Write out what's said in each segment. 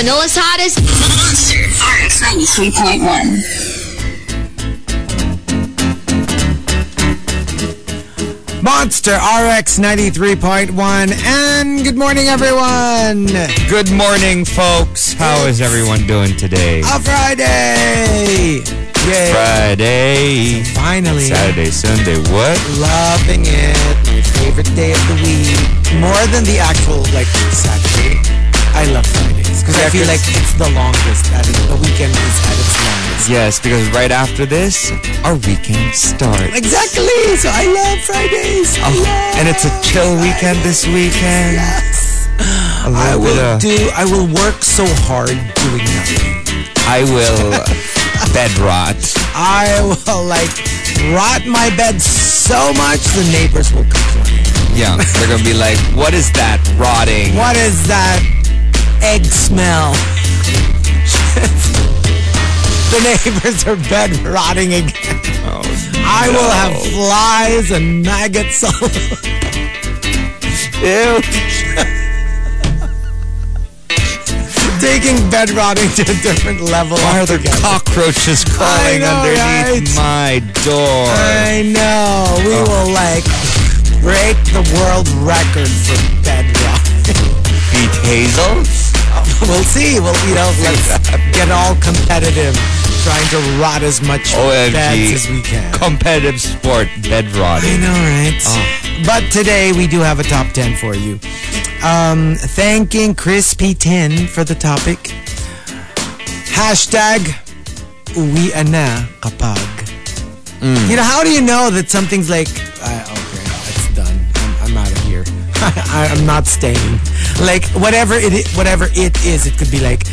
Manila's hottest. Monster RX 93.1. Monster RX 93.1 and good morning everyone. Good morning, folks. How is everyone doing today? A Friday. Yay. Friday, Finally. Saturday, Sunday. What? Loving it. My favorite day of the week. More than the actual like Saturday. I love Fridays because I feel like it's the longest. At it, the weekend is at its longest. Yes, because right after this, our weekend starts. Exactly. So I love Fridays. I Oh, love and it's a chill weekend this weekend. Yes. I will of, do. I will work so hard doing nothing. I will bed rot. I will like rot my bed so much the neighbors will complain. Yeah, they're gonna be like, "What is that rotting?" What is that egg smell? the neighbors are bed rotting again. Oh, I will have flies and maggots all over. Ew. Taking bed rotting to a different level. Why are there cockroaches crawling know, underneath my door? I know. We oh. will like break the world record for bed rotting. Beat Hazel? We'll see. Well, you know, let's get all competitive, trying to rot as much beds as we can. Competitive sport, bed I rotting. know, right? Oh. But today we do have a top 10 for you. Um, thanking Crispy Tin for the topic. Hashtag uwi na kapag. Mm. You know, how do you know that something's like, uh, okay, it's done. I'm, I'm out of here. I, I'm not staying. Like, whatever it, whatever it is, it could be like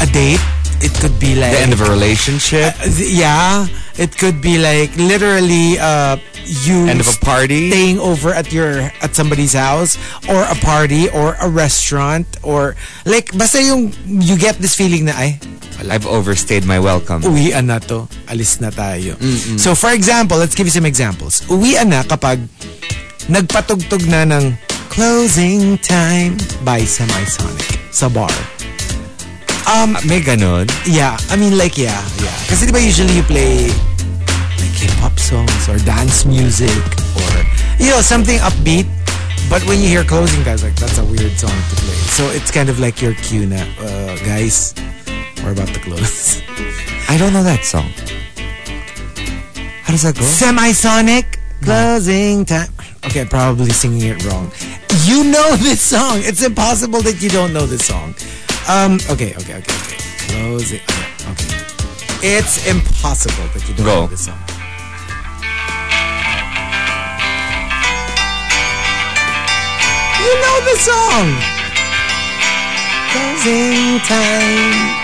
a date. It could be like The end of a relationship, yeah, it could be like literally uh you end of a party. staying over at your at somebody's house or a party or a restaurant or like basta yung you get this feeling na ay I've overstayed my welcome. uwian na to, alis na tayo. So for example, let's give you some examples. Uwian na kapag nagpatugtog na ng Closing Time by Semisonic sa bar. Um, may ganun. Yeah, I mean like yeah, yeah. Kasi di ba usually you play like hip-hop songs or dance music or you know something upbeat. But when you hear closing guys like that's a weird song to play. So it's kind of like your cue na, uh, guys, we're about to close. I don't know that song. How does that go? Semisonic closing time. Okay, probably singing it wrong. You know this song. It's impossible that you don't know this song. Um, okay, okay, okay, okay. Closing. Okay, okay. It's impossible that you don't Go. know this song. You know the song. Closing time.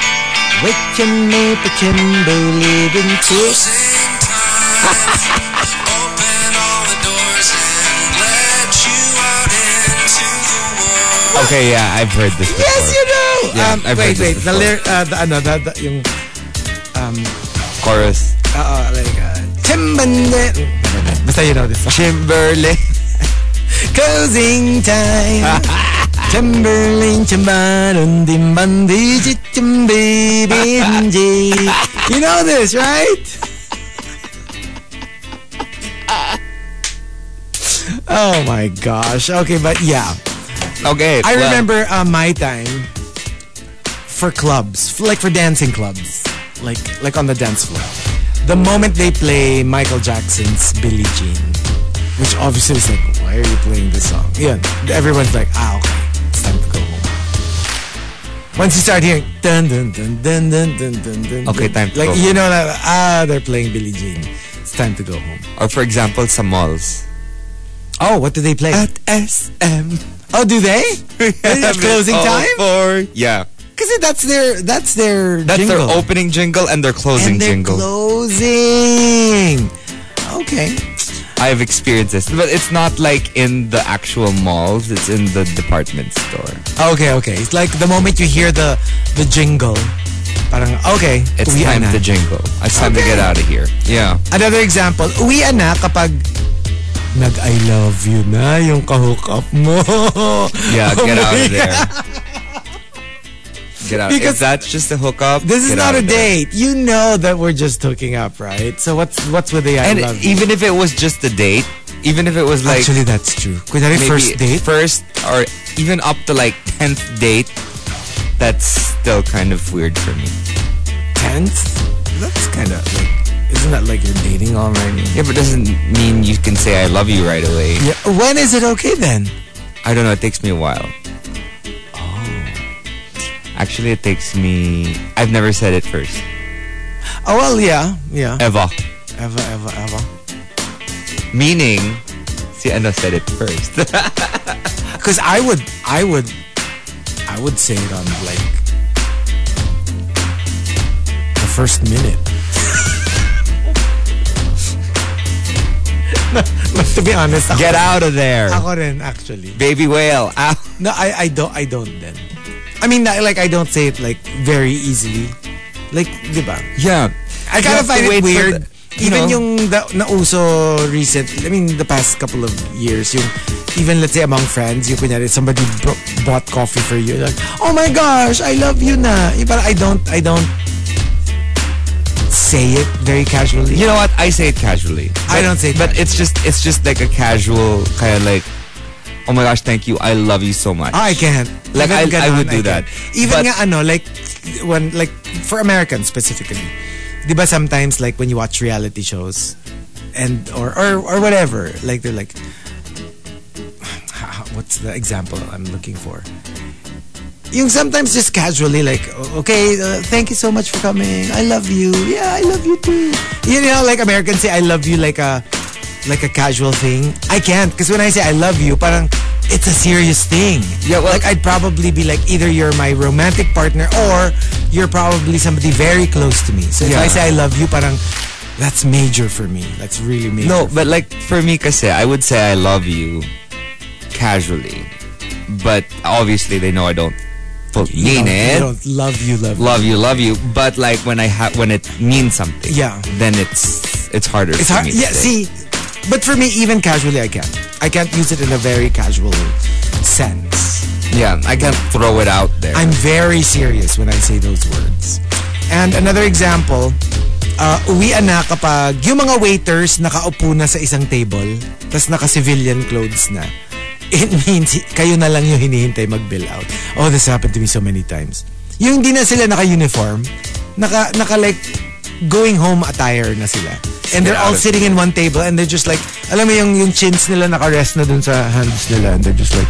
Wake your neighbor, Kimbo, living too. Okay, yeah, I've heard this before. Yes, you know. Yeah, um, I've wait, wait. The lyric, uh, the, ano, the, the, yung, Chorus. uh, like, uh, Timbande. Basta you know this song. Timberlake. Closing time. Timberlane, Timbaron, Dimbandi, Chichimbi, Binji. You know this, right? Oh my gosh. Okay, but yeah. Okay. I club. remember uh, my time for clubs, like for dancing clubs, like like on the dance floor. The moment they play Michael Jackson's Billie Jean, which obviously is like, why are you playing this song? Yeah, everyone's like, ah, okay, it's time to go home. Once you start hearing dun dun dun dun dun dun dun, dun okay, time to like go you home. know that ah, they're playing Billie Jean. It's time to go home. Or for example, some malls. Oh, what do they play? At SM oh, do they? It's closing time? For, yeah. Because that's their that's their That's jingle. their opening jingle and their closing and they're jingle. closing. Okay. I've experienced this. But it's not like in the actual malls, it's in the department store. Okay, okay. It's like the moment you hear the the jingle, parang okay, It's time na. to jingle. It's time to get out of here. Yeah. Another example, uwian na kapag nag-I love you na yung kahook up mo. Yeah, get out of there. Get out. Because if that's just a hookup, This is not a date. You know that we're just hooking up, right? So what's what's with the I And love you? even if it was just a date, even if it was like Actually, that's true. Kunyari, first date. first or even up to like tenth date, that's still kind of weird for me. tenth. That's kind of like, isn't that like you're dating already? Yeah, but doesn't mean you can say I love you right away. Yeah. When is it okay then? I don't know. It takes me a while. Oh. Actually, it takes me. I've never said it first. Oh well, yeah, yeah. Ever. Ever, ever, ever. Meaning, ano said it first. Because I would, I would, I would say it on like the first minute. no, to be honest, ako, Get out of there, ako rin actually. baby whale. Ow. No, I, I don't, I don't then. I mean, like I don't say it like very easily. Like, di ba? Yeah. I kind of find it weird. the- you even know? yung the, nauso recent, I mean, the past couple of years, yung even let's say among friends, yung kunyari, somebody bought coffee for you, like, oh my gosh, I love you na. Yung parang I don't, I don't say it very casually. You know what? I say it casually. I don't say it But it's just it's just like a casual kind of like, oh my gosh, thank you. I love you so much. I can't. Like, Even I- I would do that. Even But- nga ano, like, when, like, for Americans specifically, di ba sometimes, like, when you watch reality shows, and, or, or, or whatever, like, they're like, what's the example I'm looking for? Yung sometimes just casually, like, okay, uh, thank you so much for coming. I love you. Yeah, I love you too. You know, like Americans say, I love you like a, like a casual thing. I can't, because when I say I love you, parang, it's a serious thing. Yeah, well- like I'd probably be like either you're my romantic partner or you're probably somebody very close to me. So if Yeah. I say I love you, parang that's major for me. That's really major. No, but like for me kasi, I would say I love you casually. But obviously they know I don't you mean don't, it. You don't love you, love, love you, love you. But like when I have when it means something, Yeah. then it's it's harder. It's hard. Yeah, see, but for me, even casually, I can't. I can't use it in a very casual sense. yeah, I can't throw it out there. I'm very serious when I say those words. And another example, uh, uwian na kapag yung mga waiters nakaupo na sa isang table, tas naka-civilian clothes na. It means kayo na lang yung hinihintay mag-bill out. Oh, this happened to me so many times. Yung hindi na sila naka-uniform, naka, naka like, going home attire na sila. And they're Get all sitting in one table and they're just like, alam mo yung, yung chins nila naka-rest na dun sa hands nila and they're just like,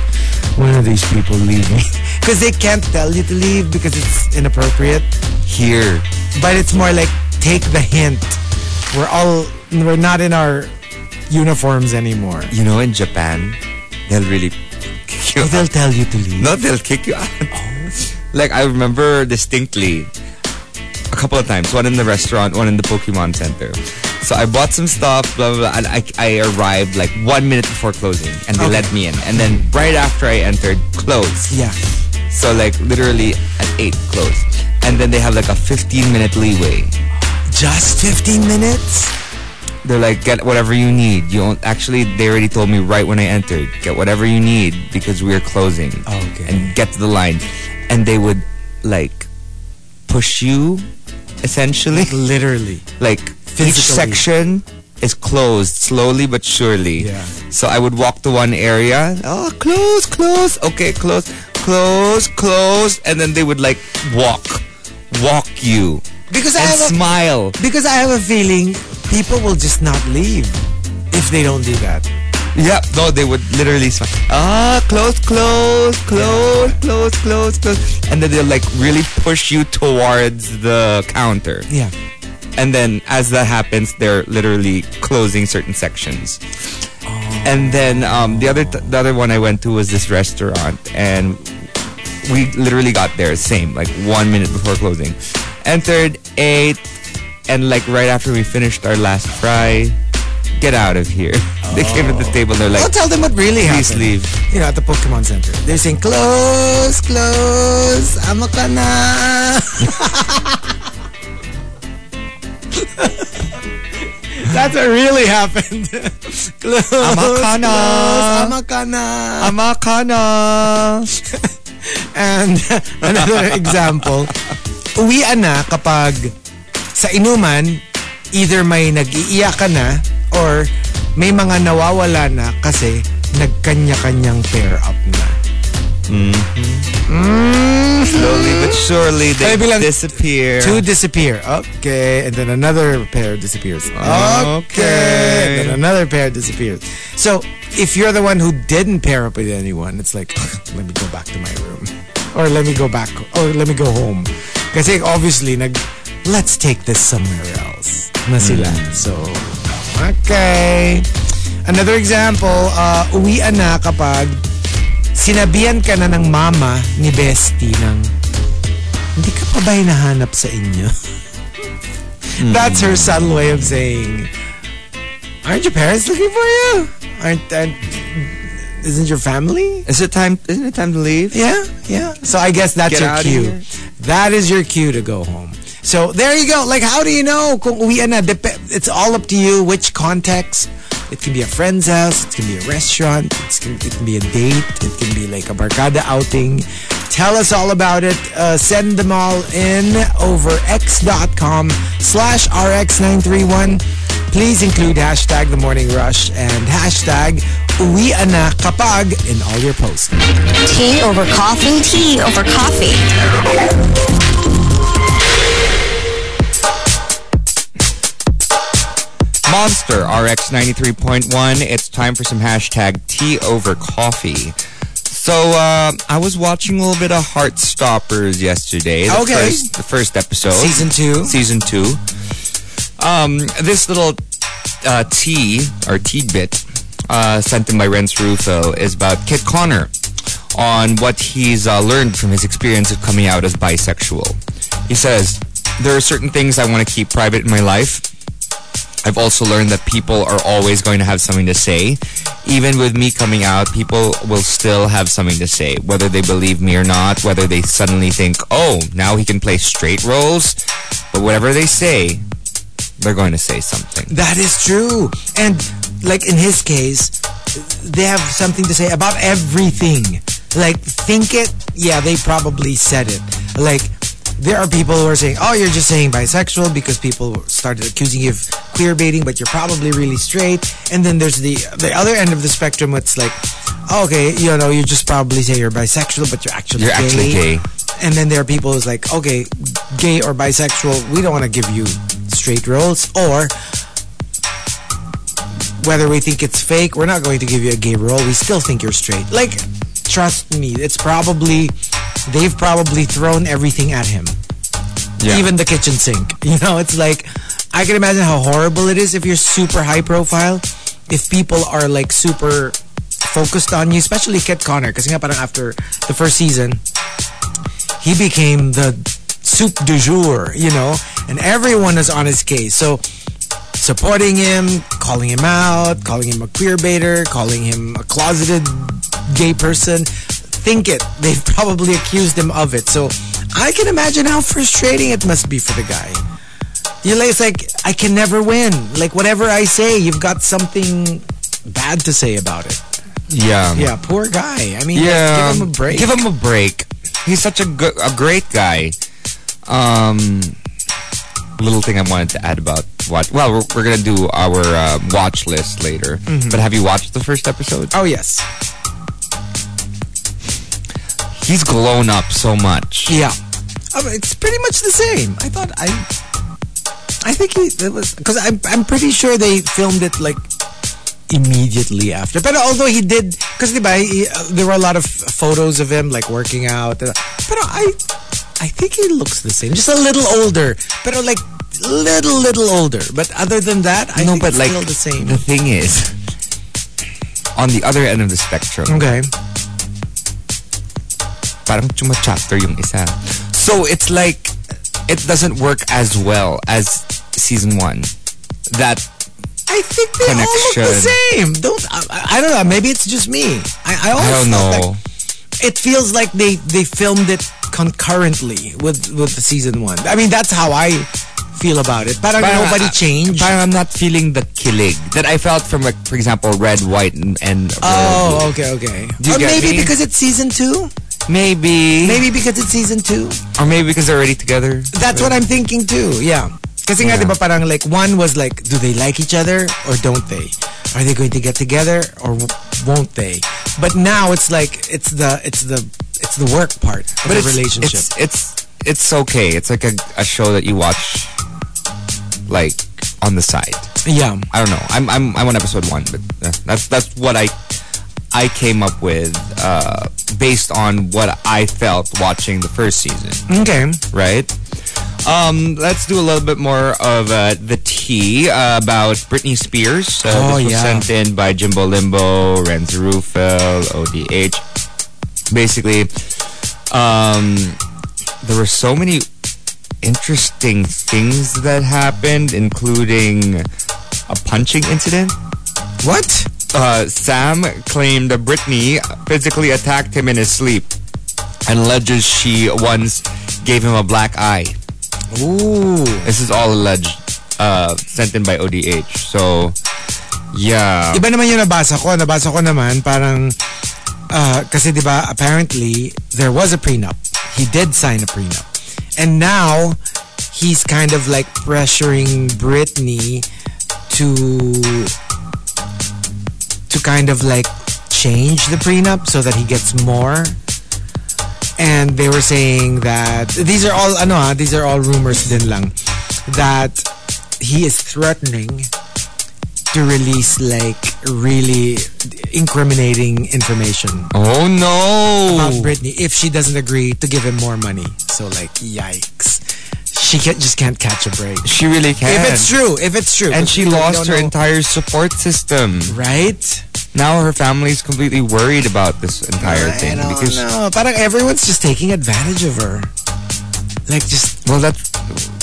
when are these people leaving? Because they can't tell you to leave because it's inappropriate. Here, But it's more like, take the hint. We're all, we're not in our uniforms anymore. you know, in Japan, they'll really kick you oh, out. they'll tell you to leave. No, they'll kick you out. Oh. Like I remember distinctly a couple of times. One in the restaurant, one in the Pokemon Center. So I bought some stuff, blah blah, blah and I, I arrived like one minute before closing, and they Okay. let me in. And then right after I entered, closed. Yeah. So like literally at eight, closed. And then they have like a 15 minute leeway. Just 15 minutes? They're like, get whatever you need. You don't, actually, they already told me right when I entered, get whatever you need because we're closing. Okay. And get to the line. And they would like push you, essentially. Literally. Like each section is closed slowly but surely. Yeah. So I would walk to one area. Oh, close, close. Okay, close, close, close. And then they would like walk, walk you Because I have a, smile. because I have a feeling people will just not leave if they don't do that. Yeah, no, they would literally smile. Ah, close, close, close, close, close, close. And then they'll like really push you towards the counter. Yeah. And then as that happens, they're literally closing certain sections. And then um, the other the other one I went to was this restaurant, and we literally got there same like one minute before closing. Entered, ate, and like right after we finished our last fry, get out of here. they came to the oh. table. They're I'll like, tell them what really please happened. leave. You know, at the Pokemon Center. They're saying, close, close, ama ka na. That's what really happened. close, Ama ka na. close, ama ka na. Amakana. And another example, uwian na kapag sa inuman, either may nag-iiyak ka na or may mga nawawala na kasi nagkanya-kanyang pair up na. Slowly but surely they Sabi lang, disappear. Two disappear. Okay. And then another pair disappears. Okay. Okay. And then another pair disappears. So if you're the one who didn't pair up with anyone, it's like, let me go back to my room. Or let me go back. Or let me go home. Kasi obviously, nag, let's take this somewhere else. Na sila. So, okay. Another example, uh, uwian na kapag sinabihan ka na ng mama ni Bestie ng hindi ka pa ba hinahanap sa inyo? That's her subtle way of saying, aren't your parents looking for you? Aren't, aren't isn't your family? Is it time? Isn't it time to leave? Yeah, yeah. So I guess that's Get your cue. That is your cue to go home. So there you go. Like, how do you know It's all up to you. Which context? It can be a friend's house. It can be a restaurant. It can, it can be a date. It can be like a barcada outing. Tell us all about it. Uh, send them all in over x.com slash rx931. Please include hashtag the morning rush and hashtag uwian na kapag in all your posts. Tea over coffee. Tea over coffee. Monster RX 93.1. It's time for some hashtag tea over coffee. So uh, I was watching a little bit of Heartstoppers yesterday. The Okay. First, the first episode. Season two. Season two. Um, this little uh, tea or tidbit uh, sent in by Renz Rufo is about Kit Connor on what he's uh, learned from his experience of coming out as bisexual. He says, There are certain things I want to keep private in my life. I've also learned that people are always going to have something to say. Even with me coming out, people will still have something to say, whether they believe me or not, whether they suddenly think, oh, now he can play straight roles. But whatever they say, they're going to say something. That is true. And like in his case, they have something to say about everything. Like think it, yeah, they probably said it. Like there are people who are saying, "Oh, you're just saying bisexual because people started accusing you of queer baiting, but you're probably really straight." And then there's the the other end of the spectrum. It's like, oh, "Okay, you know, you just probably say you're bisexual, but you're actually You're actually gay. And then there are people who's like, "Okay, gay or bisexual, we don't want to give you straight roles, or whether we think it's fake, we're not going to give you a gay role. We still think you're straight." Like, trust me, it's probably they've probably thrown everything at him Yeah. even the kitchen sink. You know, it's like I can imagine how horrible it is if you're super high profile. If people are like super focused on you, especially Kit Connor, because after the first season, he became the soup du jour, you know, and everyone is on his case. So supporting him, calling him out, calling him a queer baiter, calling him a closeted gay person. Think it. They've probably accused him of it. So I can imagine how frustrating it must be for the guy. You're like, it's like, I can never win. Like, whatever I say, you've got something bad to say about it. Yeah. Yeah, poor guy. I mean, Yeah. give him a break. Give him a break. He's such a good, a great guy. Um, little thing I wanted to add about what. Well, we're, we're gonna do our uh, watch list later. Mm-hmm. But have you watched the first episode? Oh, yes. He's grown up so much. Yeah. I mean, it's pretty much the same. I thought I I think he it was because I'm I'm pretty sure they filmed it like immediately after. But although he did because uh, there were a lot of photos of him like working out. Uh, but I I think he looks the same, just a little older. But uh, like little little older. But other than that, I no, think but like still the same. the thing is, on the other end of the spectrum, Okay. Parang chuma-chapter yung isa. So it's like it doesn't work as well as season one. That I think they all look the same. Don't I, I don't know. Maybe it's just me. I I, always I don't know. like it feels like they they filmed it concurrently with with season one. I mean, that's how I feel about it. Parang Parang, nobody changed. Parang I'm not feeling the killing that I felt from, like, for example, red, white, and, and oh, okay, okay. Or maybe because it's season two. Maybe. Maybe because it's season two. Or maybe because they're already together. That's what I'm thinking too. Yeah. Kasi nga, Yeah. di ba parang like, one was like, do they like each other or don't they? Are they going to get together or won't they? But now it's like, it's the, it's the, it's the work part of the it's, relationship. It's, it's, it's okay. It's like a, a show that you watch, like, on the side. yeah. I don't know. I'm I'm I'm on episode one, but uh, that's that's what I I came up with uh, based on what I felt watching the first season. Okay. Right. Um, let's do a little bit more of uh, the tea uh, about Britney Spears. Uh, Oh, this was yeah. sent in by Jimbo Limbo, Renz Rufel, ODH. Basically, um, there were so many interesting things that happened, including a punching incident. What? Uh, Sam claimed Britney physically attacked him in his sleep and alleges she once gave him a black eye. Ooh. This is all alleged, uh, sent in by ODH. So, yeah. Iba naman yung nabasa ko. Nabasa ko naman parang, uh, kasi di ba apparently there was a prenup. He did sign a prenup. And now he's kind of like pressuring Britney to to kind of like change the prenup so that he gets more. And they were saying that these are all ano ha, these are all rumors din lang that he is threatening to release like really incriminating information Oh no! about Britney if she doesn't agree to give him more money. So like, yikes. She can't, just can't catch a break. She really can. If it's true, if it's true. and she lost her know. entire support system. Right? Now her family's completely worried about this entire I thing because know. Parang everyone's just taking advantage of her. Like just, well, that's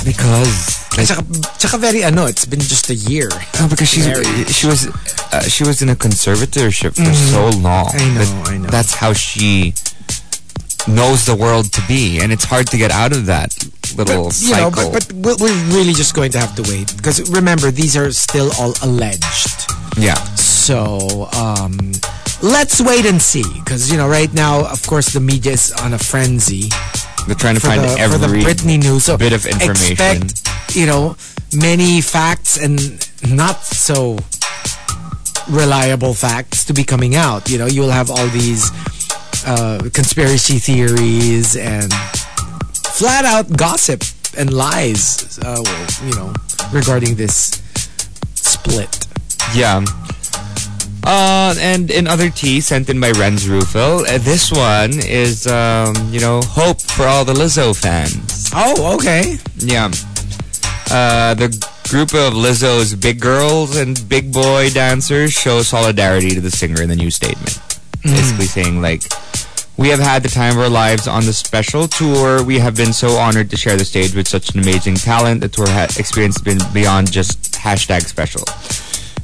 because like, tsaka, tsaka very ano, it's been just a year. no, because she's Married. she was uh, she was in a conservatorship for so long. I know, I know. That's how she knows the world to be, and it's hard to get out of that little But, you know, but, but we're we're really just going to have to wait. Because remember, these are still all alleged. yeah, So um, let's wait and see. Because you know, right now, of course, the media is on a frenzy they're trying to find the every for the Britney news. So bit of information. Expect, you know, many facts and not so reliable facts to be coming out. You know, you'll have all these uh, conspiracy theories and flat out gossip and lies. Uh, well, you know, regarding this split. Yeah. Uh, and in other tea sent in by Renz Rufel, uh, this one is, um, you know, hope for all the Lizzo fans. Oh, okay. Yeah. Uh, the group of Lizzo's big girls and big boy dancers show solidarity to the singer in the new statement. Basically saying, like, we have had the time of our lives on the special tour. We have been so honored to share the stage with such an amazing talent. The tour ha- experience has been beyond just hashtag special.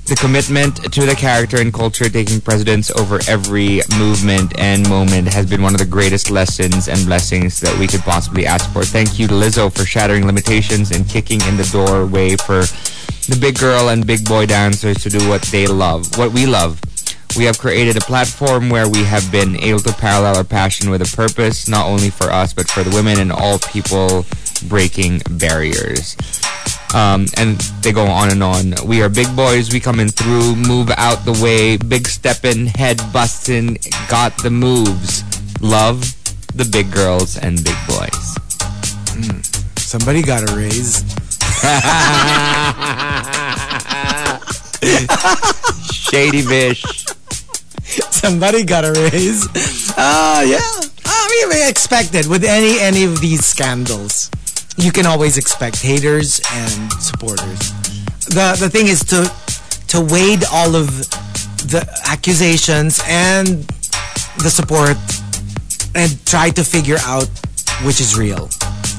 The commitment to the character and culture taking precedence over every movement and moment has been one of the greatest lessons and blessings that we could possibly ask for. Thank you to Lizzo for shattering limitations and kicking in the doorway for the big girl and big boy dancers to do what they love, what we love. We have created a platform where we have been able to parallel our passion with a purpose, not only for us, but for the women and all people breaking barriers. Um, and they go on and on. We are big boys. We coming through. Move out the way. Big stepping, head busting. Got the moves. Love the big girls and big boys. Somebody got a raise. Shady Bish. Somebody got a raise. Ah, yeah. I mean, we expected with any any of these scandals. You can always expect haters and supporters. The the thing is to to wade all of the accusations and the support and try to figure out which is real.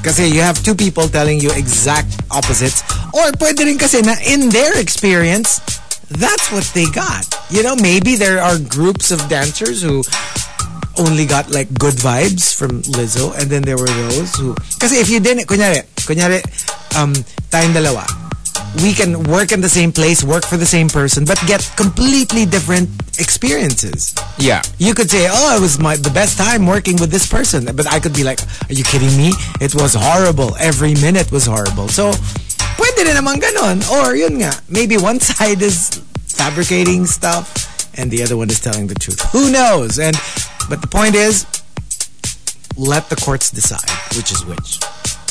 Kasi you have two people telling you exact opposites. Or pwede rin kasi na in their experience, that's what they got. You know, maybe there are groups of dancers who only got like good vibes from Lizzo and then there were those who kasi if you didn't kunyari kunyari um tayong dalawa we can work in the same place, work for the same person, but get completely different experiences. Yeah. You could say, "Oh, it was my the best time working with this person," but I could be like, "Are you kidding me? It was horrible. Every minute was horrible." So, pwede rin naman ganon. Or yun nga, maybe one side is fabricating stuff and the other one is telling the truth. Who knows? And but the point is, let the courts decide which is which.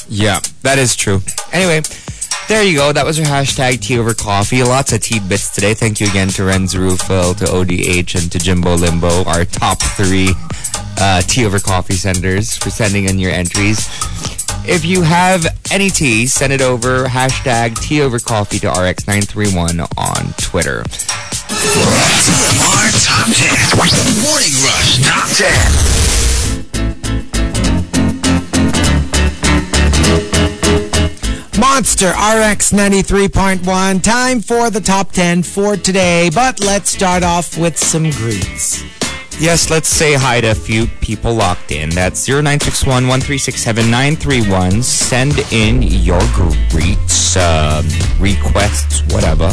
Yeah, that is true. Anyway, there you go. That was our hashtag tea over coffee. Lots of tea bits today. Thank you again to Renz Rufil, to ODH, and to Jimbo Limbo, our top three uh, tea over coffee senders for sending in your entries. If you have any tea, send it over hashtag tea over coffee to RX931 on Twitter. TMR Top 10. Morning Rush Top 10. Monster RX 93.1. Time for the top 10 for today. But let's start off with some greets. Yes, let's say hi to a few people locked in. That's 0961 1367931. Send in your greets, um, requests, whatever.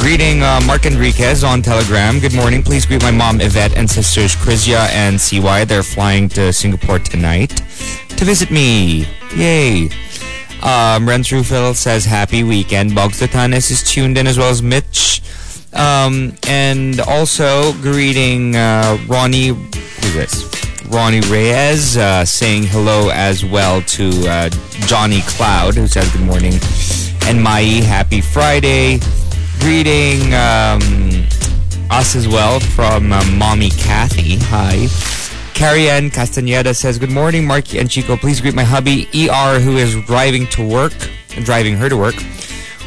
Greeting uh, Mark Enriquez on Telegram. Good morning. Please greet my mom Yvette and sisters Krizia and CY. They're flying to Singapore tonight to visit me. Yay. Um, says happy weekend. Bogs is tuned in as well as Mitch. Um, and also greeting uh, Ronnie, who's this? Ronnie Reyes uh, saying hello as well to uh, Johnny Cloud, who says good morning. And Mai, happy Friday. Greeting um, us as well from uh, Mommy Kathy. Hi. Carrie Ann Castaneda says, Good morning, Markki and Chico. Please greet my hubby, ER, who is driving to work, driving her to work.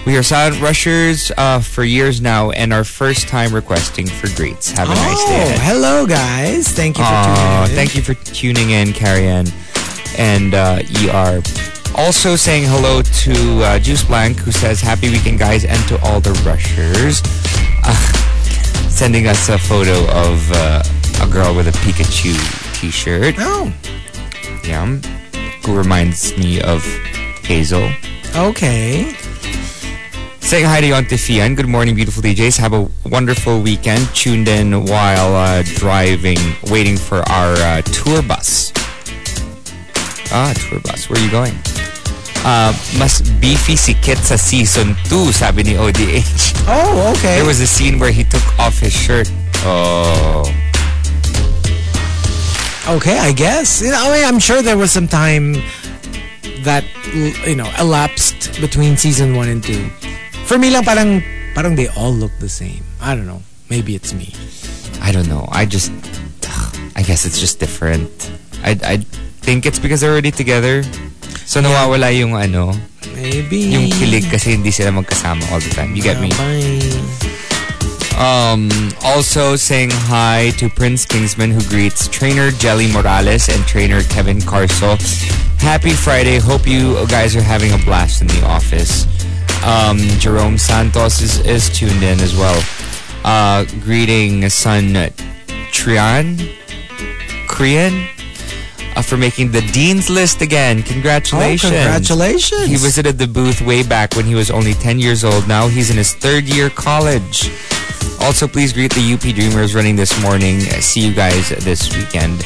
We are silent rushers uh, for years now and our first time requesting for greets. Have a nice day Oh, ahead. hello guys. Thank you for tuning in. thank you for tuning in, Carrie Ann and uh, ER. Also saying hello to uh, Juice Blank, who says, Happy weekend, guys, and to all the rushers. Uh, sending us a photo of uh, a girl with a Pikachu t-shirt. Oh, Yeah. Who reminds me of Hazel. okay. Saying hi to Yonte Fian. Good morning, beautiful DJs. Have a wonderful weekend. Tuned in while uh, driving, waiting for our uh, tour bus. Ah, tour bus. Where are you going? Uh, mas beefy si Kit sa season 2, sabi ni ODH. Oh, okay. There was a scene where he took off his shirt. Oh. Okay, I guess. You know, I mean, I'm sure there was some time that you know elapsed between season one and two. For me, lang parang parang they all look the same. I don't know. Maybe it's me. I don't know. I just, I guess it's just different. I, I think it's because they're already together. So nawawala yung ano, Maybe. yung kilig kasi hindi sila magkasama all the time. You get me? Bye. Um, also saying hi to Prince Kingsman who greets trainer Jelly Morales and trainer Kevin Carso. Happy Friday. Hope you guys are having a blast in the office. Um, Jerome Santos is, is tuned in as well. Uh, greeting son Trian Korean uh, for making the Dean's List again. Congratulations. Oh, congratulations. He visited the booth way back when he was only 10 years old. Now he's in his third year college. Also, please greet the UP Dreamers running this morning. See you guys this weekend.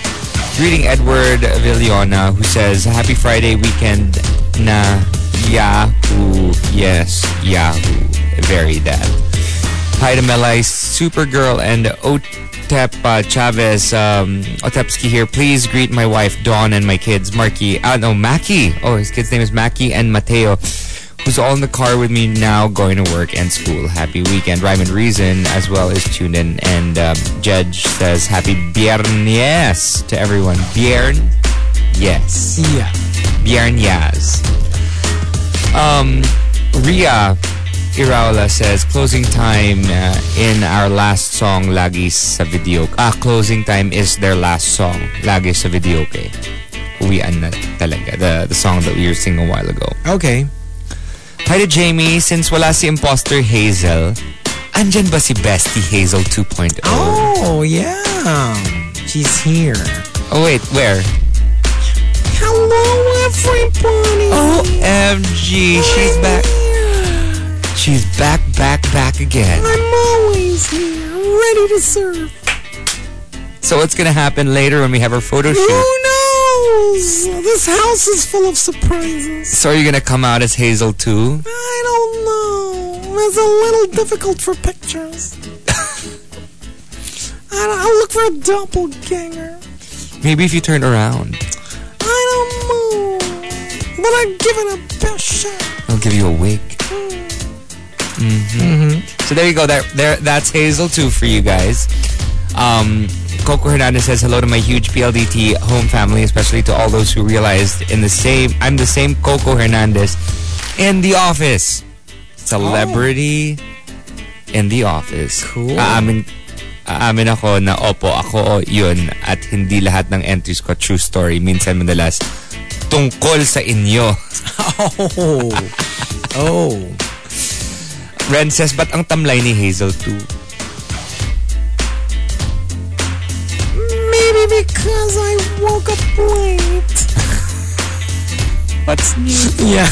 Greeting Edward Villona, who says, Happy Friday weekend na Yahoo. Yes, Yahoo. Very dad. Hi to Melai, Supergirl, and Otep uh, Chavez. Um, Otepski here. Please greet my wife, Dawn, and my kids, Marky. Ah, no, Maki. Oh, his kid's name is Maki and Mateo, who's all in the car with me now going to work and school. Happy weekend. Ryman Reason as well is tuned in. And um, Jedge says, Happy Biernes to everyone. Biern? Yes. Yeah. Biernyas. Um, Ria Iraula says, closing time uh, in our last song, Lagi sa video. Ah, closing time is their last song, Lagi sa video. Okay. Uwian na talaga. The, the song that we were singing a while ago. Okay. Hi to Jamie. Since wala si imposter Hazel, andyan ba si Bestie Hazel 2.0? Oh, yeah. She's here. Oh, wait, where? Hello, everybody. OMG, she's back. She's back, back, back again. I'm always here, ready to serve. So what's gonna happen later when we have our photo shoot? Who knows? This house is full of surprises. So are you gonna come out as Hazel too? I don't know. It's a little difficult for pictures. I don't, I'll look for a doppelganger. Maybe if you turn around, I don't know. But I'd give it a best shot. I'll give you a wig. hmm So there you go. There, there. That's Hazel too for you guys. Um, Coco Hernandez says hello to my huge PLDT home family, especially to all those who realized in the same. I'm the same Coco Hernandez in the office. Celebrity in the office. Cool. Aamin, aamin ako na opo, ako yun. At hindi lahat ng entries ko true story. Minsan madalas tungkol sa inyo. Oh. oh. Ren says, ba't ang tamlay ni Hazel too? Maybe because I woke up late. What's new? Yeah.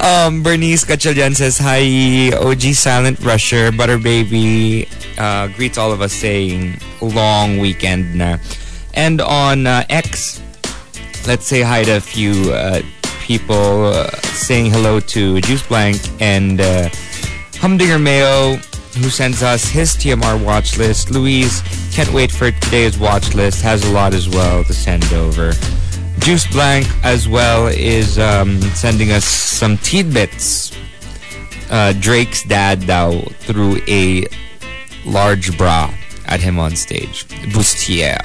Um, Bernice Gatchalian says, Hi, OG Silent Rusher, Butter Baby. Uh, greets all of us saying, long weekend na. And on uh, X, let's say hi to a few uh, people uh, saying hello to Juice Blank and uh, Humdinger Mayo, who sends us his TMR watch list. Louise, can't wait for today's watch list. Has a lot as well to send over. Juice Blank as well is um, sending us some tidbits. Uh, Drake's dad now threw a large bra at him on stage. Bustier.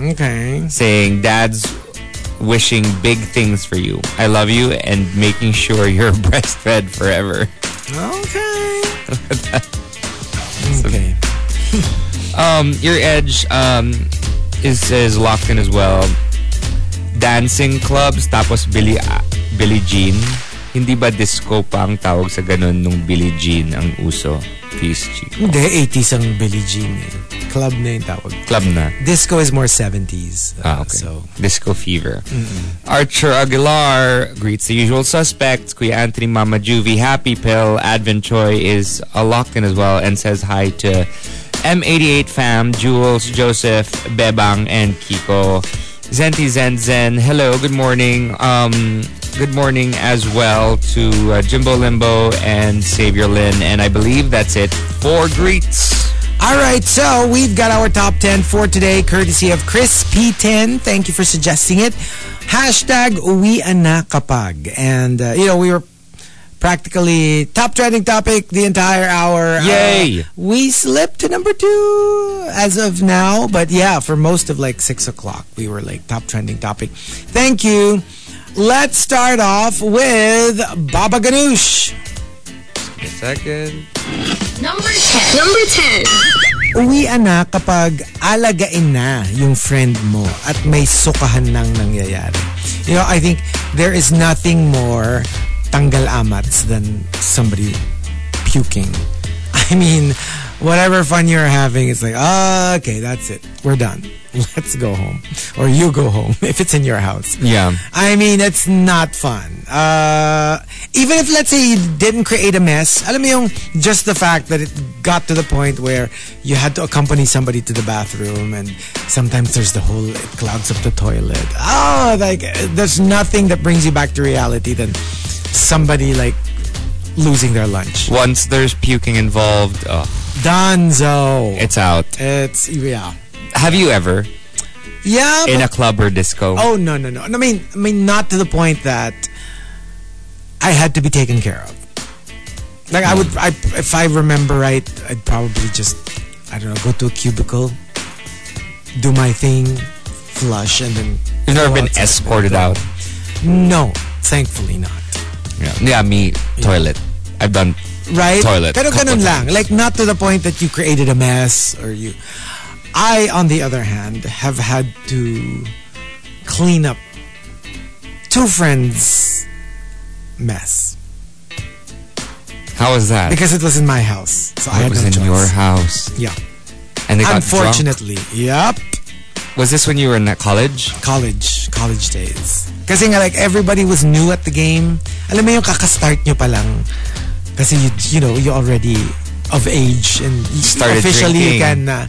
Okay. Saying, Dad's wishing big things for you. I love you and making sure you're breastfed forever. Okay. okay. Um, your edge um, is is locked in as well. Dancing clubs tapos Billy ah, Billie Jean. Hindi ba disco pa ang tawag sa ganun nung Billie Jean ang uso? Peace, Chico. Hindi, 80s ang Billie Jean eh. Club na yung tawag. Club na. Disco is more 70s. uh, Ah, okay. So, Disco Fever. Archer Aguilar greets the usual suspects. Kuya Anthony Mama Juvie, Happy Pill, Advent Choi is uh, locked in as well and says hi to M88 fam, Jules, Joseph, Bebang, and Kiko. Zenti Zen Zen, hello, good morning. Um, good morning as well to uh, Jimbo Limbo and Savior Lynn. And I believe that's it for greets. All right, so we've got our top 10 for today, courtesy of Chris P10. Thank you for suggesting it. Hashtag uwi na kapag. And, uh, you know, we were practically top trending topic the entire hour. Yay! Uh, we slipped to number two as of now, but yeah, for most of like six o'clock, we were like top trending topic. Thank you. Let's start off with Baba Ganoush. A second. Number 10. Number 10. uwian na kapag alagain na yung friend mo at may sukahan nang nangyayari. You know, I think there is nothing more tanggal amats than somebody puking. I mean, whatever fun you're having, it's like, ah, okay, that's it. We're done. Let's go home. Or you go home if it's in your house. Yeah. I mean, it's not fun. Uh, even if, let's say, you didn't create a mess, alam mo yung just the fact that it got to the point where you had to accompany somebody to the bathroom and sometimes there's the whole, it clogs up the toilet. Oh, like, there's nothing that brings you back to reality than somebody, like, losing their lunch. Once there's puking involved, oh, Donzo. it's out. It's, yeah. Have you ever Yeah, in a club or disco? Oh no no no! I mean, I mean, not to the point that I had to be taken care of. Like I would, hmm. I, if I remember right, I'd probably just, I don't know, go to a cubicle, do my thing, flush, and then. You've never been escorted out. No, thankfully not. Yeah, yeah me, toilet. I've done Right? Toilet, Pero ganun lang. times. Like, not to the point that you created a mess or you... I, on the other hand, have had to clean up two friends' mess. How was that? Because it was in my house. So I it had was no in choice. your house. Yeah. And they got Unfortunately. Yep. Was this when you were in college? College. College days. Kasi nga like everybody was new at the game. Alam mo yung kakastart nyo pa lang. Kasi you, you know, you already of age and you- Started officially you drinking. can uh,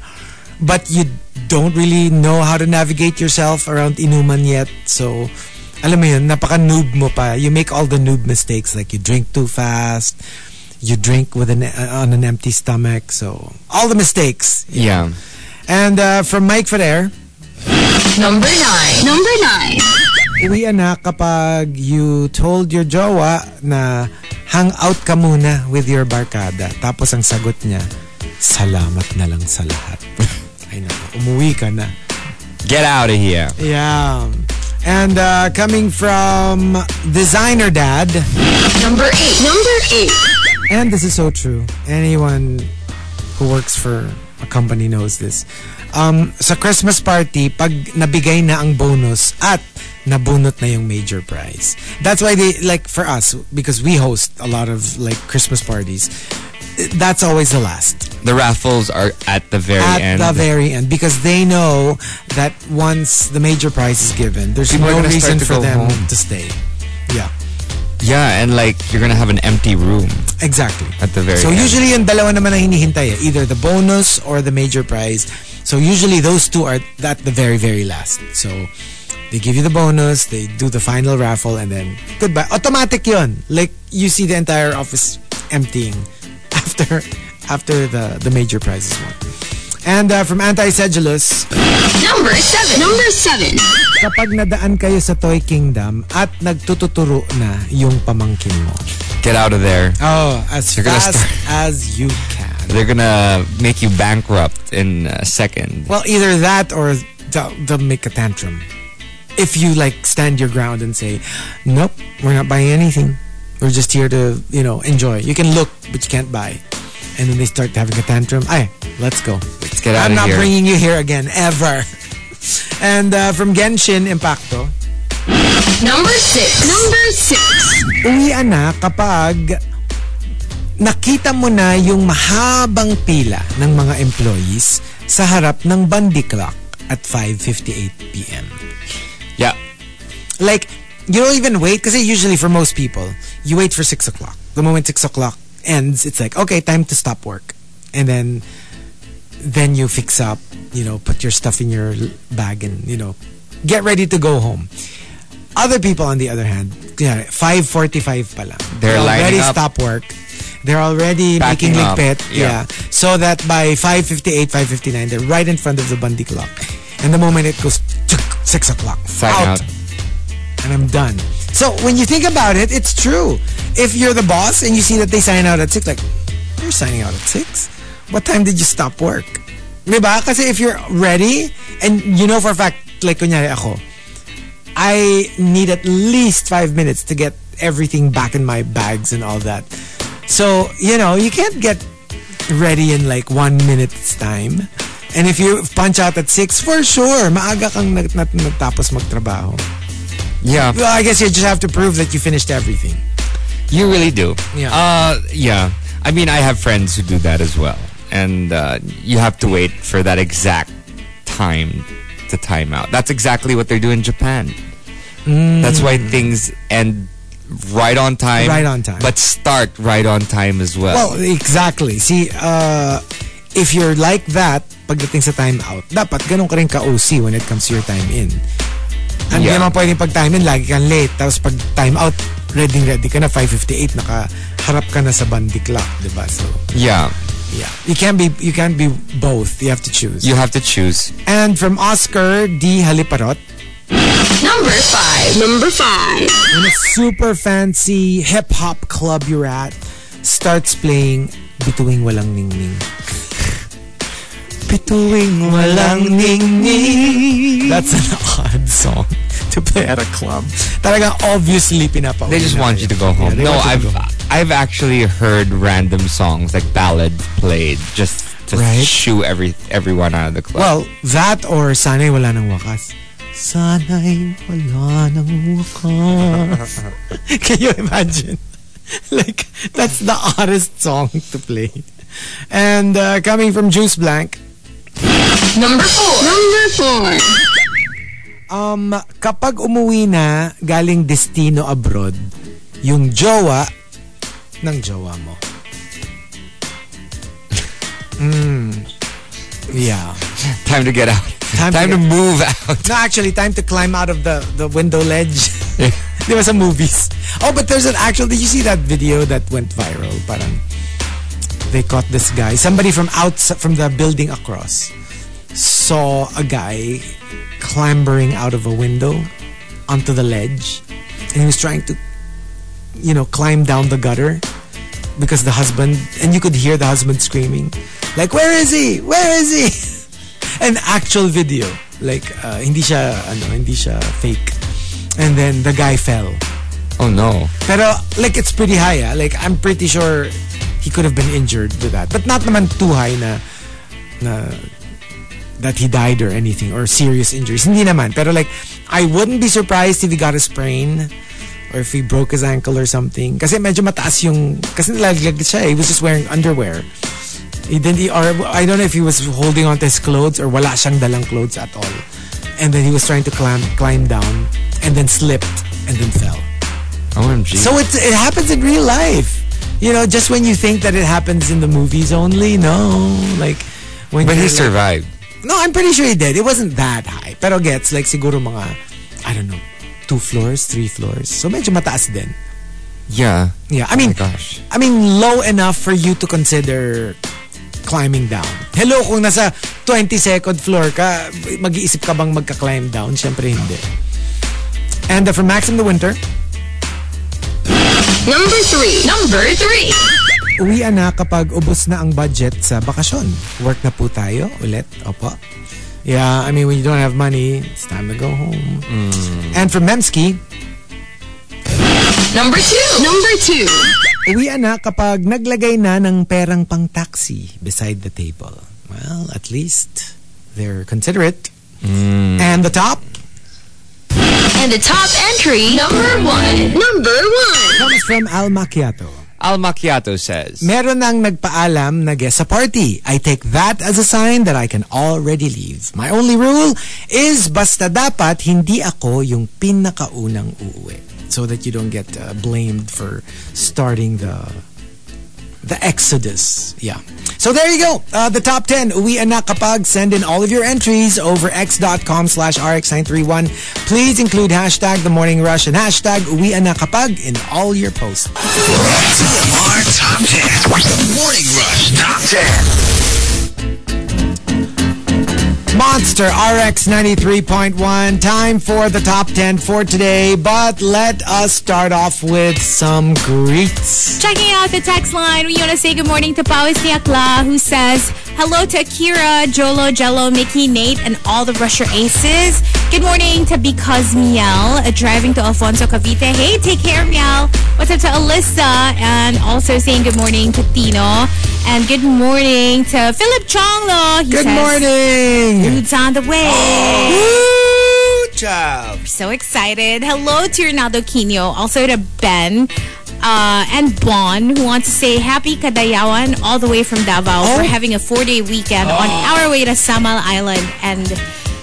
but you don't really know how to navigate yourself around inuman yet. So, alam mo yun, napaka-noob mo pa. You make all the noob mistakes like you drink too fast, you drink with an uh, on an empty stomach. So, all the mistakes. Yeah. And uh, from Mike Ferrer, Number nine. Number nine. Uwian na kapag you told your jowa na hang out ka muna with your barkada. Tapos ang sagot niya, salamat na lang sa lahat. Ay naku, umuwi ka na. Get out of here. Yeah. And uh, coming from Designer Dad, Number eight. Number eight. and this is so true. Anyone who works for a company knows this. Um, sa Christmas party, pag nabigay na ang bonus at nabunot na yung major prize. That's why they, like for us, because we host a lot of like Christmas parties, that's always the last. The raffles are at the very at end. the very end because they know that once the major prize is given, there's People no reason for them home. to stay. Yeah, yeah, and like you're gonna have an empty room exactly. at the very So end. usually yung dalawa naman ang hinihintay eh, either the bonus or the major prize. So usually those two are at the very very last. So they give you the bonus, they do the final raffle and then goodbye. Automatic yun. Like you see the entire office emptying after after the the major prize is won. And uh, from Anti-Sedulous, Number seven. Number seven. kapag nadaan kayo sa Toy Kingdom at nagtututuro na yung pamangkin mo. Get out of there. Oh, as You're fast start- as you can. They're gonna make you bankrupt in a second. Well, either that or they'll, they'll make a tantrum. If you like stand your ground and say, nope, we're not buying anything. We're just here to, you know, enjoy. You can look, but you can't buy. And then they start having a tantrum. Ay, let's go. Let's get out I'm of here. I'm not bringing you here again, ever. And uh, from Genshin Impacto, Number six. Number six. uwian na kapag nakita mo na yung mahabang pila ng mga employees sa harap ng Bundy Clock at 5.58 p.m. yeah. Like, you don't even wait because usually for most people, you wait for 6 o'clock. The moment 6 o'clock ends, it's like, okay, time to stop work. And then, then you fix up, you know, put your stuff in your bag and, you know, get ready to go home. Other people, on the other hand, yeah, 5.45 pa lang. They're already up. stop work. They're already Packing making ligpit. Yeah. Yeah. So that by 5.58, 5.59, they're right in front of the Bundy clock. And the moment it goes 6 o'clock, Sign out. and I'm done. So when you think about it, it's true. If you're the boss and you see that they sign out at 6, like, you're signing out at 6? What time did you stop work? Diba? Kasi if you're ready, and you know for a fact, like kunyari ako, I need at least five minutes to get everything back in my bags and all that. So, you know, you can't get ready in like one minute's time. And if you punch out at 6, for sure, maaga kang nag- nat- natapos magtrabaho. Yeah. Well, I guess you just have to prove that you finished everything. You really do. Yeah. Uh, yeah. I mean, I have friends who do that as well. And uh, you have to wait for that exact time to time out. That's exactly what they do in Japan. That's why things end right on time. Right on time. But start right on time as well. Well, exactly. See, uh, if you're like that, pagdating sa time out, dapat ganun ka rin ka-OC when it comes to your time in. Hindi Yeah. naman pwedeng pag time in, lagi kang late. Tapos pag time out, ready ready ka na, 5.58, nakaharap ka na sa bandy clock, di ba? So, yeah. yeah. You can't be, you can't be both. You have to choose. You have to choose. And from Oscar D. Haliparot, Number five. Number five. when a super fancy hip-hop club you're at starts playing Bituing Walang Ningning. Bituing Walang Ningning. That's an odd song to play at a club. Talaga obviously pinapa. They just want you to go home. they no, want you to I've go home. I've actually heard random songs like ballads played just to Right. shoo every everyone out of the club. Well, that or Sana'y Wala Nang Wakas. Sana'y Wala Nang Wakas. Can you imagine? like, that's the oddest song to play. And uh, coming from Juice Blank, Number four. Number four. Um, kapag umuwi na galing destino abroad, yung jowa ng jowa mo. Mm. Yeah. Time to get out. Time Time, to to, move out. No, actually, time to climb out of the, the window ledge. There were some movies. Oh, but there's an actual. Did you see that video that went viral? Parang they caught this guy. Somebody from outside from the building across saw a guy clambering out of a window onto the ledge, and he was trying to, you know, climb down the gutter because the husband and you could hear the husband screaming, like, "Where is he? Where is he?" An actual video, like uh, hindi siya ano, hindi siya fake. And then the guy fell. Oh no. Pero like it's pretty high ah. Like I'm pretty sure he could have been injured with that. But not naman too high na na that he died or anything or serious injuries. Hindi naman. Pero like I wouldn't be surprised if he got a sprain or if he broke his ankle or something. Kasi medyo mataas yung kasi nilaglag siya. eh. He was just wearing underwear. He didn't he, or I don't know if he was holding on to his clothes or wala siyang dalang clothes at all. And then he was trying to climb climb down and then slipped and then fell. OMG. So it's, it happens in real life. You know, just when you think that it happens in the movies only, no. Like, when but he like- survived. No, I'm pretty sure he did. It wasn't that high. Pero gets, like, siguro mga, I don't know, two floors, three floors. So medyo mataas din. Yeah. Yeah, I Oh mean, my gosh. I mean, low enough for you to consider climbing down. Hello, kung nasa 22nd floor ka, mag-iisip ka bang magka-climb down? Siyempre hindi. And uh, from Maxim the Winter, Number three. Number three. uwian na kapag ubos na ang budget sa bakasyon. Work na po tayo ulit. Opo. Yeah, I mean, when you don't have money, it's time to go home. And from Memski, Number two. Number two. uwian na kapag naglagay na ng perang pang taxi beside the table. Well, at least they're considerate. And the top And the top entry. Number one. Number one. comes from Al Macchiato. Al Macchiato says. Meron nang nagpaalam na guest sa party. I take that as a sign that I can already leave. My only rule is basta dapat hindi ako yung pinakaunang uuwi. So that you don't get uh, blamed for starting the the exodus. Yeah. So there you go. Uh, the top 10. Uwi na kapag. Send in all of your entries over x.com slash rx931. Please include hashtag the morning rush and hashtag uwi na kapag in all your posts. TMR Top 10. Morning Rush Top 10. Monster RX 93.1. Time for the top 10 for today. But let us start off with some greets. Checking out the text line, we want to say good morning to Pawis Niakla, who says, Hello to Akira, Jolo, Jello, Mickey, Nate, and all the Rusher Aces. Good morning to Because Miel, driving to Alfonso Cavite. Hey, take care, Miel. What's up to Alyssa? And also saying good morning to Tino. And good morning to Philip Chonglo. Good says, morning. Food's on the way. Woo, child. so excited. Hello to Ronaldo Quino, also to Ben uh, and Bon, who wants to say happy Kadayawan all the way from Davao Oh. for having a four-day weekend on our way to Samal Island and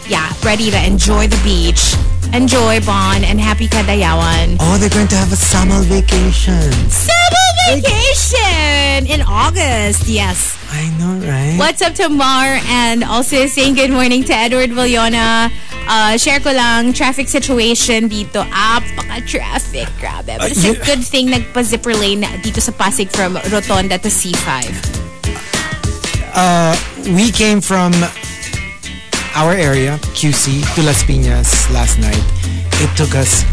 yeah, ready to enjoy the beach. Enjoy, Bon, and happy Kadayawan. Oh, they're going to have a summer vacation. Summer vacation in August, yes. I know, right? What's up to Mar and also saying good morning to Edward Villona. Uh, share ko lang traffic situation dito. Apaka-traffic. Grabe. But it's a good thing nagpa-zipper lane dito sa Pasig from Rotonda to C5. Uh, we came from our area, QC, to Las Piñas last night. It took us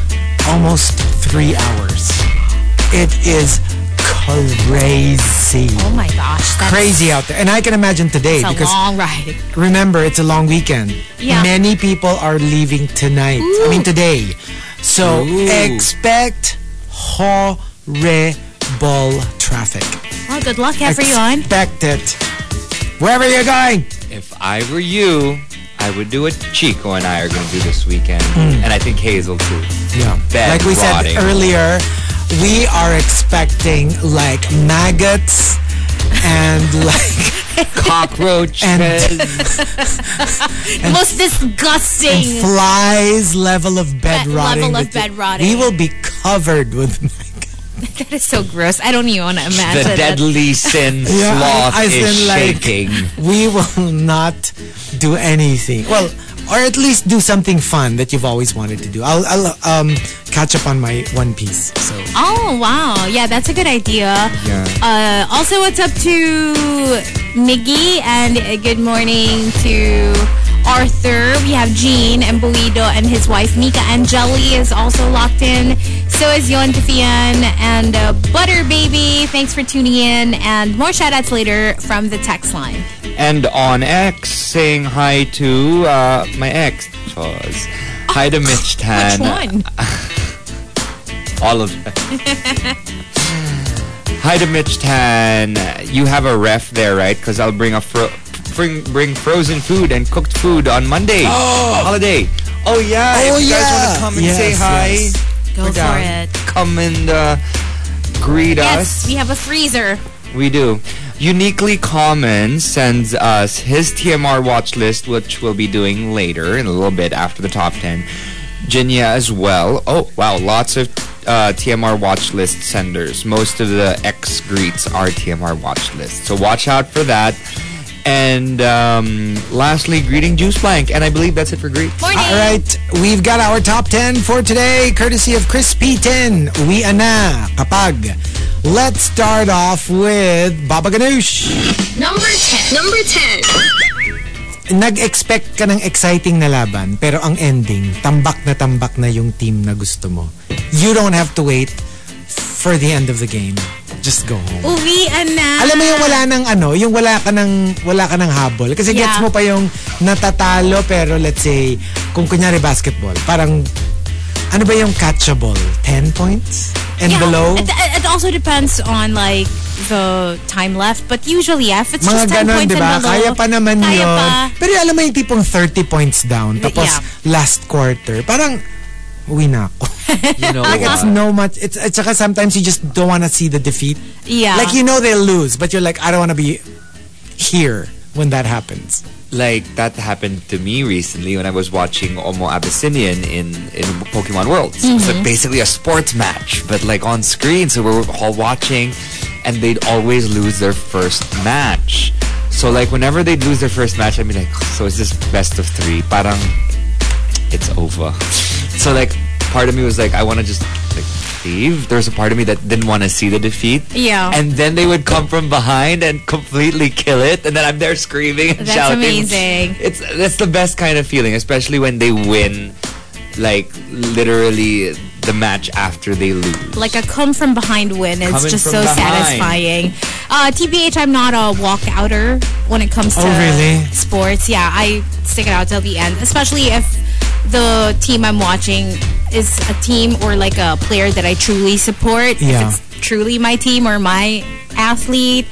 almost three hours. It is crazy. Oh my gosh. Crazy out there. And I can imagine today It's a because long ride. remember, it's a long weekend. Yeah. Many people are leaving tonight. I mean, today. So Ooh. expect horrible traffic. Well, good luck everyone. Expect it. Wherever you're going. If I were you, I would do what Chico and I are going to do this weekend. Hmm. And I think Hazel too. Yeah. Bed like we rotting. said earlier, we are expecting like maggots and like Cockroaches. Most disgusting. and flies level of bed Be- rotting. level of that bed rotting. We will be covered with. that is so gross. I don't even want to imagine. The deadly sin Yeah, sloth I- is in, like- shaking. we will not do anything. Well, or at least do something fun that you've always wanted to do. I'll, I'll um, catch up on my One Piece. So Oh wow, yeah, that's a good idea. Yeah. Uh, also, what's up to Miggy and uh, good morning to Arthur. We have Gene and Buido and his wife Mika Angeli is also locked in. So is Yon Tifian and uh, Butter Baby. Thanks for tuning in and more shout outs later from the text line. And on X, saying hi to uh, my ex, Chos. Hi to Mitch Tan. Which one? All of them. Hi to Mitch Tan. You have a ref there, right? Because I'll bring a fro- bring bring frozen food and cooked food on Monday. Holiday. Oh yeah. Oh, if you guys yeah. want to come and Yes, say hi, yes. Go for down. it. Come and uh, greet Yes, us. we have a freezer. We do. Uniquely Common sends us his TMR watch list, which we'll be doing later in a little bit after the top 10. Jinya as well. Oh, wow. Lots of uh, TMR watch list senders. Most of the X greets are TMR watch list. So watch out for that. And um, lastly, greeting Juice Blank. And I believe that's it for greets. Morning. All right, we've got our top 10 for today, courtesy of Chris P10. Uwi na kapag. Let's start off with Baba Ganoush. Number 10. Number 10. Nag-expect ka ng exciting na laban, pero ang ending, tambak na tambak na yung team na gusto mo. You don't have to wait for the end of the game. Just go home. Uwi na. Alam mo yung wala nang ano, yung wala ka ng wala ka ng habol. Kasi gets Yeah. mo pa yung natatalo pero let's say kung kunyari basketball, parang ano ba yung catchable? 10 points and Yeah, below? It, it also depends on like the time left, but usually yeah, if it's Mga just 10 ganon, points di and below, Kaya pa naman kaya yun. pa. Pero alam mo yung tipong 30 points down, tapos Yeah. last quarter, parang uwi na ako. You know like it's no much, it's, it's saka sometimes you just don't want to see the defeat. Yeah. Like you know they'll lose, but you're like, I don't want to be here when that happens. like that happened to me recently when I was watching Omo Abyssinian in in Pokemon Worlds. It was like mm-hmm. basically a sports match, but like on screen. So we're all watching, and they'd always lose their first match. So like whenever they'd lose their first match, I'd be like, so it's just best of three. Parang it's over. So like part of me was like, I want to just like leave. There was a part of me that didn't want to see the defeat. Yeah. And then they would come from behind and completely kill it, and then I'm there screaming and That's shouting. amazing. It's that's the best kind of feeling, especially when they win, like literally the match after they lose. like a come from behind win is Coming just so behind. satisfying. Uh, TBH, I'm not a walkouter when it comes to Oh, really? sports. Yeah, I stick it out till the end, especially if the team I'm watching is a team or like a player that I truly support. Yeah. If it's truly my team or my athlete,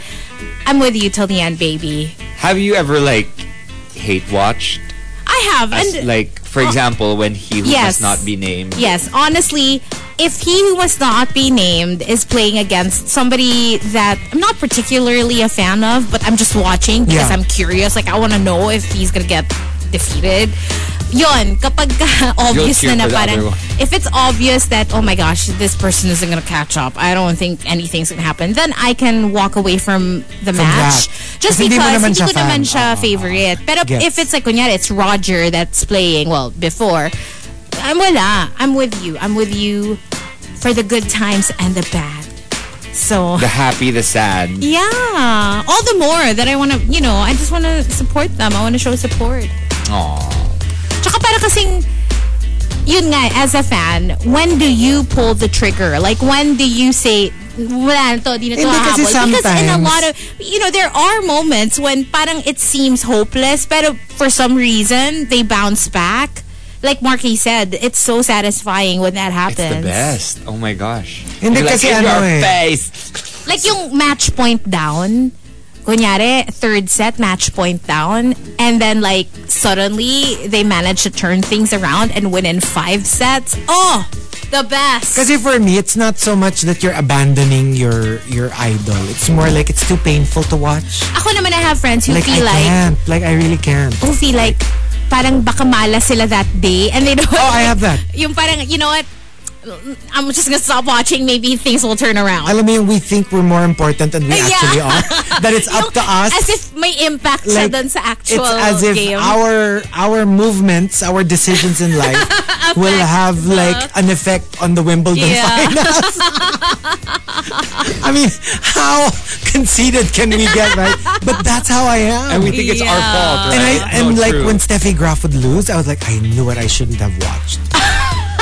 I'm with you till the end, baby. Have you ever like hate watched? I have. As, and like for uh, example, when he who Yes. must not be named. Yes, honestly, if he who must not be named is playing against somebody that I'm not particularly a fan of, but I'm just watching because Yeah. I'm curious, like I want to know if he's gonna get defeated. Yon, kapag ka- obvious na na parang, if it's obvious that, oh my gosh, this person isn't gonna catch up, I don't think anything's gonna happen, then I can walk away from the match. that. Just Kasi hindi because hindi siya ko naman siya oo, favorite. Ah. Pero Gets. if it's like, kunyari, it's Roger that's playing, well, before, I'm wala. I'm with you. I'm with you for the good times and the bad. So, The happy, the sad. yeah. All the more that I want to, you know, I just want to support them. I want to show support. Aww. Tsaka para kasing, yun nga, as a fan, when do you pull the trigger? Like, when do you say, wala na to, di na to Hindi kasi hahabol? Because in a lot of, you know, there are moments when parang it seems hopeless, pero for some reason, they bounce back. Like Markki said, it's so satisfying when that happens. It's happens. the best. Oh my gosh. Hindi You're like, kasi ano your eh. face. Like yung match point down, kunyari, third set, match point down, and then like suddenly they manage to turn things around and win in five sets. Oh, The best. Kasi for me, it's not so much that you're abandoning your your idol. It's more like it's too painful to watch. Ako naman I have friends who Like I feel like can't. Like I really can't. who feel like parang baka malas sila that day and they don't Oh, I have that. yung parang you know what I'm just gonna stop watching maybe things will turn around Alam mo yung we think we're more important than we Yeah. actually are. that it's up to us. as if may impact siya like, dun sa actual it's as if game our our movements, our decisions in life will have like an effect on the Wimbledon Yeah. finals. I mean, how conceited can we get, right? But that's how I am. And we think it's our fault, right? And I and No, like true. when Steffi Graf would lose, I was like, I knew it. I shouldn't have watched.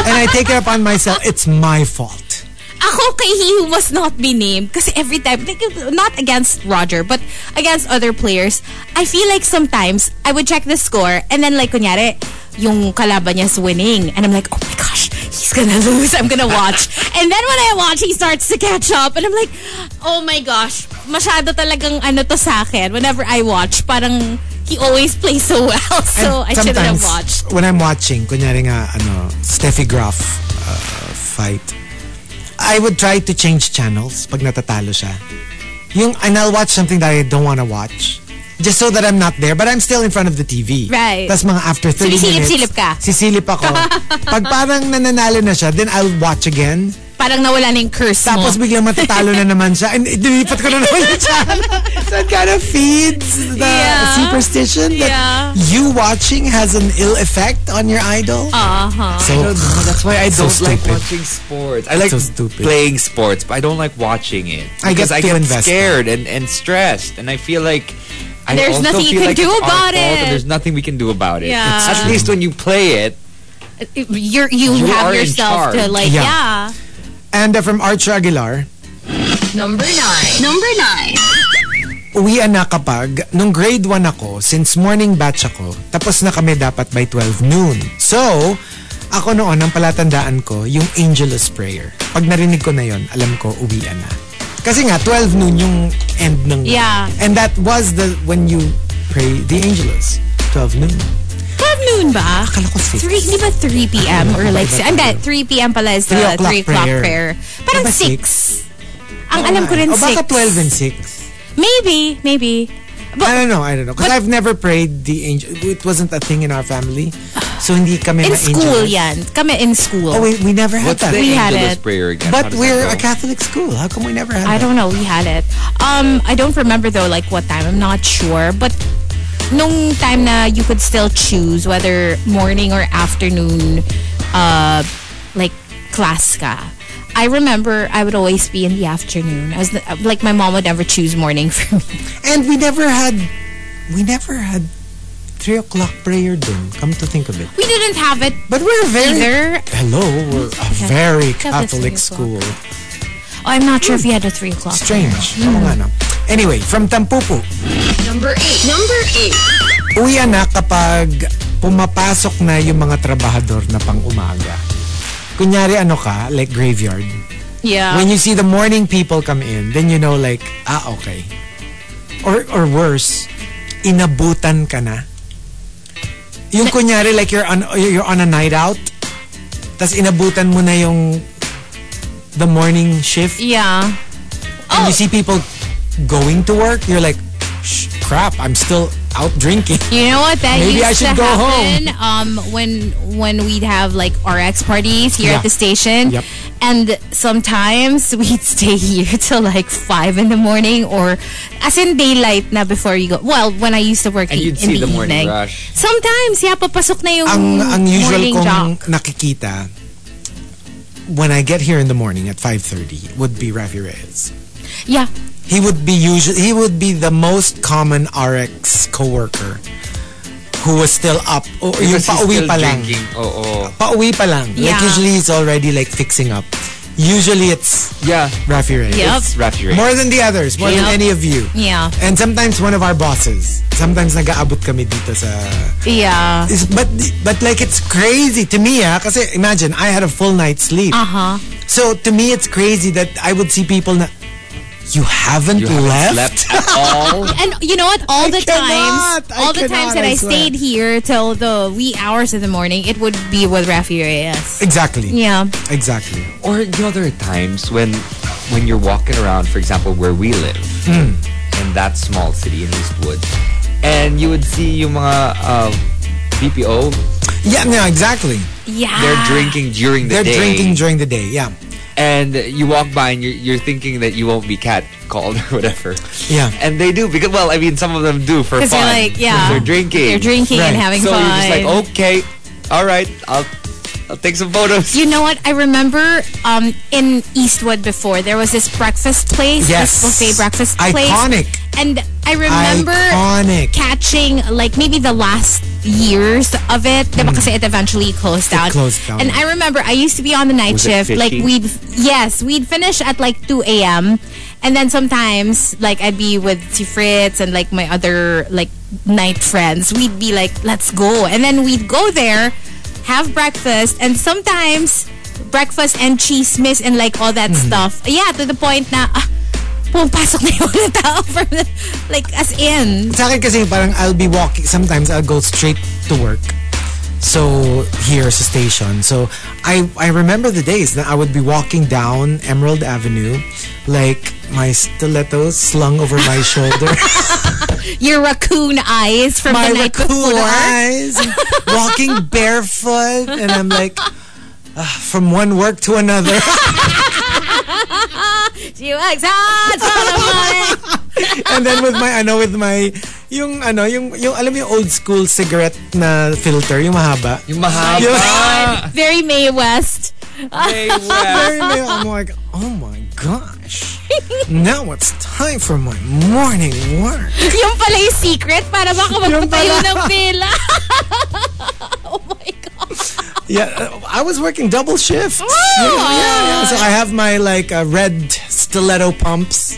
And I take it upon myself. It's my fault. ako kay he who must not be named kasi every time like, not against Roger but against other players I feel like sometimes I would check the score and then like kunyari yung kalaban niya's winning and I'm like oh my gosh he's gonna lose I'm gonna watch and then when I watch he starts to catch up and I'm like oh my gosh masyado talagang ano to sa akin whenever I watch parang he always plays so well so I And shouldn't have sometimes watched when I'm watching, kunyari nga, ano, Steffi Graf uh, fight, I would try to change channels pag natatalo siya. Yung, and I'll watch something that I don't want to watch. Just so that I'm not there, but I'm still in front of the TV. Right. Tapos mga after 30 minutes. Sumisilip-silip ka. Sisilip ako. pag parang nananalo na siya, then I'll watch again. Parang nawala na yung curse mo Tapos biglang matatalo na naman siya. And dilipat ko na naman yung channel. So it kind of feeds the Yeah. superstition that Yeah. you watching has an ill effect on your idol. uh-huh So, I don't know. That's why I So don't like stupid. watching sports. I like So playing sports, but I don't like watching it. I get Because I get invested. scared and, and stressed. And I feel like I There's also nothing you can like do about it. there's nothing we can do about it. Yeah. At least when you play it, you're you, You have are in yourself to charge. like Yeah. yeah. And uh, from Archer Aguilar, Number nine. Number nine. uwian na kapag nung grade 1 ako, since morning batch ako, tapos na kami dapat by 12 noon. So, ako noon, ang palatandaan ko, yung Angelus Prayer. Pag narinig ko na yon, alam ko, uwian na. Kasi nga, 12 noon yung end ng... Yeah. And that was the when you pray the Angelus. 12 noon. 12 noon ba? Akala ko 6. 3, di ba 3 p.m. or like, hindi, 3 p.m. pala is the Three o'clock o'clock prayer. prayer. Parang Diba 6. Ang alam ko rin O 6. baka 12 and 6. Maybe, maybe. But, I don't know, I don't know. Because I've never prayed the angel. It wasn't a thing in our family. So hindi kami in ma-angel. school yan. Kami in school. Oh, wait, we never had what's that. the We had Angelus it. prayer again? But we're a? Catholic school. How come we never had it? I that? don't know. We had it. Um, I don't remember though, like what time. I'm not sure. But nung time na you could still choose whether morning or afternoon, uh, like class ka. I remember I would always be in the afternoon. I was the- like my mom would never choose morning for me. And we never had, we never had 3 o'clock prayer dun. Come to think of it. We didn't have it But we're very, either. hello, we're a very Catholic school. Oh, I'm not sure if we had a three o'clock. Strange. No? Anyway, from Tampupo, Number eight. Number eight. uwi na kapag pumapasok na yung mga trabahador na pang umaga. Kunyari ano ka, like graveyard. Yeah. When you see the morning people come in, then you know like, ah, okay. Or or worse, inabutan ka na. Yung kunyari like you're on you're on a night out, tas inabutan mo na yung the morning shift yeah. and you see people going to work, you're like, crap, I'm still out drinking. You know what? That Maybe used I should to go happen um, when when we'd have like RX parties here Yeah. at the station. Yep. And sometimes we'd stay here till like 5 in the morning or as in daylight na before you go. Well, when I used to work And in you'd see the, the morning evening. rush. Sometimes, yeah, papasok na yung ang ang usual morning kong nakikita when I get here in the morning at 5:30 would be Rafi Reyes. Yeah. He would be usually he would be the most common RX coworker who was still up o yung Because he's pauwi still pa lang. drinking. Oo. Pauwi pa lang. Like usually he's already like fixing up. Usually it's Yeah. Rafi Reyes. Yep. It's Rafi Reyes. More than the others, more than any of you. Yeah. And sometimes one of our bosses. Sometimes nag-aabot kami dito sa Yeah. is but but like it's crazy to me ah kasi imagine I had a full night's sleep. Uh-huh. So to me it's crazy that I would see people na You haven't You haven't left? slept at all. And you know what? All I the cannot. times, I all the cannot, times that I I, stayed here till the wee hours of the morning, it would be with Rafi Reyes. Exactly. Yeah. Exactly. Or you know, there are times when when you're walking around, for example, where we live, Hmm. in that small city in Eastwood, and you would see yung mga uh, BPO, Yeah, no, exactly. Yeah. they're drinking during the day. They're drinking during the day. Yeah. And you walk by and you're, you're thinking that you won't be cat called or whatever. Yeah. And they do because well, I mean, some of them do for fun. They're like, yeah. they're drinking. They're drinking and having So fun. So you're just like, okay, all right, I'll I'll take some photos. You know what? I remember um, in Eastwood before, there was this breakfast place, Yes. this buffet breakfast place. Iconic. And I remember Iconic. catching like maybe the last years of it. Diba kasi it eventually closed down. Mm. closed down. And I remember I used to be on the night Was it shift. Like we'd, yes, we'd finish at like 2 a.m. And then sometimes like I'd be with si Fritz and like my other like night friends. We'd be like, let's go. And then we'd go there, have breakfast, and sometimes breakfast and cheese chismis and like all that Mm-hmm. stuff. Yeah, to the point na, ah, pumapasok na yung tao from the, like as in. Sa akin kasi parang I'll be walking, sometimes I'll go straight to work. So, here sa station. So, I I remember the days that I would be walking down Emerald Avenue, like my stilettos slung over my shoulder, Your raccoon eyes from my the night raccoon before. eyes, walking barefoot, and I'm like, ah, from one work to another. She works hard for the and then with my ano with my yung ano yung yung alam mo yung old school cigarette na filter yung mahaba Yung mahaba. Yung- Very Mae West. Mae West. I'm like oh my gosh now it's time for my morning work Yung pala yung secret para baka magpatayo ng pila. oh my God. yeah uh, I was working double shift yeah, yeah, yeah. so I have my like uh, red stiletto pumps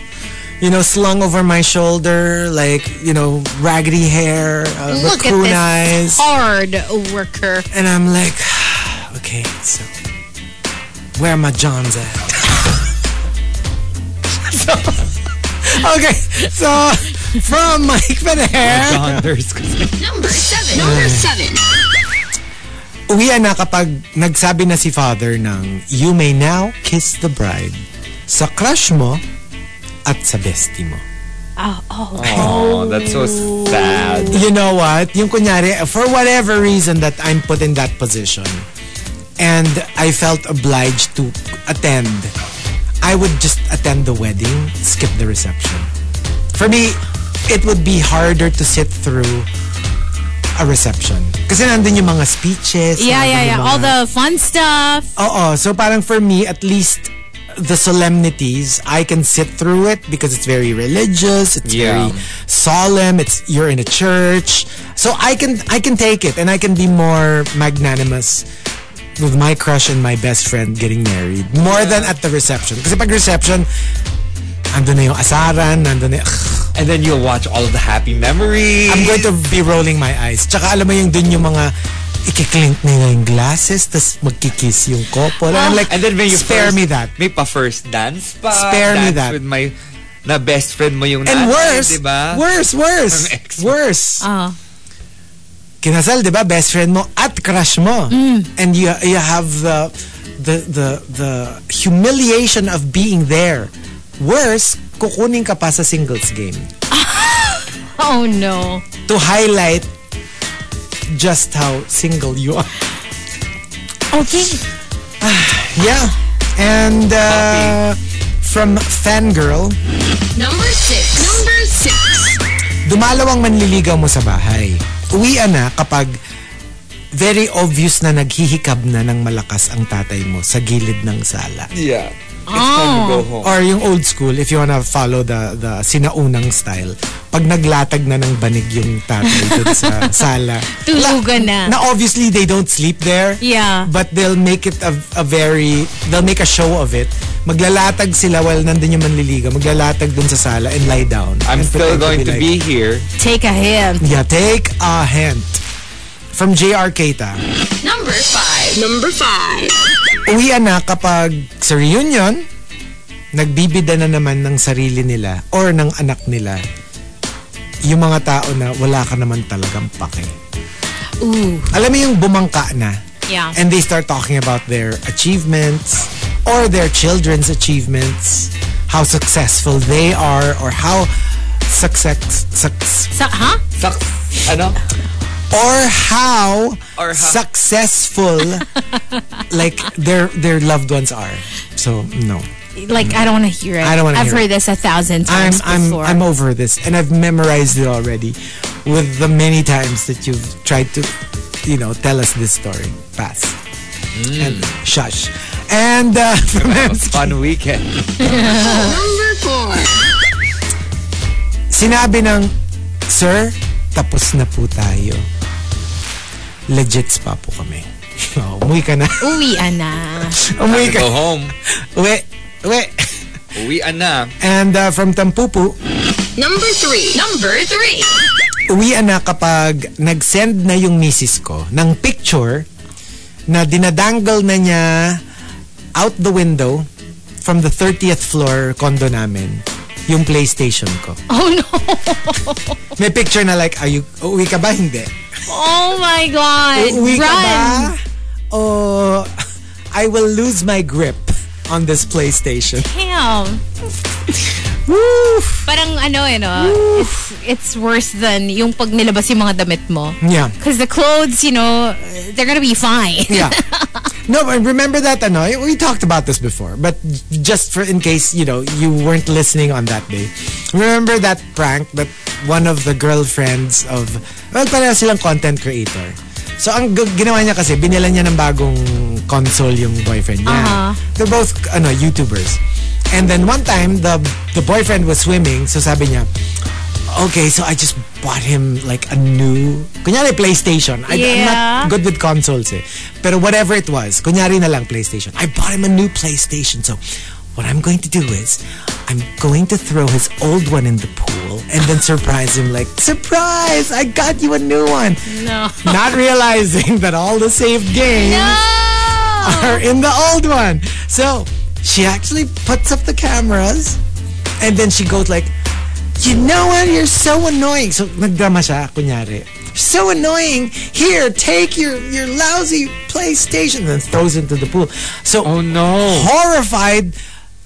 you know slung over my shoulder like you know raggedy hair uh, Look at raccoon this eyes hard worker. And I'm like, okay, so where my Johns at? so, okay, so from Mike Donders. Number seven. Number seven. uwi na kapag nagsabi na si father ng you may now kiss the bride sa crush mo at sa bestie mo. Oh, oh. Oh, that's so sad. You know what? Yung kunyari, for whatever reason that I'm put in that position and I felt obliged to attend, I would just attend the wedding, skip the reception. For me, it would be harder to sit through a reception. Kasi nandun yung mga speeches. Yeah, yeah, yeah. yung All the fun stuff. Oo. So parang for me, at least the solemnities, I can sit through it because it's very religious. It's Yeah. very solemn. It's you're in a church, so I can I can take it and I can be more magnanimous with my crush and my best friend getting married more than at the reception. Kasi pag reception, andun na yung asaran, nandun na yung, And then you'll watch all of the happy memories. I'm going to be rolling my eyes. Tsaka alam mo yung dun yung mga ikiklink nila yung glasses, tas magkikiss yung couple. And I'm like, And then when you spare first, me that. May pa first dance pa. Spare me dance that. with my na best friend mo yung And nanay, worse, diba? worse, worse, Ang ex mo. Kinasal, di ba? Best friend mo at crush mo. And you, you have the, the, the, the humiliation of being there. Worse, kukunin ka pa sa singles game Oh no. to highlight just how single you are. Okay. Yeah. And uh, from Fangirl, Number six. Number six. dumalawang manliligaw mo sa bahay. Uwian na kapag very obvious na naghihikab na ng malakas ang tatay mo sa gilid ng sala. Yeah. It's time to go home. Or yung old school, if you wanna follow the the sinaunang style, pag naglatag na ng banig yung tatay dun sa sala. Tulugan na. Na obviously they don't sleep there. Yeah. But they'll make it a, a very, they'll make a show of it. Maglalatag sila while nandun yung manliligaw. Maglalatag dun sa sala and lie down. I'm And still going to like- be here. Take a hint. Yeah, take a hint. From JR Keita. Number five. Number five. Uwian na kapag sa reunion, nagbibida na naman ng sarili nila or ng anak nila yung mga tao na wala ka naman talagang pake. Ooh. Alam mo yung bumangka na Yeah. and they start talking about their achievements or their children's achievements, how successful they are or how success, success Sa, huh? Sak, ano? Or how Or how- successful like their their loved ones are. So no. Like, I don't want to hear it. I don't wanna I've hear heard this a thousand times I'm times I'm before. I'm over this and I've memorized it already with the many times that you've tried to you know tell us this story. Pass. And shush. And uh, from MC, Fun weekend. Number four. sinabi ng Sir, tapos na po tayo. Legits pa po kami. Oh, umuwi ka na. Uwian na. umuwi ka. Go home. Uwi. Uwi. Uwian na. And uh, from Tampupu, Number three. Number three. uwian na kapag nag-send na yung misis ko ng picture na dinadangle na niya out the window from the 30th floor condo namin yung PlayStation ko. Oh no. May picture na like, are you, uwi ka ba? Hindi. Oh my God. Uwi ka ba? Run. O I will lose my grip on this PlayStation. Damn. Woo! Parang ano eh, no? It's, it's worse than yung pag nilabas yung mga damit mo. Yeah. Because the clothes, you know, they're gonna be fine. Yeah. No, but remember that, ano, we talked about this before, but just for in case, you know, you weren't listening on that day. Remember that prank that one of the girlfriends of, well, pareho silang content creator. So, ang ginawa niya kasi, binila niya ng bagong console yung boyfriend niya. Uh-huh. They're both, ano, YouTubers. And then one time, the the boyfriend was swimming, so sabi niya, okay, so I just bought him like a new, kunyari PlayStation. I, I'm not good with consoles eh. Pero whatever it was, kunyari na lang PlayStation. I bought him a new PlayStation. So what I'm going to do is, I'm going to throw his old one in the pool and then surprise him like, surprise, I got you a new one. No. Not realizing that all the saved games are in the old one. So she actually puts up the cameras and then she goes like, you know what? You're so annoying. So nagdrama siya, kunyari. So annoying. Here, take your, your lousy PlayStation and then throws it into the pool. So Oh no. horrified,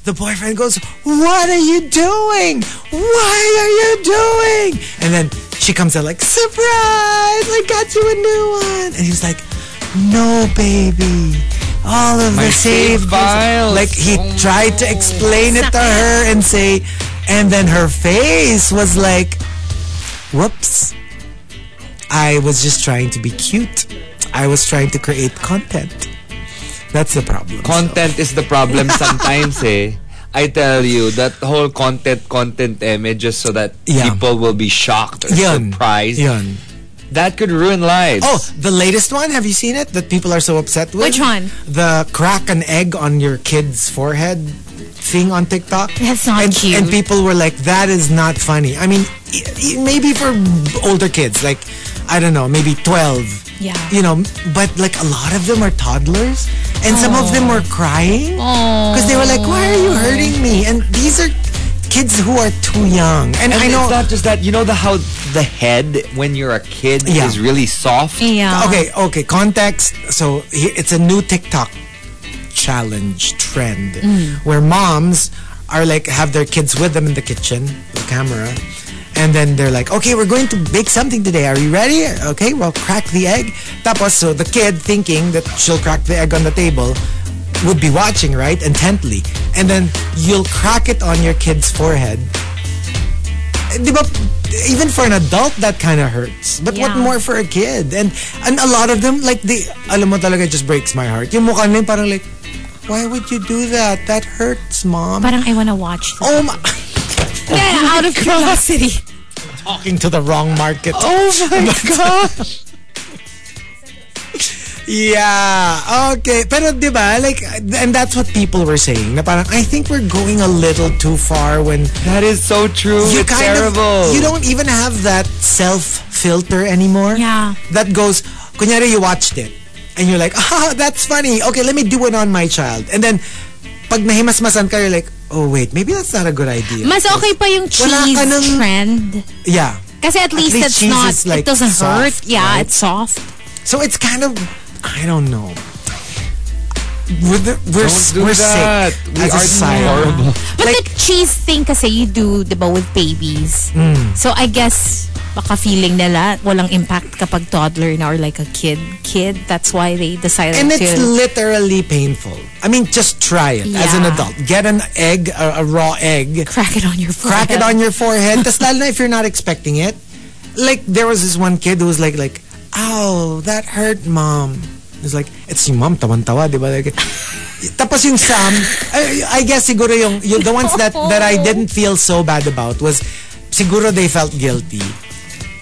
the boyfriend goes, What are you doing? Why are you doing? And then she comes out like, Surprise! I got you a new one. And he's like, No, baby. All of My the saved files. Like he Oh, tried to explain it to her and say, and then her face was like, Whoops. I was just trying to be cute. I was trying to create content. That's the problem. Content is the problem sometimes eh. I tell you, that whole content, content eme, just so that Yeah. people will be shocked or Yun. surprised. Yun. That could ruin lives. Oh, the latest one. Have you seen it? That people are so upset with. Which one? The crack an egg on your kid's forehead thing on TikTok. That's not and, cute. And people were like, "That is not funny." I mean, y- y- maybe for older kids, like I don't know, maybe twelve. Yeah. You know, but like a lot of them are toddlers, and some of them were crying because they were like, "Why are you hurting me?" And these are kids who are too young. And, And I know it's not just that. You know the how the head when you're a kid Yeah. is really soft. Yeah. Okay, okay. Context. So it's a new TikTok challenge trend where moms are like have their kids with them in the kitchen, the camera, and then they're like, "Okay, we're going to bake something today. Are you ready? Okay, well, crack the egg." Tapos, so the kid thinking that she'll crack the egg on the table would be watching right intently, and then you'll crack it on your kid's forehead. Eh, even for an adult, that kind of hurts. But what more for a kid? And and a lot of them, like, the, alam mo talaga, just breaks my heart. Yung mukha nila, parang like, why would you do that? That hurts, mom. Parang I wanna watch this. oh my, Yeah, out of curiosity. talking to the wrong market. Oh my gosh. Yeah, okay. Pero di ba, like, and that's what people were saying. Na parang, I think we're going a little too far when That is so true. you it's kind terrible. of, you don't even have that self-filter anymore. Yeah. That goes, kunyari you watched it, and you're like, ah, that's funny. Okay, let me do it on my child. And then, pag nahimasmasan ka, you're like, oh wait, maybe that's not a good idea. Mas okay pa yung cheese ka ng- trend. yeah. Kasi at least, least it's not, like, it doesn't hurt. soft, Yeah, right? it's soft. So it's kind of, I don't know. We're, the, we're, Don't do we're that. sick We are horrible. But Like- the cheese thing kasi you do, di ba, with babies. Hmm. So I guess, baka feeling nila walang impact kapag toddler na or like a kid. Kid, that's why they decided And to... it's literally painful. I mean, just try it as an Yeah. adult. Get an egg, a, a raw egg, crack it on your forehead. crack it on your forehead. Tapos lalo if you're not expecting it. Like, there was this one kid who was like, like, ow, that hurt, mom. It's like, it's yung mom, tawan-tawa, di ba? Like, tapos yung Sam, I, I guess siguro yung, yung, the ones that, that I didn't feel so bad about was, siguro they felt guilty.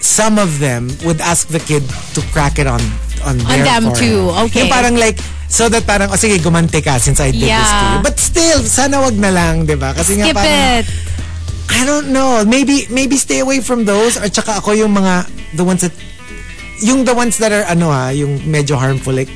Some of them would ask the kid to crack it on on, their them forehead. too, okay. Yung parang like, so that parang, oh sige, gumante ka since I did this to Yeah. you. But still, sana wag na lang, di ba? Kasi nga Skip parang, it. I don't know. Maybe maybe stay away from those or tsaka ako yung mga the ones that yung the ones that are ano ah, yung medyo harmful like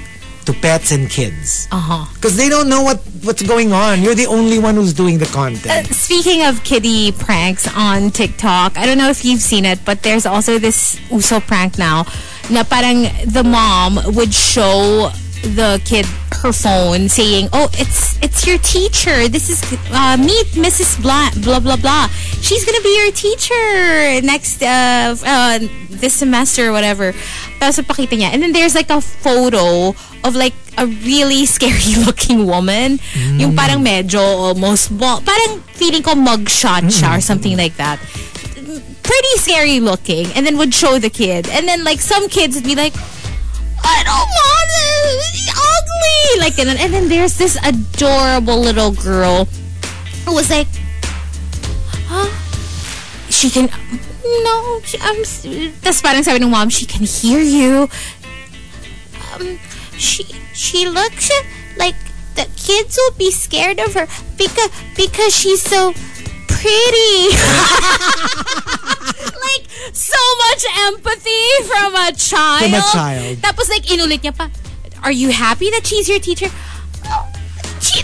to pets and kids. Uh-huh. Because they don't know what what's going on. You're the only one who's doing the content. Speaking of kitty pranks on TikTok, I don't know if you've seen it, but there's also this uso prank now na parang the mom would show the kid her phone saying, "Oh, it's it's your teacher. This is uh, meet Mrs. Blah blah blah blah. She's gonna be your teacher next uh, uh this semester or whatever." Tapos pakita niya, and then there's like a photo of like a really scary looking woman. Yung mm. parang medyo almost. Parang feeling ko mugshot siya or mm. something like that. Pretty scary looking. And then would show the kid. And then like some kids would be like, I don't want it. Ugly. Like, and, and then there's this adorable little girl who was like, huh? She can, no, she, um, I'm, tas parang sabi ng mom, she can hear you. Um, she, she looks like the kids will be scared of her because, because she's so pretty. like, so much empathy from a child. From a child. Tapos like, inulit niya pa, are you happy that she's your teacher? Oh, she,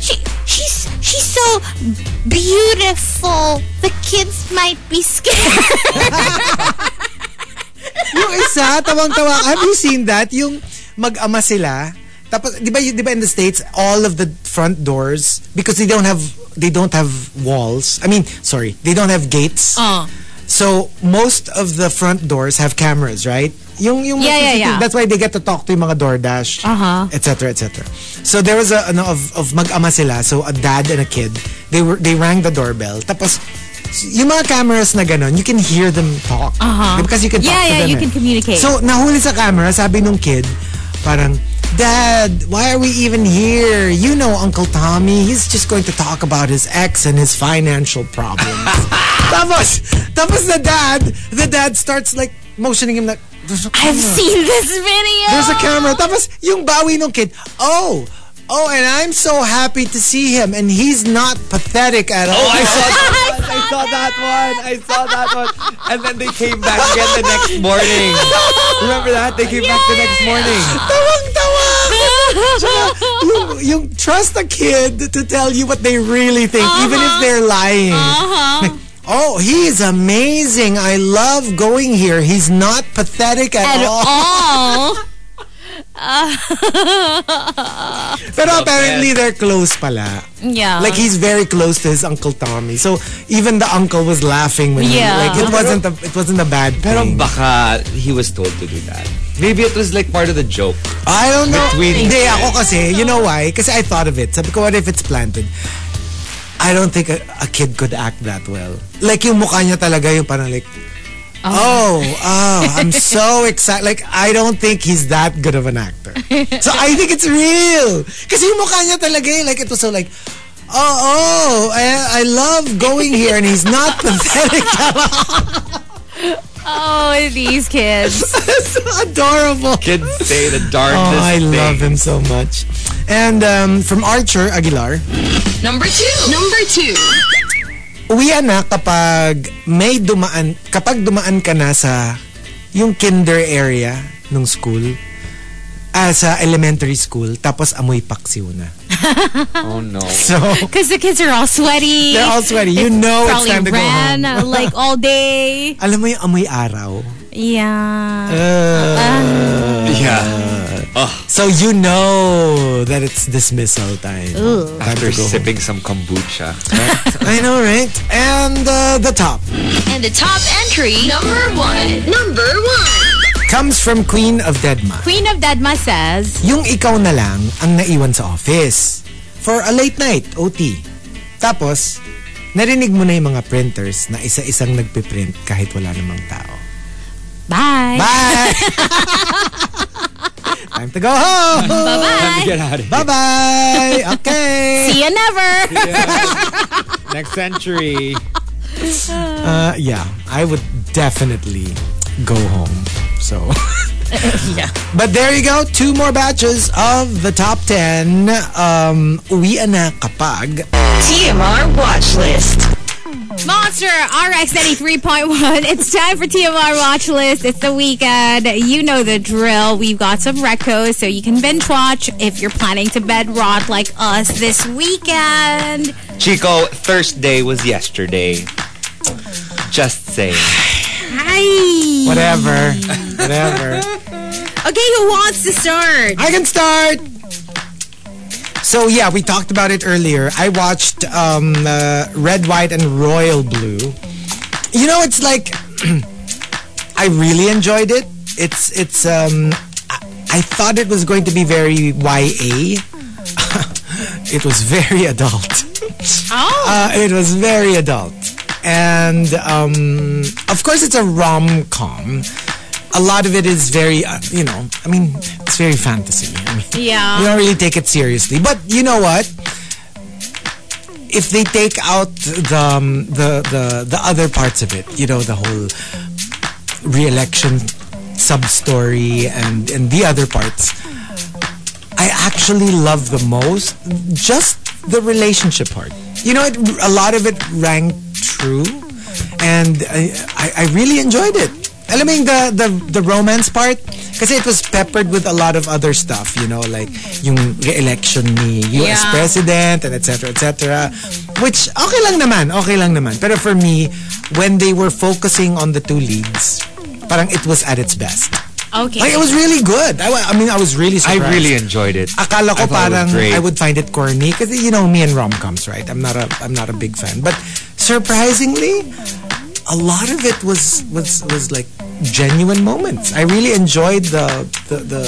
she, she's, she's so beautiful. The kids might be scared. yung isa, tawang-tawa. Have you seen that? Yung mag-ama sila. Tapos, di ba, di ba in the States, all of the front doors, because they don't have, they don't have walls. I mean, sorry, they don't have gates. Oh. So, most of the front doors have cameras, right? Yung, yung Yeah, yeah, yeah. That's why they get to talk to yung mga DoorDash, Uh-huh. et cetera, et cetera. So, there was a, ano, of, of mag-ama sila. So, a dad and a kid. They were, they rang the doorbell. Tapos, yung mga cameras na ganon, you can hear them talk. Uh-huh. Because you can talk Yeah, to yeah, them. you eh. can communicate. So, nahuli sa camera, sabi nung kid, parang, Dad, why are we even here? You know Uncle Tommy, he's just going to talk about his ex and his financial problems. tapos, tapos the dad, the dad starts like motioning him like, I've seen this video. There's a camera. Tapos, yung bawi nung kid, oh, oh, and I'm so happy to see him, and he's not pathetic at oh, all. Oh, I saw that one. I saw that one. I saw that one. And then they came back again the next morning. Remember that? They came back the next morning. Tawang-tawa! yung, yung trust a kid to tell you what they really think, uh-huh. even if they're lying. Uh-huh. Like, oh, he's amazing. I love going here. He's not pathetic at, At all. all. Pero apparently they're close pala. Yeah. Like he's very close to his uncle Tommy. So even the uncle was laughing when Yeah. he, like it wasn't a it wasn't a bad Pero thing. baka he was told to do that. Maybe it was like part of the joke. I don't know. Between- Hindi, ako kasi, you know why? Kasi I thought of it. Sabi ko, what if it's planted? I don't think a, a kid could act that well. Like yung mukha niya talaga yung parang like, oh, oh, I'm so excited. Like, I don't think he's that good of an actor. So I think it's real. Kasi yung mukha niya talaga eh, like it was so like, oh, oh, I, I love going here and he's not pathetic at all. oh, these kids. so adorable. Kids say the darkest Oh, I love thing. him so much. And um, from Archer Aguilar, Number two. Number two. Uwian na kapag may dumaan, kapag dumaan ka na sa yung kinder area ng school, ah, sa elementary school, tapos amoy paksiw na. Oh no. So, Because the kids are all sweaty. they're all sweaty. You know it's time to go ran home. uh, like all day. Alam mo yung amoy araw? Yeah. Yeah. So you know that it's dismissal time. Time After home. sipping some kombucha. I know, right? And uh, the top And the top entry, number one. Number one. comes from Queen of Deadma. Queen of Deadma says, Yung ikaw na lang ang naiwan sa office for a late night OT. Tapos, narinig mo na yung mga printers na isa-isang nagpiprint kahit wala namang tao. bye. Bye! Time to go home! Bye-bye. Time to get out of here. Bye-bye! Okay! See you never. Next century. Uh, yeah, I would definitely go home. So, yeah. but there you go. Two more batches of the top 10. Um, uwi na kapag TMR watch list. Monster RX 93.1. It's time for TMR Watch List. It's the weekend. You know the drill. We've got some recos so you can binge watch if you're planning to bed rot like us this weekend. Chico, Thursday was yesterday. Just saying. Hi. whatever. whatever. Okay, who wants to start? I can start. So yeah, we talked about it earlier. I watched um, uh, Red, White, and Royal Blue. You know, it's like I really enjoyed it. It's it's um, I, I thought it was going to be very YA. it was very adult. Oh. Uh, it was very adult. And um, of course, it's a rom com. A lot of it is very, uh, you know, I mean, it's very fantasy. I mean, Yeah. you don't really take it seriously. But you know what? If they take out the um, the the the other parts of it, you know, the whole re-election sub story and and the other parts, I actually love the most just the relationship part. You know, it, a lot of it rang true, and I, I, I really enjoyed it. Alam mo yung the, the, the romance part? Kasi it was peppered with a lot of other stuff, you know, like yung re-election ni US Yeah. president and etc. etc. Which, okay lang naman, okay lang naman. Pero for me, when they were focusing on the two leads, parang it was at its best. Okay. Like, it was really good. I, I mean, I was really I surprised. really enjoyed it. Akala ko I thought it was parang great. I would find it corny because you know me and rom-coms, right? I'm not a I'm not a big fan, but surprisingly, a lot of it was was was like genuine moments. I really enjoyed the the the,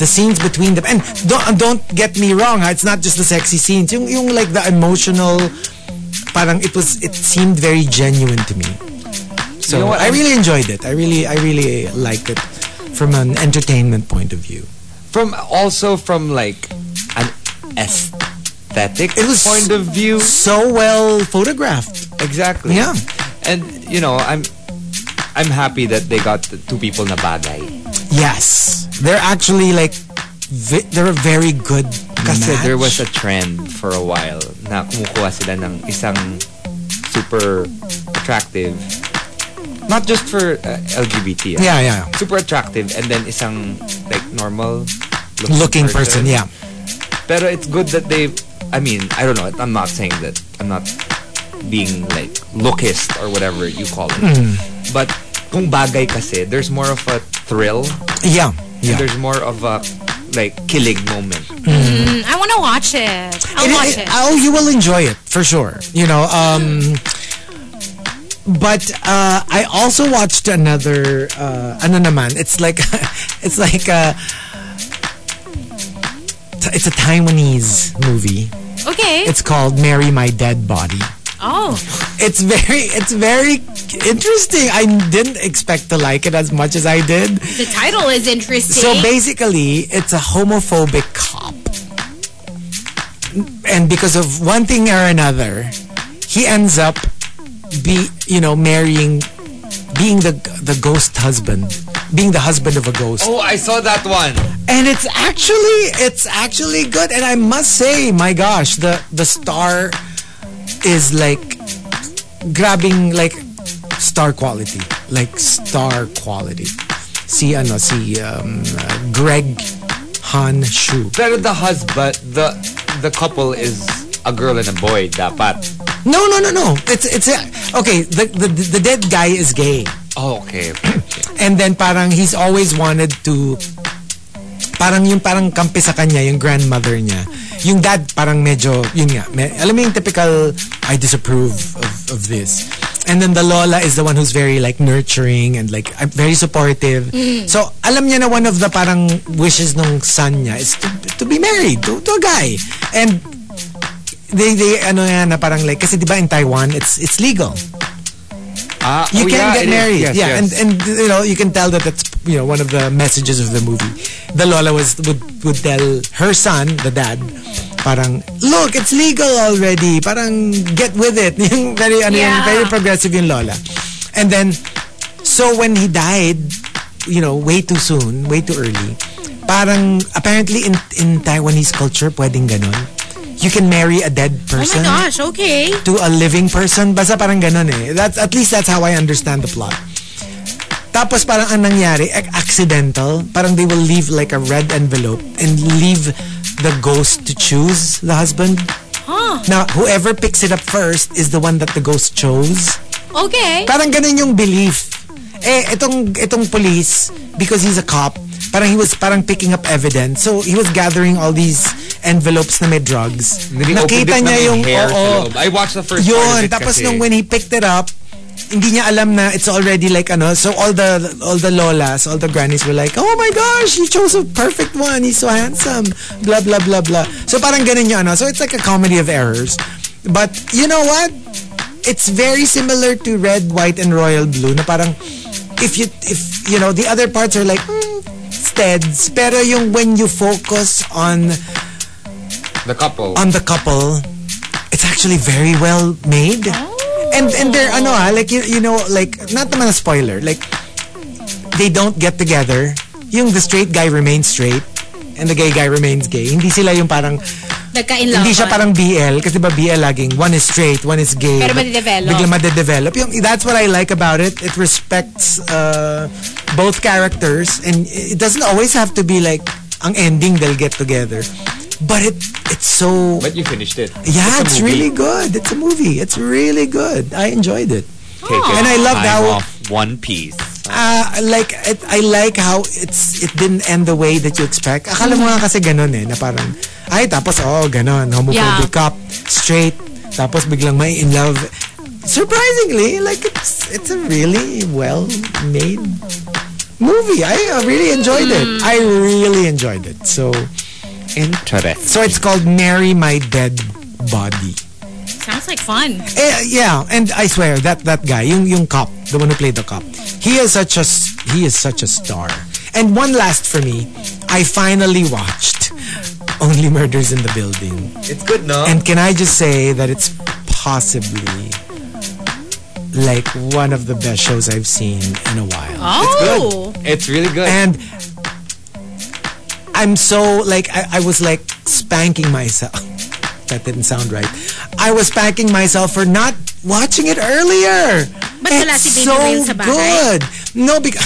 the scenes between them. And don't don't get me wrong, it's not just the sexy scenes. Yung yung like the emotional, parang it was it seemed very genuine to me. So You know? I really enjoyed it. I really I really liked it from an entertainment point of view. From also from like an aesthetic It was point of view. so well photographed. Exactly. Yeah. And you know, I'm I'm happy that they got the two people na bagay. Yes, they're actually like vi- they're a very good Kasi match. there was a trend for a while na kumukuha sila ng isang super attractive not just for uh, LGBT. ah. yeah yeah Super attractive and then isang like normal looking person. Yeah, Pero it's good that they I mean, I don't know. I'm not saying that I'm not being like lookist or whatever you call it. Hmm. But kung bagay kasi, there's more of a thrill. yeah yeah. There's more of a like killing moment. Mm, I want to watch it. I'll It- watch it- it. oh, you will enjoy it for sure. You know, um, but uh, I also watched another. Uh, ano naman? It's like, it's like a, it's a Taiwanese movie. Okay. It's called "Marry My Dead Body." Oh. It's very, it's very interesting. I didn't expect to like it as much as I did. The title is interesting. So basically, it's a homophobic cop. And because of one thing or another, he ends up be, you know, marrying being the the ghost husband, being the husband of a ghost. Oh, I saw that one. And it's actually it's actually good and I must say, my gosh, the the star is like grabbing like star quality, like star quality. Si ano si um, uh, Greg Han Shu. Pero the husband, the the couple is a girl and a boy, dapat. No, no, no, no. It's it's okay. The, the the dead guy is gay, Oh, okay. and then parang he's always wanted to. Parang yung parang kampi sa kanya, yung grandmother niya. Yung dad parang medyo, yun nga, me, alam mo yung typical, I disapprove of, of this. And then the lola is the one who's very like nurturing and like very supportive. So alam niya na one of the parang wishes ng son niya is to, to be married to, to a guy. And they they ano yan na parang like kasi 'di ba in Taiwan it's it's legal. Ah, You oh, can yeah, get married. Yes, yeah, yes. and and you know you can tell that that's you know one of the messages of the movie. The Lola was would would tell her son, the dad, parang look, it's legal already. Parang get with it. Yung very ano yun, Yeah. very progressive yung Lola. And then so when he died, you know, way too soon, way too early. Parang apparently in in Taiwanese culture pwedeng ganon. You can marry a dead Oh my person gosh, okay. to a living person. Basta parang ganun eh. That's, at least that's how I understand the plot. Tapos parang ang nangyari, ac- accidental. Parang they will leave like a red envelope and leave the ghost to choose the husband. Huh. Now, whoever picks it up first is the one that the ghost chose. Okay. Parang ganun yung belief. Eh, itong, itong police, because he's a cop, parang he was parang picking up evidence. So, he was gathering all these envelopes na may drugs. Nakita it na niya may yung, oo. I watched the first yun, tapos kasi. nung when he picked it up, hindi niya alam na it's already like ano, so all the all the lolas, all the grannies were like, "Oh my gosh, he chose a perfect one. He's so handsome." Blah blah blah blah. So parang ganun yung ano. So it's like a comedy of errors. But you know what? It's very similar to Red, White and Royal Blue na parang if you if you know the other parts are like mm, steads pero yung when you focus on the couple. on the couple, it's actually very well made. And and they're ano ah, like you, you know like not naman a spoiler, like they don't get together. Yung the straight guy remains straight and the gay guy remains gay. Hindi sila yung parang Nagka-in love. hindi siya parang BL kasi ba BL laging one is straight, one is gay. Pero madidevelop. Bigla madedevelop. Yung, that's what I like about it. It respects uh, both characters and it doesn't always have to be like ang ending they'll get together. But it it's so but you finished it. yeah, a it's, really good. It's a movie. It's really good. I enjoyed it. Take it. And I loved I'm how- off One Piece. Uh, like it, I like how it's it didn't end the way that you expect. Akala mo nga kasi ganun eh, na parang ay tapos oh ganun, homophobic Yeah. cop, straight, tapos biglang may in love. Surprisingly, like it's it's a really well made movie. I uh, really enjoyed it. I really enjoyed it. So Interesting. so it's called Marry My Dead Body. Sounds like fun. Eh, yeah, and I swear that that guy, yung yung cop, the one who played the cop, he is such a s- he is such a star. And one last for me, I finally watched Only Murders in the Building. It's good, no? And can I just say that it's possibly like one of the best shows I've seen in a while. Oh. it's really good. And I'm so like I, I was like spanking myself. That didn't sound right. I was spanking myself for not watching it earlier. Ba't it's si so Whale sa good. No, because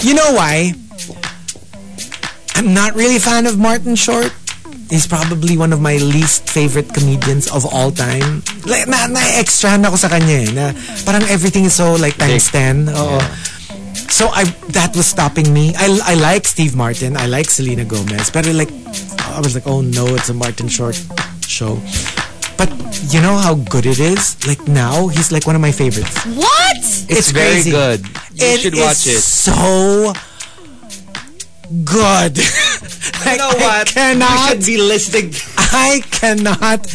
you know why? I'm not really a fan of Martin Short. He's probably one of my least favorite comedians of all time. Like, na, na-extrahan ako sa kanya eh, na parang everything is so like times 10. Oo. So I that was stopping me. I I like Steve Martin. I like Selena Gomez. But like I was like, oh no, it's a Martin Short show. But you know how good it is? Like now, he's like one of my favorites. What? It's, very crazy. good. You It should is watch it. So good. You know I what? cannot. You should be listening. I cannot.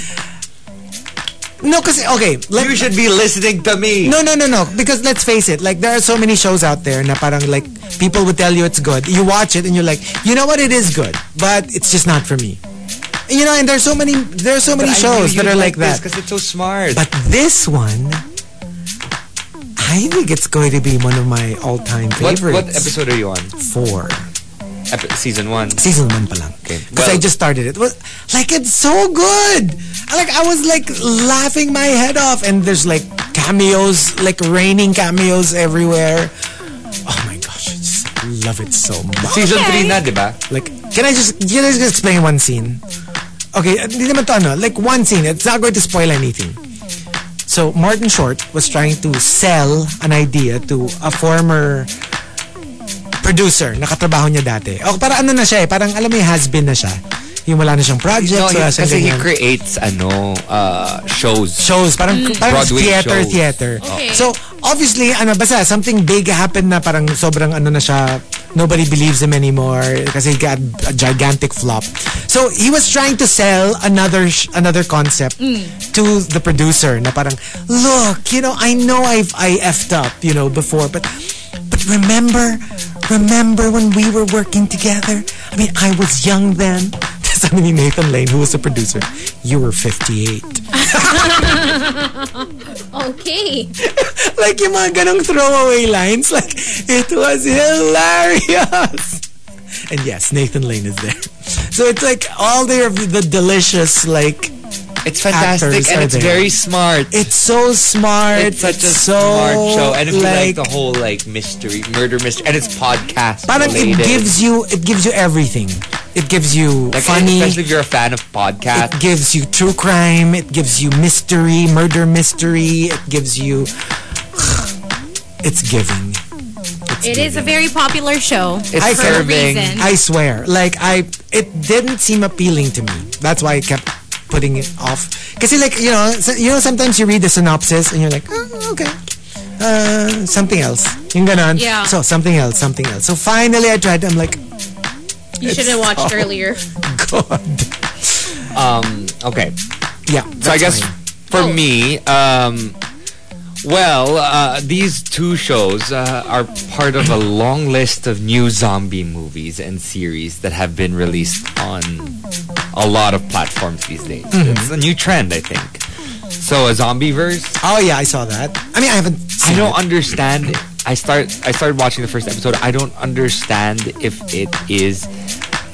No, because okay, let, You should be listening to me. No, no, no, no. Because let's face it, like there are so many shows out there na parang like people would tell you it's good. You watch it and you're like, you know what, it is good, but it's just not for me. You know, and there's so many there are so many shows that are like that. because it's so smart. But this one, I think it's going to be one of my all-time what, favorites. what episode are you on? Four. Epi- season one. Season one pa lang. Okay. Because I just started it. Was like it's so good. Like I was like laughing my head off, and there's like cameos, like raining cameos everywhere. Oh my gosh, I just love it so much. Season Okay. 3 na, di ba? Like, can I just, can I just explain one scene? Okay, uh, hindi naman to ano, like one scene, it's not going to spoil anything. So, Martin Short was trying to sell an idea to a former producer na katrabaho niya dati. O, para ano na siya eh, parang alam mo yung has-been na siya. Yung wala na siyang project, No, he, kasi he ganyan. creates, ano, uh, shows. shows, parang, parang Broadway theater, shows. theater. Okay. So, obviously, ano, basta something big happened na parang sobrang ano na siya, nobody believes him anymore kasi he got a gigantic flop. So, he was trying to sell another sh- another concept to the producer na parang, look, you know, I know I've I effed up, you know, before, but but remember, remember when we were working together? I mean, I was young then. Sabi ni Nathan Lane, who was the producer, you were 58. Okay. like yung mga ganong throwaway lines. Like, it was hilarious. And yes, Nathan Lane is there. So it's like all the, the delicious, like, It's fantastic and it's there. very smart. it's so smart. It's such a so, smart show. And if you like like, the whole like mystery, murder mystery, and it's podcast parang it gives you, it gives you everything. It gives you like, funny. especially if you're a fan of podcasts. It gives you true crime. It gives you mystery, murder mystery. It gives you. It's giving. It is a very popular show. It's I for a serving. reason. I swear. Like I it didn't seem appealing to me. That's why I kept putting it off. Kasi like, you know, so, you know sometimes you read the synopsis and you're like, oh, okay. Uh, something else. Yung ganon. Yeah. So something else, something else. So finally I tried. I'm like, You should have watched so- earlier. God. Um, okay. Yeah. So I guess fine. for Oh. me, um, well, uh, these two shows uh, are part of a long list of new zombie movies and series that have been released on a lot of platforms these days. Mm-hmm. It's a new trend, I think. So a Zombieverse, Oh yeah, I saw that. I mean, I haven't. I don't it. understand. it. I start. I started watching the first episode. I don't understand if it is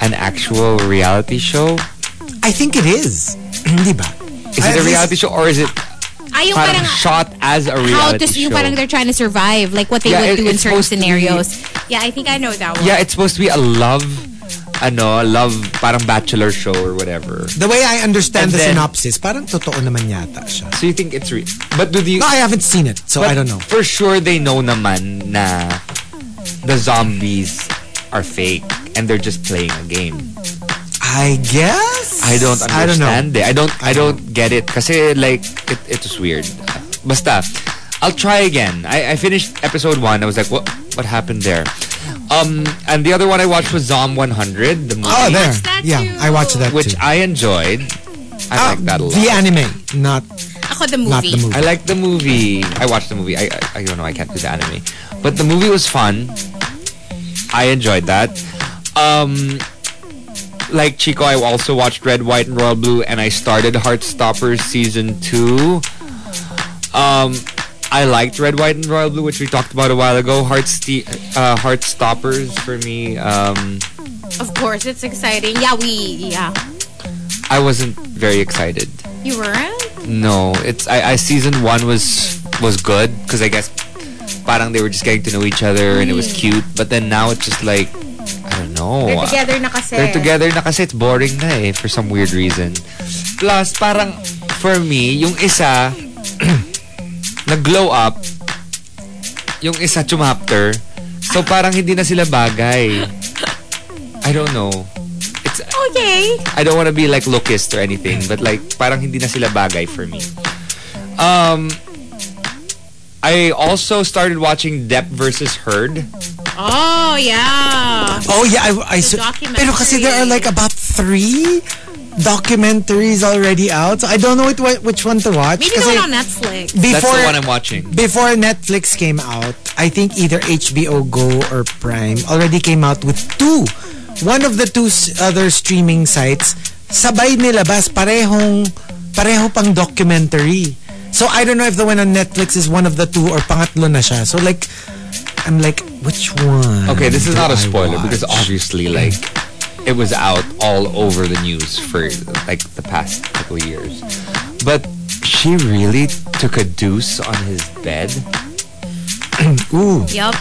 an actual reality show. I think it is. Di ba? Is it a reality show or is it Ay, yung parang parang shot as a reality how reality to, show? yung parang they're trying to survive, like what they Yeah, would it- do in certain supposed to be- scenarios. Yeah, I think I know that one. Yeah, it's supposed to be a love, ano, I love, parang bachelor show or whatever. The way I understand And the then- synopsis, parang totoo naman yata siya. So you think it's real? But do you? No, I haven't seen it, so I don't know. For sure, they know naman na the zombies are fake and they're just playing a game. I guess. I don't I don't know. understand it. I don't. I don't get it. Kasi eh, like it, it was weird. Basta, I'll try again. I, I finished episode one. I was like, what? What happened there? Um, and the other one I watched was Zom 100, the movie, Oh, there. Yeah, too. I watched that which too. I enjoyed. I Ah, like that a lot. The anime, not Ako the movie. not the movie. I like the movie. I watched the movie. I, I I don't know. I can't do the anime, but the movie was fun. I enjoyed that. Um, like Chico, I also watched Red, White, and Royal Blue, and I started Heartstoppers season two. Um, I liked Red, White, and Royal Blue, which we talked about a while ago. Heartste- uh, Heartstoppers for me. Um, Of course, it's exciting. Yeah, we, yeah. I wasn't very excited. You weren't? No, it's I, I season one was was good because I guess parang they were just getting to know each other and it was cute. But then now it's just like I don't know. They're together na kasi. They're together na kasi it's boring na eh for some weird reason. Plus parang for me yung isa nag-glow up yung isa chumapter so parang hindi na sila bagay. I don't know. It's Okay. I don't want to be like lookist or anything, but like parang hindi na sila bagay for me. Um, I also started watching Depp versus Heard. Oh, yeah. Oh yeah, I, I saw. Pero kasi there are like about three documentaries already out. So I don't know which, one- which one to watch. Maybe the kasi one on Netflix. That's the one I'm watching. before Netflix came out, I think either HBO Go or Prime already came out with two. One of the two other streaming sites, sabay nilabas parehong pareho pang documentary. So I don't know if the one on Netflix is one of the two or pangatlo na siya. So like I'm like which one? Okay, this is not a spoiler because obviously like it was out all over the news for like the past couple of years. But she really took a deuce on his bed. Ooh. Yup.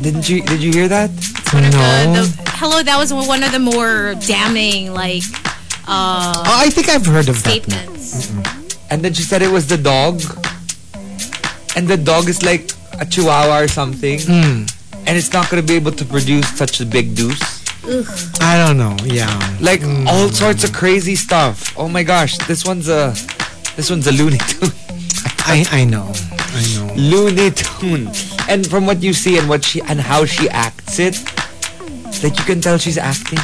Didn't you? Did you hear that? One of No. the, the, hello, that was one of the more damning like uh, Oh, I think I've heard of that. statements. And then she said it was the dog. And the dog is like a chihuahua or something. And it's not going to be able to produce such a big deuce. I don't know. Yeah. Like all sorts of crazy stuff. Oh my gosh, this one's a this one's a Looney Tune. I I know. I know. Looney Tune. And from what you see and what she and how she acts it, like you can tell she's acting.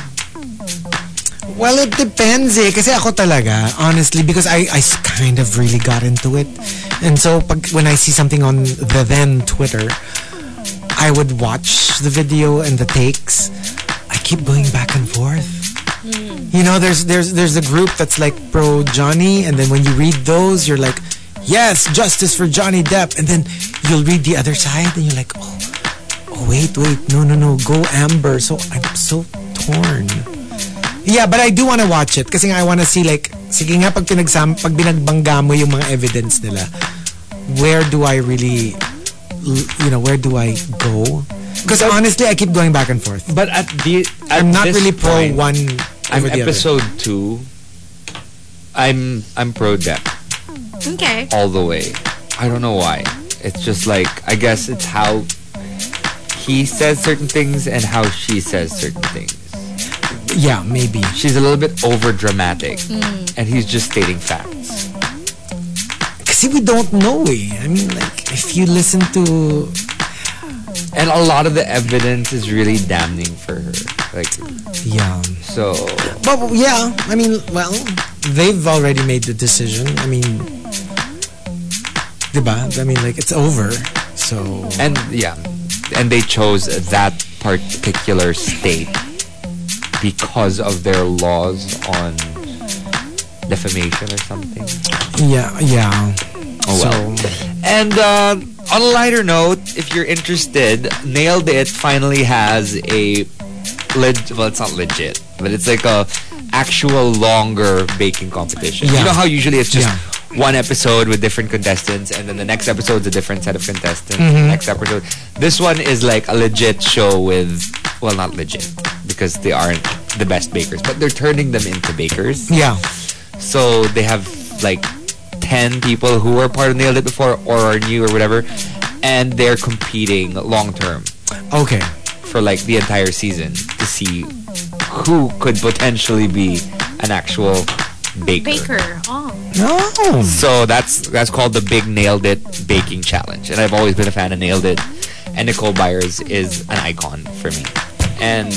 Well, it depends eh. Kasi ako talaga, honestly, because I, I kind of really got into it. And so, pag, when I see something on the then Twitter, I would watch the video and the takes. Keep going back and forth. You know, there's there's there's a group that's like pro Johnny, and then when you read those, you're like, yes, justice for Johnny Depp, and then you'll read the other side, and you're like, oh, oh wait, wait, no, no, no, go Amber. So I'm so torn. Yeah, but I do want to watch it kasi I want to see like, sige nga pag, pinagsam, pag binagbangga mo yung mga evidence nila, where do I really, you know, where do I go? Because honestly, I keep going back and forth. But at the at I'm not really pro point, one I'm over the other. episode two. I'm I'm pro Depp Okay. all the way. I don't know why. It's just like I guess it's how he says certain things and how she says certain things. Yeah, maybe. She's a little bit over dramatic, and he's just stating facts. Kasi we don't know eh. I mean, like, if you listen to... And a lot of the evidence is really damning for her. Like Yeah. so. But yeah, I mean, well, they've already made the decision. I mean, diba? I mean, like, it's over. So, And yeah, and they chose that particular state because of their laws on defamation or something. yeah, yeah. Oh well. And uh, on a lighter note, if you're interested, Nailed It finally has a leg- well, it's not legit, but it's like a actual longer baking competition. Yeah. You know how usually it's just Yeah. one episode with different contestants, and then the next episode's a different set of contestants. Mm-hmm. Next episode, this one is like a legit show with well, not legit because they aren't the best bakers, but they're turning them into bakers. Yeah. So they have like 10 people who were part of Nailed It before or are new or whatever. And they're competing long term Okay. for like the entire season to see who could potentially be an actual baker. Baker. Oh. No. So that's that's called the Big Nailed It Baking Challenge. And I've always been a fan of Nailed It. And Nicole Byers is an icon for me. And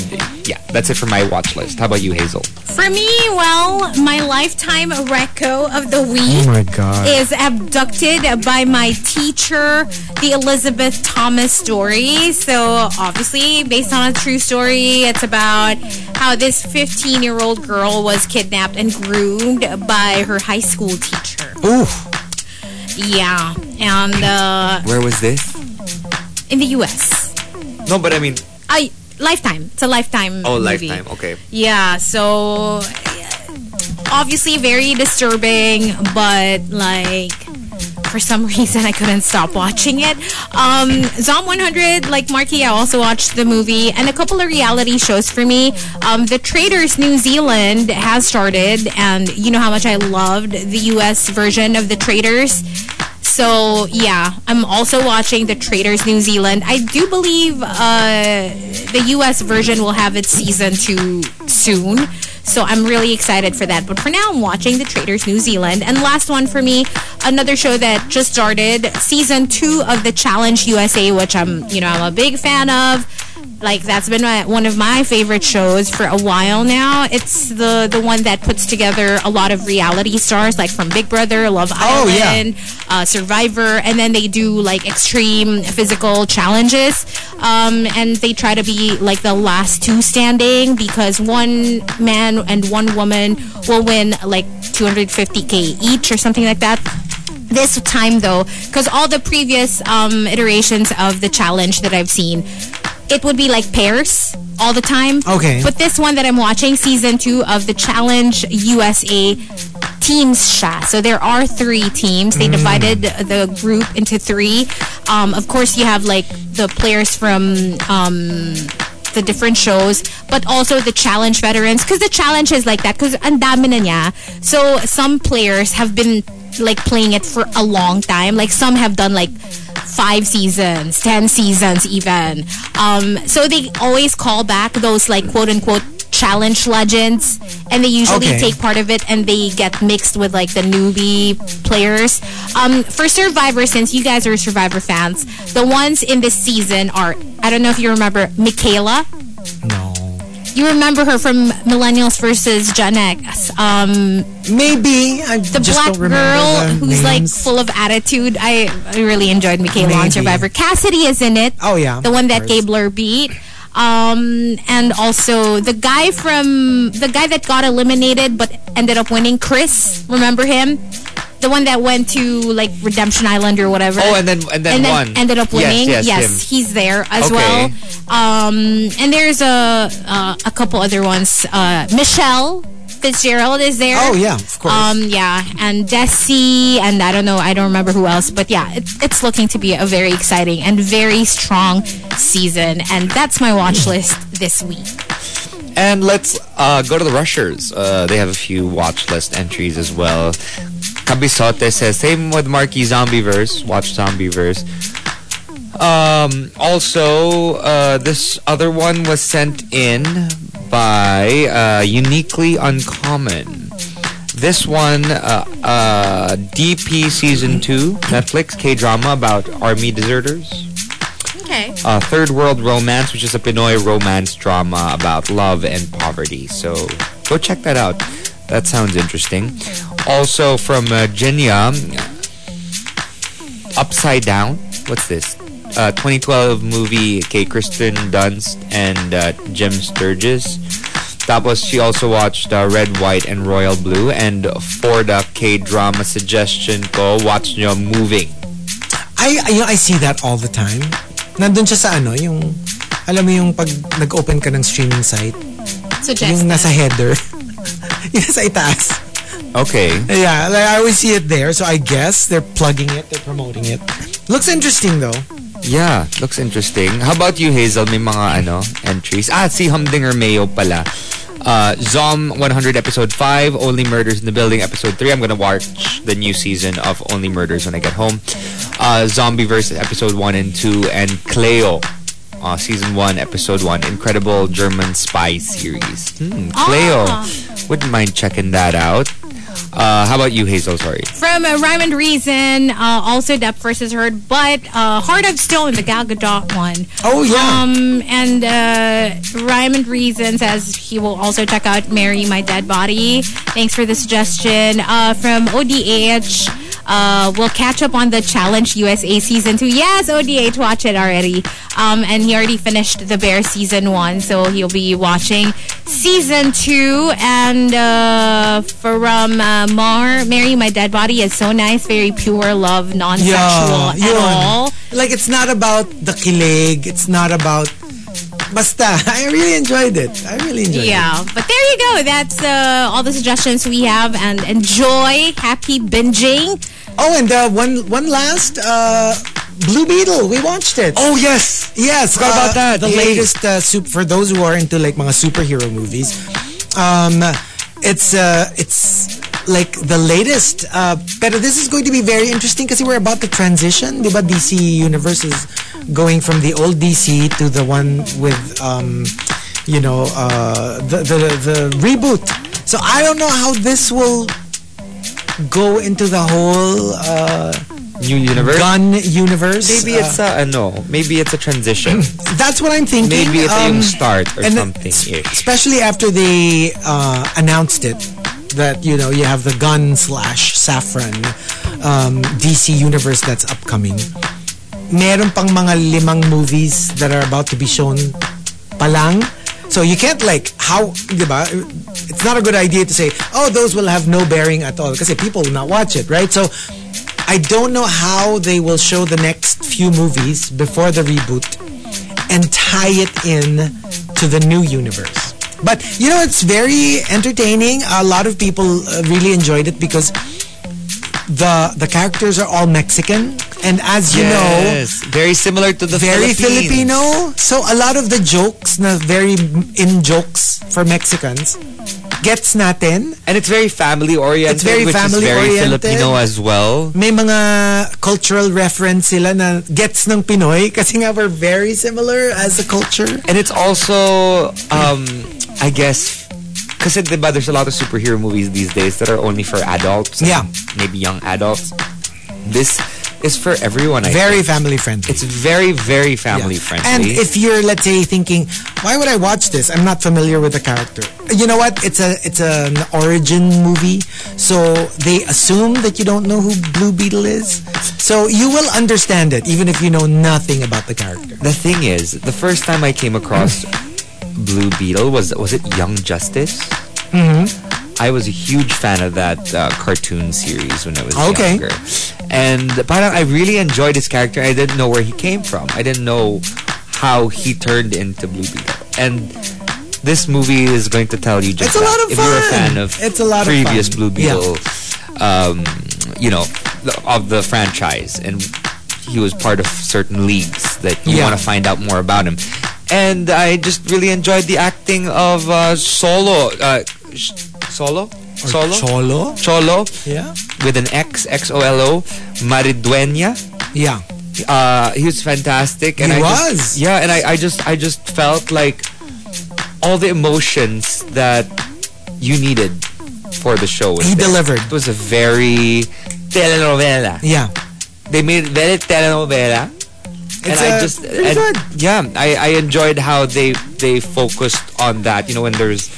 yeah, that's it for my watch list. How about you, Hazel? For me, well, my lifetime reco of the week Oh my God. is abducted by my teacher, the Elizabeth Thomas story. So, obviously, based on a true story, it's about how this 15 year old girl was kidnapped and groomed by her high school teacher. Ooh. Yeah. And uh, Where was this? in the US. No, but I mean, I Lifetime. It's a Lifetime oh, movie. lifetime. Okay. Yeah, so obviously very disturbing, but like for some reason I couldn't stop watching it. Um, Zom 100, like Markki, I also watched the movie and a couple of reality shows for me. Um, the Traitors New Zealand has started, and you know how much I loved the U.S. version of the Traitors. So yeah, I'm also watching the Traitors New Zealand. I do believe uh, the US version will have its season two soon. So I'm really excited for that. But for now, I'm watching the Traitors New Zealand. And last one for me, another show that just started, season two of the Challenge USA, which I'm, you know, I'm a big fan of. Like that's been my, one of my favorite shows for a while now. It's the the one that puts together a lot of reality stars, like from Big Brother, Love Oh, yeah. Island, uh, Survivor, and then they do like extreme physical challenges. Um, and they try to be like the last two standing because one man and one woman will win like 250k each or something like that. This time though, because all the previous um, iterations of the challenge that I've seen, it would be like pairs all the time. Okay. But this one that I'm watching, season two of the Challenge USA, teams siya. So there are three teams. They divided the group into three. Um, of course, you have like the players from um, the different shows, but also the challenge veterans. Because the challenge is like that. Because dami na. So some players have been like playing it for a long time. Like some have done like five seasons, ten seasons even. Um, so they always call back those like quote unquote challenge legends and they usually Okay. take part of it and they get mixed with like the newbie players. Um, for Survivor, since you guys are Survivor fans, the ones in this season are, I don't know if you remember, Michaela. No. You remember her from Millennials versus Gen X. Um, Maybe. I the black girl the who's like full of attitude. I, I really enjoyed Michaela on Survivor. Cassidy is in it. Oh, yeah, the one that. Gabler beat. Um, and also the guy from the guy that got eliminated but ended up winning, Chris. Remember him? The one that went to like Redemption Island or whatever. Oh, and then and then won. ended up Yes, winning. yes, him. he's there as Okay. well. Um, and there's a uh, a couple other ones. Uh, Michelle Fitzgerald is there. Oh, yeah, of course. Um, yeah, and Desi, and I don't know, I don't remember who else, but yeah, it's, it's looking to be a very exciting and very strong season, and that's my watch list this week. And let's uh, go to the Rushers. Uh, they have a few watch list entries as well. Kabisote says, same with Markki Zombieverse. Watch Zombieverse. Um, also, uh, this other one was sent in by uh, Uniquely Uncommon. This one, uh, uh, DP Season 2, Netflix K-drama about army deserters Okay. uh, Third World Romance, which is a Pinoy romance drama about love and poverty. So go check that out. That sounds interesting. Also from uh, Genya, Upside Down. What's this? Uh, 2012 movie K. Kristen Dunst and uh, Jim Sturgess. Tapos she also watched uh, Red, White, and Royal Blue. And for the K-drama suggestion ko, watch nyo Moving. I, you know, I see that all the time. Nandun siya sa ano, yung, alam mo yung pag nag-open ka ng streaming site, Suggest yung nasa header, yung nasa itaas. Okay. Yeah, like I always see it there, so I guess they're plugging it, they're promoting it. Looks interesting though. Yeah, looks interesting. How about you, Hazel? May mga ano, entries? Ah, si Humdinger Mayo pala. Uh, Zom 100 episode 5, Only Murders in the Building episode 3. I'm gonna watch the new season of Only Murders when I get home. Uh, Zombieverse episode 1 and 2 and Kleo uh, season 1 episode 1. Incredible German spy series. Hmm, Kleo. Wouldn't mind checking that out. Uh, how about you, Hazel? Sorry. From uh, Rhyme and Reason, uh, also Depp versus Heard, but uh, Heart of Stone, the Gal Gadot one. Oh, yeah. Um, and uh, Rhyme and Reason says he will also check out Marry My Dead Body. Thanks for the suggestion. Uh, from ODH, uh, we'll catch up on the Challenge USA Season 2. Yes, ODH, watch it already. Um, and he already finished the Bear Season 1, so he'll be watching Season 2. And uh, from uh, Mar, Marry My Dead Body is so nice, very pure love, non-sexual at all. Like it's not about the kilig, it's not about Basta, I really enjoyed it. I really enjoyed it. Yeah, but there you go. That's uh, all the suggestions we have, and enjoy. Happy binging. Oh, and uh, one one last uh, Blue Beetle. We watched it. Oh, yes! Yes, Forgot about that. The Yay. latest uh, soup for those who are into like mga superhero movies. Um, it's uh, it's like the latest. Uh, but this is going to be very interesting because we're about to transition. Diba DC Universe is going from the old DC to the one with um, you know uh, the, the the reboot. So I don't know how this will go into the whole uh, New universe? Gunn universe. Maybe it's a, no. maybe it's a transition. That's what I'm thinking. maybe it's a Um, yung start or something. Especially after they uh, announced it that you know you have the Gunn slash Safran um, DC universe that's upcoming. Meron pang mga limang movies that are about to be shown palang. So you can't like how, diba? It's not a good idea to say, oh, those will have no bearing at all because people will not watch it, right? So I don't know how they will show the next few movies before the reboot and tie it in to the new universe. But you know, it's very entertaining. A lot of people uh, really enjoyed it because the the characters are all Mexican, and as you know, very similar to the very Philippines. Filipino. So a lot of the jokes, na very in jokes for Mexicans, gets natin. And it's very family oriented, It's very which is very family-oriented. Filipino as well. May mga cultural reference sila na gets ng Pinoy kasi nga we're very similar as a culture. And it's also, um, I guess, diba, there's a lot of superhero movies these days that are only for adults. Yeah. Maybe young adults. This is for everyone, I Very think. family friendly. It's very, very family Yeah. friendly. And if you're, let's say, thinking, why would I watch this? I'm not familiar with the character. You know what? It's a it's an origin movie, so they assume that you don't know who Blue Beetle is. So you will understand it even if you know nothing about the character. the thing is, the first time I came across Blue Beetle was was it Young Justice? Mm-hmm. I was a huge fan of that uh, cartoon series when I was Okay. younger, and parang I really enjoyed his character. I didn't know where he came from. I didn't know how he turned into Blue Beetle, and this movie is going to tell you just It's a that. lot of if you're a fan of It's a lot of previous fun. Blue Yeah. Beetle, um, you know, the- of the franchise, and he was part of certain leagues that you Yeah. want to find out more about him. And I just really enjoyed the acting of uh, Solo. Uh, sh- Solo? Solo? Cholo? Cholo Yeah. with an X, X O L O, Maridueña. Yeah. Uh, he was fantastic, and He I was. Just, yeah, and I, I just I just felt like all the emotions that you needed for the show. He there. delivered. It was a very telenovela. Yeah. They made it very telenovela. And I just and- yeah, I, I enjoyed how they they focused on that. You know, when there's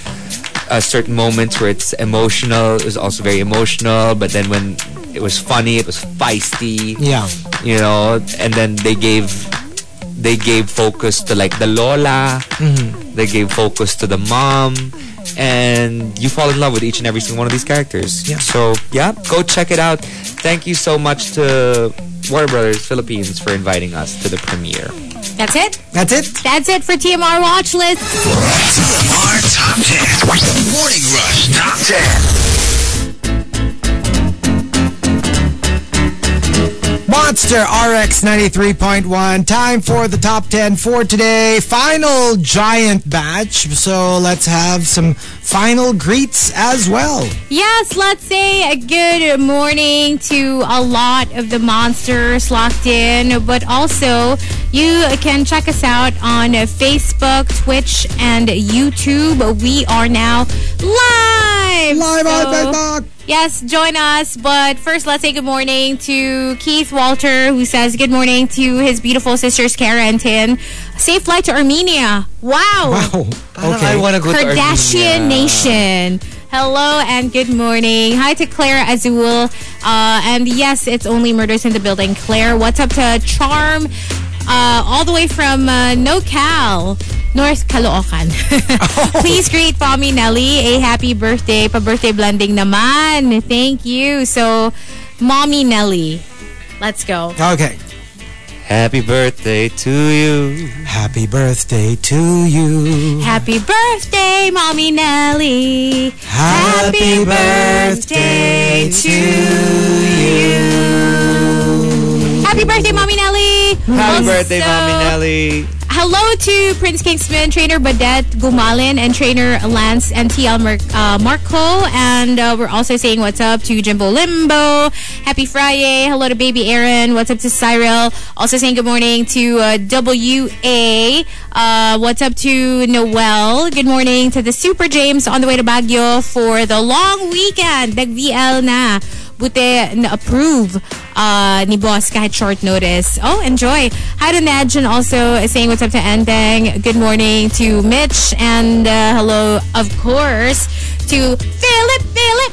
uh, certain moments where it's emotional, it was also very emotional. But then when it was funny, it was feisty. Yeah. You know, and then they gave they gave focus to like the Lola. Mm-hmm. They gave focus to the mom. And you fall in love with each and every single one of these characters. Yeah. So yeah, go check it out. Thank you so much to Warner Brothers Philippines for inviting us to the premiere. That's it. That's it. That's it for TMR Watch List. TMR Top 10. Morning Rush Top 10. Monster RX 93.1. Time for the top 10 for today. Final giant batch. So let's have some final greets as well. Yes, let's say a good morning to a lot of the monsters locked in, but also you can check us out on Facebook, Twitch, and YouTube. We are now live. Live on Facebook. Yes, join us. But first, let's say good morning to Keith Walter, who says good morning to his beautiful sisters, Kara and Tin. Safe flight to Armenia. Wow. Wow. I Okay. want to go to Kardashian Armenia. Nation. Hello and good morning. Hi to Claire Azul. Uh, and yes, it's only murders in the building. Claire, what's up to Charm? Uh, all the way from uh, NoCal, North Caloocan. Please greet Mommy Nelly a happy birthday. Pa-birthday blending naman. Thank you. So, Mommy Nelly. Let's go. Okay. Happy birthday to you. Happy birthday to you. Happy birthday, Mommy Nelly. Happy birthday to you. Happy birthday, Mommy Nelly. Happy Also, birthday, Mommy Nelly. Hello to Prince Kingsman, trainer Badet Gumalin, and trainer Lance and TL Mar- uh, Marco. And uh, we're also saying what's up to Jimbo Limbo. Happy Friday. Hello to baby Aaron. What's up to Cyril. Also saying good morning to uh, WA. Uh, what's up to Noel. Good morning to the Super James on the way to Baguio for the long weekend. Nag-VL na. Buti na-approve uh, ni boss kahit short notice. Oh, enjoy. Hi to Nadj and also saying what's up to Endang. Good morning to Mitch and uh, hello, of course, to Philip Philip.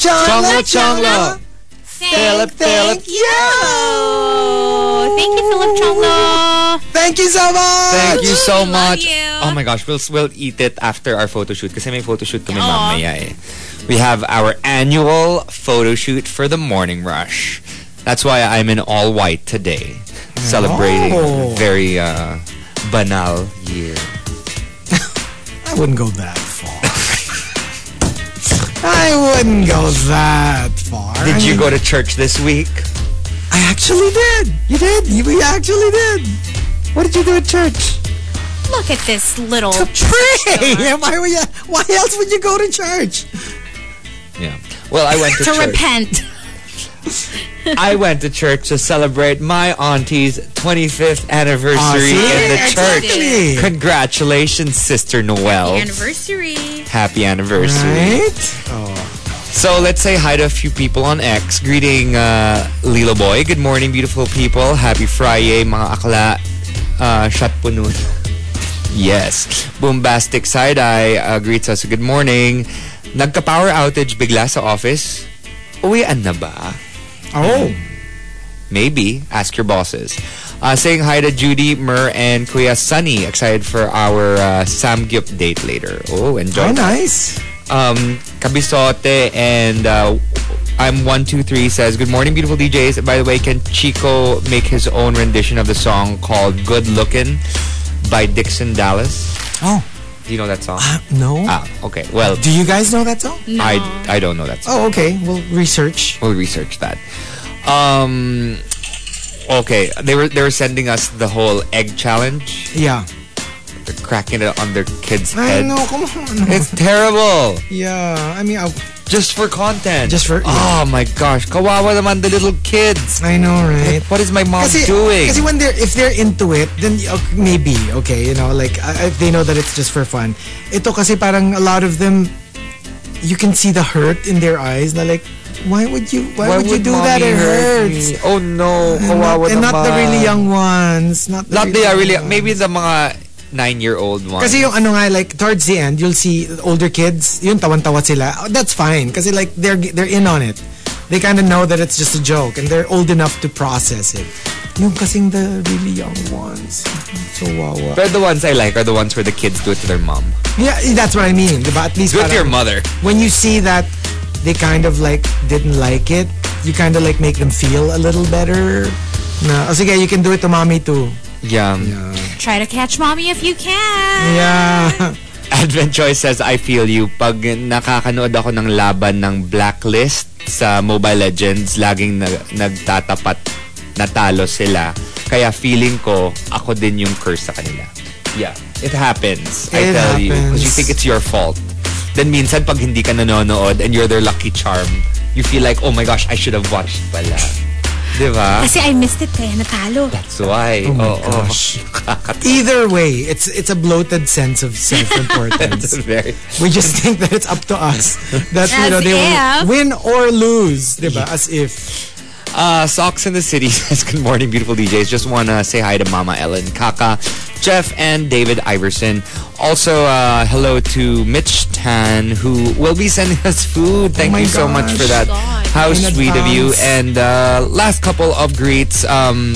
Chongla, chongla. Philip Philip. you. Thank you, Philip Chonglo. Thank you so much. Thank you so Love much. you. Oh my gosh, we'll we'll eat it after our photo shoot kasi may photo shoot kami Aw. mamaya eh. We have our annual photo shoot for the morning rush. That's why I'm in all white today, celebrating Oh. a very uh, banal year. I wouldn't go that far. I wouldn't go that far. Did I you mean, go to church this week? I actually did. You did. You we actually did. What did you do at church? Look at this little. Pray. Why were you? Why else would you go to church? Yeah. Well, I went to, to church. repent. I went to church to celebrate my auntie's 25th anniversary see? in the church. Congratulations, Sister Noel. Anniversary. Happy anniversary. Right? So let's say hi to a few people on X. Greeting uh, Lilo Boy. Good morning, beautiful people. Happy Friday, mga akla. Uh, shot po nun. Yes. Bombastic Side-Eye uh, greets us. Good morning. Nagka-power outage bigla sa office. Uwian na ba? Oh. Maybe. Ask your bosses. Uh, saying hi to Judy, Mer, and Kuya Sunny. Excited for our uh, Samgyup date later. Oh, enjoy Oh, that. nice. um, Kabisote and uh, I'm one two three says good morning beautiful DJs. By the way, can Chico make his own rendition of the song called "Good Lookin" by Dixon Dallas? Oh. Do you know that song? Uh, no. ah, okay. Well, Do you guys know that song? No. I I don't know that song. Oh, okay. We'll research. We'll research that. Um, okay. They were they were sending us the whole egg challenge. Yeah. They're cracking it on their kids' I head. know. Come on. It's terrible. yeah. I mean, I, Just for content. Just for- Oh my gosh. Kawawa naman the little kids. I know, right? What is my mom Kasi, doing? kasi when they're if they're into it, then maybe okay, you know, like uh, if they know that it's just for fun. Ito kasi parang a lot of them, you can see the hurt in their eyes. Na like, why would you? Why, would, you do that? It hurts. me? Oh no, And not, and not the really young ones. Not the Not the really, really, young maybe the mga nine-year-old ones. Kasi yung ano nga, like, towards the end, you'll see older kids, yun, tawan-tawa sila. That's fine. Kasi like, they're, they're in on it. They kind of know that it's just a joke and they're old enough to process it. Yung kasing the really young ones. So wawa. But the ones I like are the ones where the kids do it to their mom. Yeah, that's what I mean. Diba? At least Do it to your mother. when you see that they kind of like didn't like it, you kind of like make them feel a little better. Na, oh, sige, you can do it to mommy too. Yeah. Try to catch mommy if you can. Yeah. Advent Choice says, I feel you. Pag nakakanood ako ng laban ng Blacklist sa Mobile Legends, laging nag nagtatapat natalo sila. Kaya feeling ko, ako din yung curse sa kanila. Yeah. It happens. I It tell you. Because you happens. think it's your fault. Then minsan pag hindi ka nanonood and you're their lucky charm, you feel like, oh my gosh, I should have watched pala. Diba? Kasi I missed it kaya natalo. That's why. Oh my Oo. gosh. Nakakatawa. Either way, it's it's a bloated sense of self-importance. very... we just think that it's up to us. That you know they if. will win or lose, diba? As if. Uh, Socks in the City says, Good morning, beautiful DJs. Just want to say hi to Mama Ellen, Kaka, Jeff, and David Iverson. Also, uh, hello to Mitch Tan, who will be sending us food. Thank my you so much for that. God. How In sweet of you. And uh, last couple of greets. Um,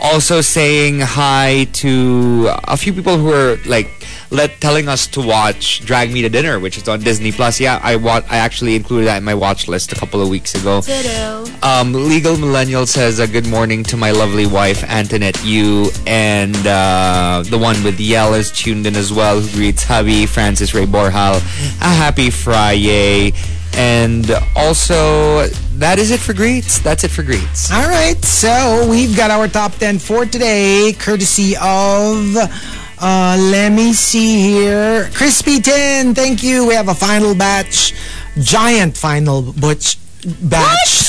also saying hi to a few people who are like let telling us to watch Drag Me to Dinner, which is on Disney Plus. Yeah, I wa- I actually included that in my watch list a couple of weeks ago. Um, Legal Millennial says a good morning to my lovely wife Antoinette Yu and uh, the one with Yell is tuned in as well who greets hubby Francis Ray Borhal. A happy Friday. And also, that is it for greets. That's it for greets. All right, so we've got our top 10 for today, courtesy of, uh, let me see here, Crispy Tin, thank you. We have a final batch, giant final butch batch.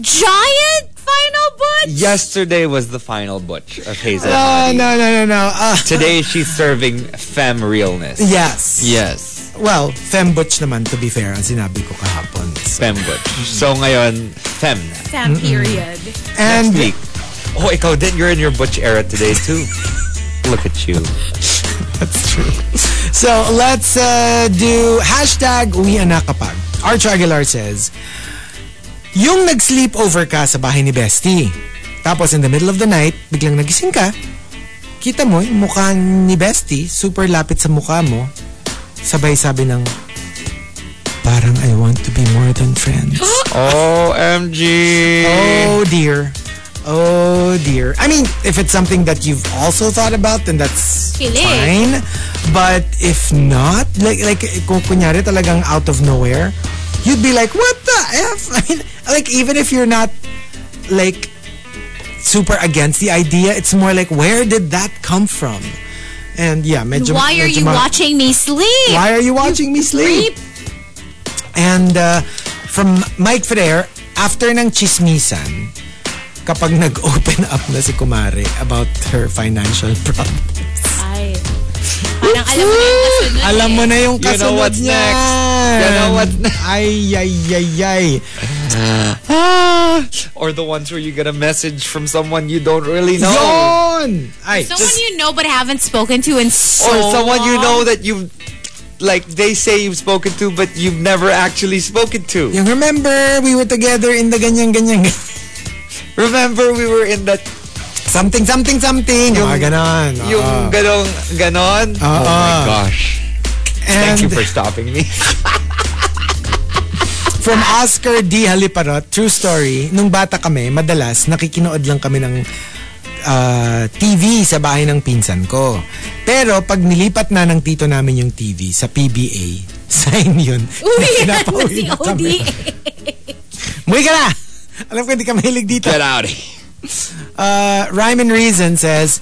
Giant final butch. Yesterday was the final butch of Hazel. No, no, no, no, no. Uh, Today she's serving femme realness. yes. Yes. Well, fem butch naman, to be fair, ang sinabi ko kahapon. Femme butch. So ngayon, femme na. Fam period. And Next week. Oh, ikaw din. You're in your butch era today too. Look at you. That's true. So let's uh, do hashtag uwi na kapag. Arch Aguilar says, Yung nag-sleepover ka sa bahay ni Bestie, tapos in the middle of the night, biglang nagising ka, kita mo yung mukha ni Bestie, super lapit sa mukha mo, sabay sabi ng, parang I want to be more than friends. OMG. Oh dear. Oh dear. I mean, if it's something that you've also thought about, then that's Kilig. fine. But if not, like, like kung kunyari talagang out of nowhere, you'd be like, what the F? I mean, like, even if you're not, like, super against the idea, it's more like, where did that come from? And yeah, medyo, Why are medyo you watching me sleep? Why are you watching me sleep? Creep. And uh, from Mike Ferrer, after ng chismisan, kapag nag-open up na si Kumare about her financial problems. Ay. Parang alam mo na yung kasunod Alam mo na yung You know kasunod what's niyan. next. You know what's next. Ay, ay, ay, ay. Ah, or the ones where you get a message from someone you don't really know. Yun! Ay, Someone just- you know but haven't spoken to in so or someone you long. know that you've like they say you've spoken to but you've never actually spoken to. yung remember, we were together in the ganyan-ganyan. Remember we were in that something, something, something. Yung, mga ganon. yung Oo. ganong ganon. oh my Oo. gosh. And Thank you for stopping me. from Oscar D. Haliparot, true story, nung bata kami, madalas nakikinood lang kami ng ah, TV sa bahay ng pinsan ko. Pero pag nilipat na ng tito namin yung TV sa PBA, sign yun. Uwi na si na kami. ODA. Muwi ka na! Alam ko hindi ka mahilig dito. Get out. Uh, Rhyme and Reason says,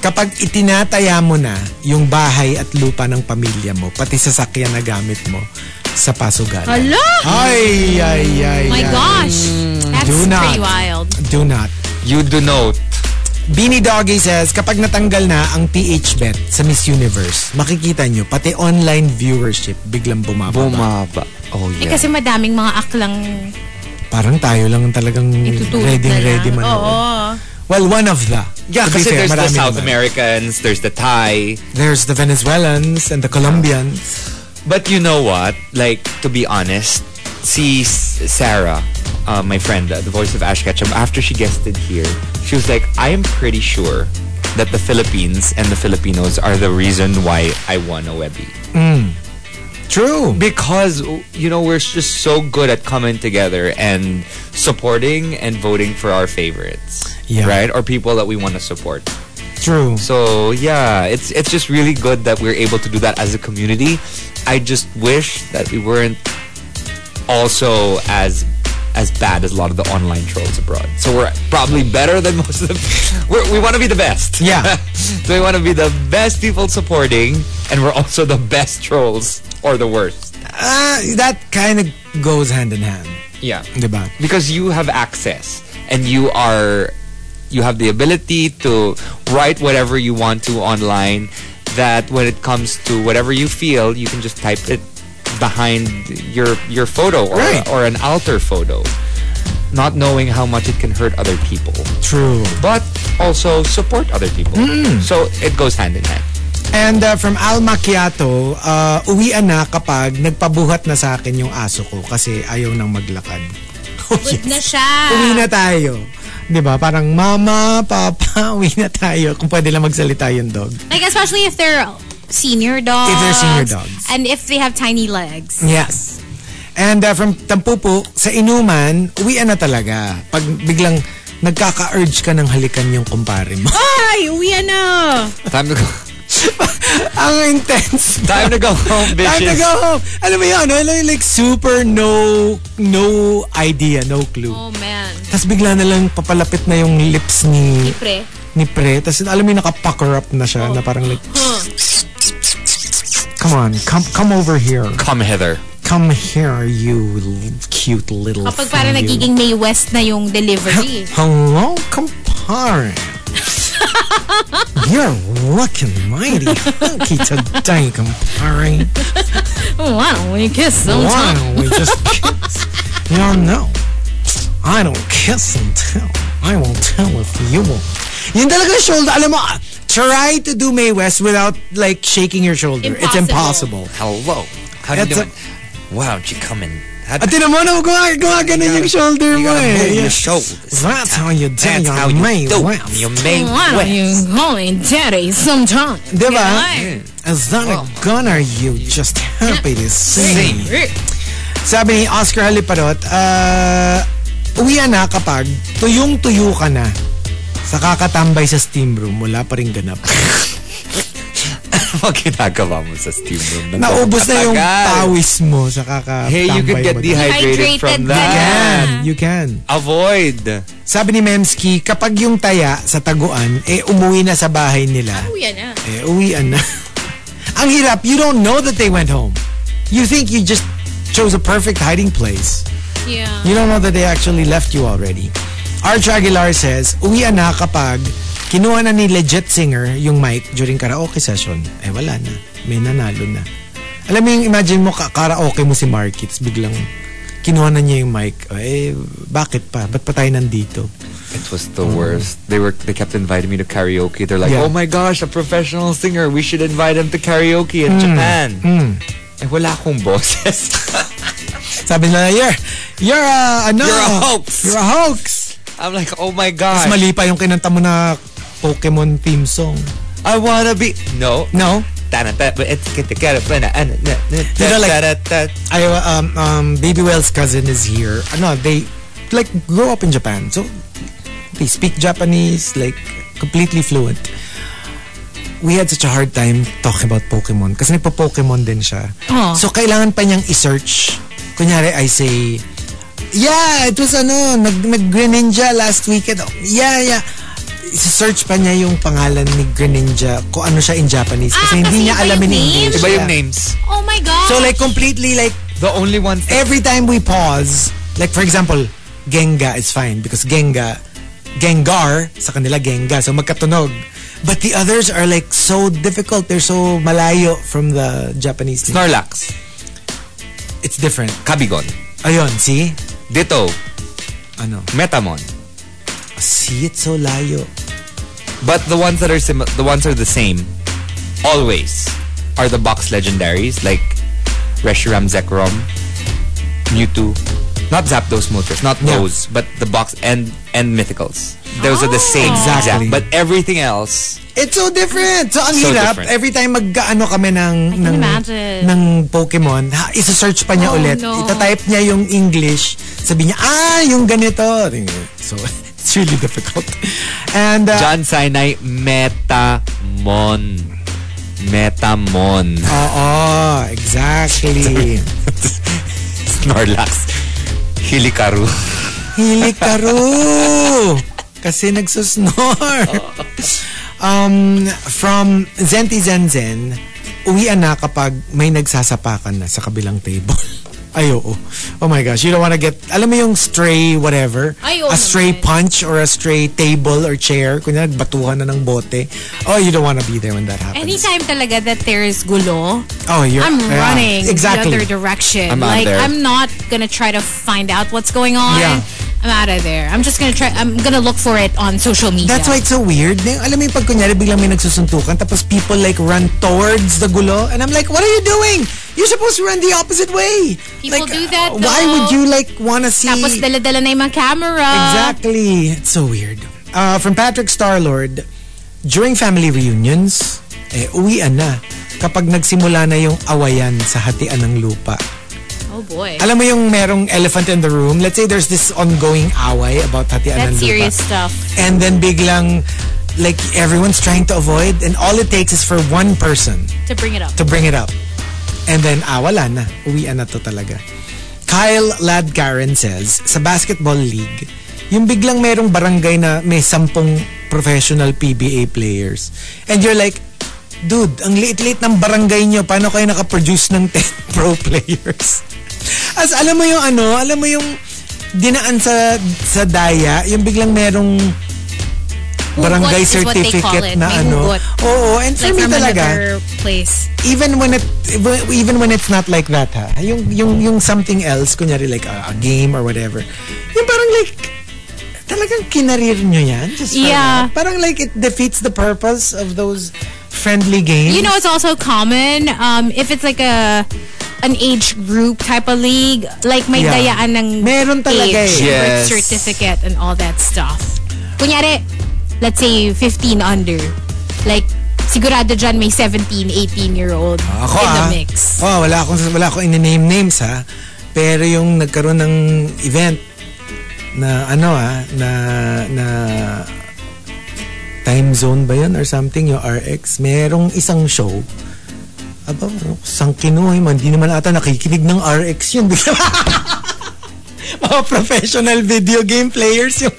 kapag itinataya mo na yung bahay at lupa ng pamilya mo, pati sasakyan na gamit mo sa pasugan. Hala! Ay, ay, ay, My ay. gosh. That's Do not. pretty wild. Do not. You do note. Beanie Doggy says, kapag natanggal na ang PH bet sa Miss Universe, makikita nyo, pati online viewership biglang bumababa. Bumaba. Oh Eh yeah. kasi madaming mga aklang Parang tayo lang ang talagang itutulog ready na lang. ready man. Oo. Well, one of the. Yeah, kasi fair, there's the South naman. Americans, there's the Thai. There's the Venezuelans and the Colombians. But you know what? Like, to be honest, see Sarah, uh, my friend, uh, the voice of Ash Ketchum, after she guested here, she was like, I am pretty sure that the Philippines and the Filipinos are the reason why I won a Webby. True. Because, you know, we're just so good at coming together and supporting and voting for our favorites. Yeah. Right? Or people that we want to support. True. So yeah, it's it's just really good that we're able to do that as a community. I just wish that we weren't also as as bad as a lot of the online trolls abroad. So we're probably better than most of them. We're, we want to be the best. Yeah. so we want to be the best people supporting, and we're also the best trolls or the worst. Ah, that kind of goes hand in hand. Yeah. Diba? because you have access and you are you have the ability to write whatever you want to online that when it comes to whatever you feel you can just type it behind your your photo or Right. or an alter photo not knowing how much it can hurt other people True. but also support other people so it goes hand in hand And uh, from Al Macchiato, uh, uwian na kapag nagpabuhat na sa akin yung aso ko kasi ayaw nang maglakad. Oh, Good na yes. siya. Uwi na tayo. 'Di ba? Parang mama, papa, uwi na tayo kung pwede lang magsalita yung dog. Like especially if they're senior dogs. If they're senior dogs. And if they have tiny legs. Yes. And uh, from Tampupo, sa inuman, uwian na talaga. Pag biglang nagkaka-urge ka ng halikan yung kumpare mo. Ay, uwi na. time to go Ang intense. time to go home bitches Time to go home. Alam mo yun, ano, like super no no idea, no clue. Oh man. Tapos bigla na lang papalapit na yung lips ni Pre. ni Pre. Tapos alam mo yung naka-pucker up na siya na parang like, come on, come come over here. come hither Come here, you cute little Kapag thing, parang nagiging May West na yung delivery. Hello, compare. You're looking mighty hunky today, compare. Why don't we kiss sometime? Why don't we just kiss? You don't know. I don't kiss and tell. I won't tell if you won't. Yun talaga shoulder. Alam mo, try to do Mae West without like shaking your shoulder. It's Impossible. impossible. hello how you That's doing why don't you come in At tinan mo na gumag gumagana yung shoulder You mo gotta eh. your shoulders. That's how you do That's your how you May do West. your May Why don't you me daddy sometime? Diba? Yeah. As that a gun are you just happy to see? Same. Sabi ni Oscar Haliparot, uh, uwian na kapag tuyong-tuyo ka na sa kakatambay sa steam room, wala pa rin ganap. Ano ginagawa mo sa steam room? Naubos na yung pawis mo sa kakatambay Hey, you could get dehydrated Dehydrated from ka You can. You can. Avoid. Sabi ni Memski, kapag yung taya sa taguan, eh umuwi na sa bahay nila. Oh, yan na. Eh, uwian na. Ang hirap, you don't know that they went home. You think you just chose a perfect hiding place. Yeah. You don't know that they actually left you already. Arch Aguilar says, uwian na kapag kinuha na ni legit singer yung mic during karaoke session. Eh, wala na. May nanalo na. Alam mo yung imagine mo, ka- karaoke mo si Markits, biglang kinuha na niya yung mic. Eh, bakit pa? Ba't pa tayo nandito? It was the worst. They were they kept inviting me to karaoke. They're like, Yeah. "Oh my gosh, a professional singer. We should invite him to karaoke in Japan." Eh wala akong boses. Sabi nila, you're, you're a, ano? You're a hoax. You're a hoax. I'm like, "Oh my Tapos gosh. mali pa yung kinanta mo na Pokemon theme song. I wanna be No. No? Ta-na-ta- but it's get together. You know, like- I, um, um, Baby Whale's cousin is here. Ano, they, like, grow up in Japan. So, they speak Japanese, like, completely fluent. We had such a hard time talking about Pokemon kasi nagpa-Pokemon din siya. Oh. So, kailangan pa niyang i-search. Kunyari, I say, yeah, it was ano, nag, nag-Greninja last weekend. Oh, Yeah, yeah. I-search pa niya yung pangalan ni Greninja kung ano siya in Japanese kasi Ah, hindi kasi niya iba alam in? English. Iba yung names. Oh my gosh. So like completely like The only ones that every time we pause, like for example, Genga is fine because Genga, Gengar, sa kanila Genga, so magkatunog. But the others are like so difficult. They're so malayo from the Japanese name. Snorlax, It's different. Kabigon, Ayun, see? Ditto, Ano? Metamon. See, it's so layo. But the ones that are sim- the ones are the same always are the box legendaries like Reshiram Zekrom, Mewtwo, not Zapdos Moltres, not Yeah. those, but the box and and mythicals. Those are the same Exactly. exact, but everything else It's so different. So, ang So hirap, different. every time mag-ano kami ng, ng, imagine. ng Pokemon, ha, isa-search pa niya Oh, ulit. no. Ita-type niya yung English. Sabi niya, ah, yung ganito. So, it's really difficult. And, uh, John Sinai Metamon. Metamon. oo, exactly. Snorlax. Hilikaru. Hilikaru! Kasi nagsusnore. um, from Zenti Zen Zen, uwian na kapag may nagsasapakan na sa kabilang table. Ay, oo. Oh my gosh. You don't wanna get, alam mo yung stray whatever? Ay, oo a stray naman. punch or a stray table or chair. Kunya, batuhan na ng bote. Oh, you don't wanna be there when that happens. Anytime talaga that there's gulo, oh, you're, I'm yeah, running exactly. the other direction. I'm out like there. I'm not gonna try to find out what's going on. Yeah. I'm out of there. I'm just gonna try. I'm gonna look for it on social media. That's why it's so weird. Alam mo yung pag kunyari biglang may nagsusuntukan tapos people like run towards the gulo and I'm like, what are you doing? You're supposed to run the opposite way. People like, do that, uh, Why would you like wanna see... Tapos dala-dala na yung mga camera. Exactly. It's so weird. Uh, from Patrick Starlord, during family reunions, eh, uwian na kapag nagsimula na yung awayan sa hatian ng lupa. Oh boy. Alam mo yung merong elephant in the room? Let's say there's this ongoing away about hatian ng That's lupa. serious stuff. and then biglang like everyone's trying to avoid and all it takes is for one person To bring it up. to bring it up and then ah wala na uwian na to talaga Kyle Ladkaren says sa basketball league yung biglang merong barangay na may sampung professional PBA players and you're like dude ang liit-liit ng barangay nyo paano kayo nakaproduce ng 10 pro players as alam mo yung ano alam mo yung dinaan sa sa daya yung biglang merong barangay Hugot certificate na May ano. hugot. Oo, and for Like me talaga, place. even when it even when it's not like that ha, yung yung yung something else, kunyari like a, a game or whatever. Yung parang like talagang kinarir nyo yan just Yeah. that. Parang like it defeats the purpose of those friendly games. You know, it's also common um, if it's like a an age group type of league, like may Yeah. dayaan ng Meron talaga age, eh. Yes. birth certificate, and all that stuff. Kunyari, let's say 15 under. Like, sigurado dyan may 17, 18-year-old Ako in the ah. mix. Oh, wala akong wala akong in-name names ha. Pero yung nagkaroon ng event na ano ah, na na time zone ba yun or something yung RX, merong isang show aba, sang kinuhay man, hindi naman ata nakikinig ng RX yun. Mga professional video game players yung,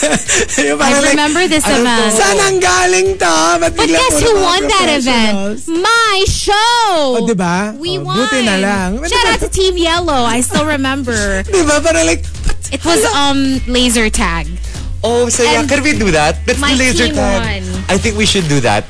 yung I remember this ano event. to? Saan ang galing to? Ba't But guess who won that event? My show! Oh, diba? We Oh, won. buti na lang. Shout out to Team Yellow. I still remember. Diba? Parang like, It was um laser tag. Oh, so yeah, And can we do that? My do laser team tag. won. I think we should do that.